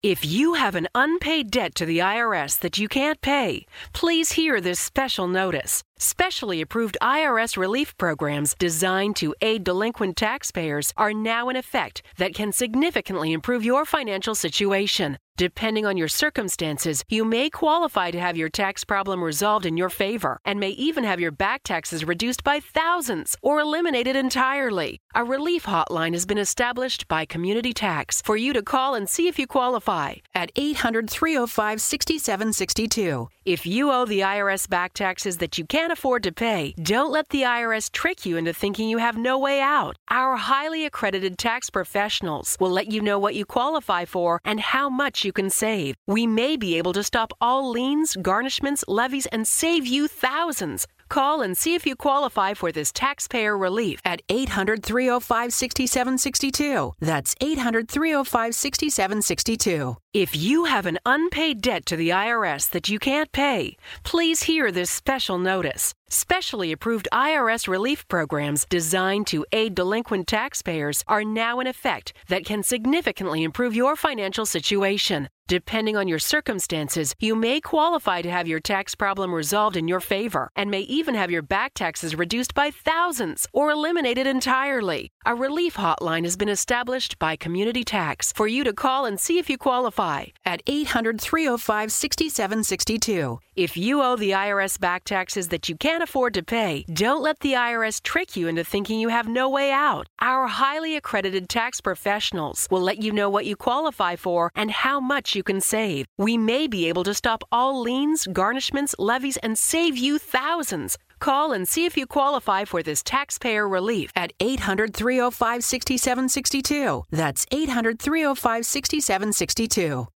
If you have an unpaid debt to the IRS that you can't pay, please hear this special notice. Specially approved IRS relief programs designed to aid delinquent taxpayers are now in effect that can significantly improve your financial situation. Depending on your circumstances, you may qualify to have your tax problem resolved in your favor and may even have your back taxes reduced by thousands or eliminated entirely. A relief hotline has been established by Community Tax for you to call and see if you qualify at 800 305 6762. If you owe the IRS back taxes that you can't afford to pay, don't let the IRS trick you into thinking you have no way out. Our highly accredited tax professionals will let you know what you qualify for and how much you can save. We may be able to stop all liens, garnishments, levies, and save you thousands. Call and see if you qualify for this taxpayer relief at 800 305 6762. That's 800 305 6762. If you have an unpaid debt to the IRS that you can't pay, please hear this special notice. Specially approved IRS relief programs designed to aid delinquent taxpayers are now in effect that can significantly improve your financial situation. Depending on your circumstances, you may qualify to have your tax problem resolved in your favor and may even have your back taxes reduced by thousands or eliminated entirely. A relief hotline has been established by Community Tax for you to call and see if you qualify at 800 305 6762. If you owe the IRS back taxes that you can't afford to pay, don't let the IRS trick you into thinking you have no way out. Our highly accredited tax professionals will let you know what you qualify for and how much you can save. We may be able to stop all liens, garnishments, levies, and save you thousands. Call and see if you qualify for this taxpayer relief at 800 305 6762. That's 800 305 6762.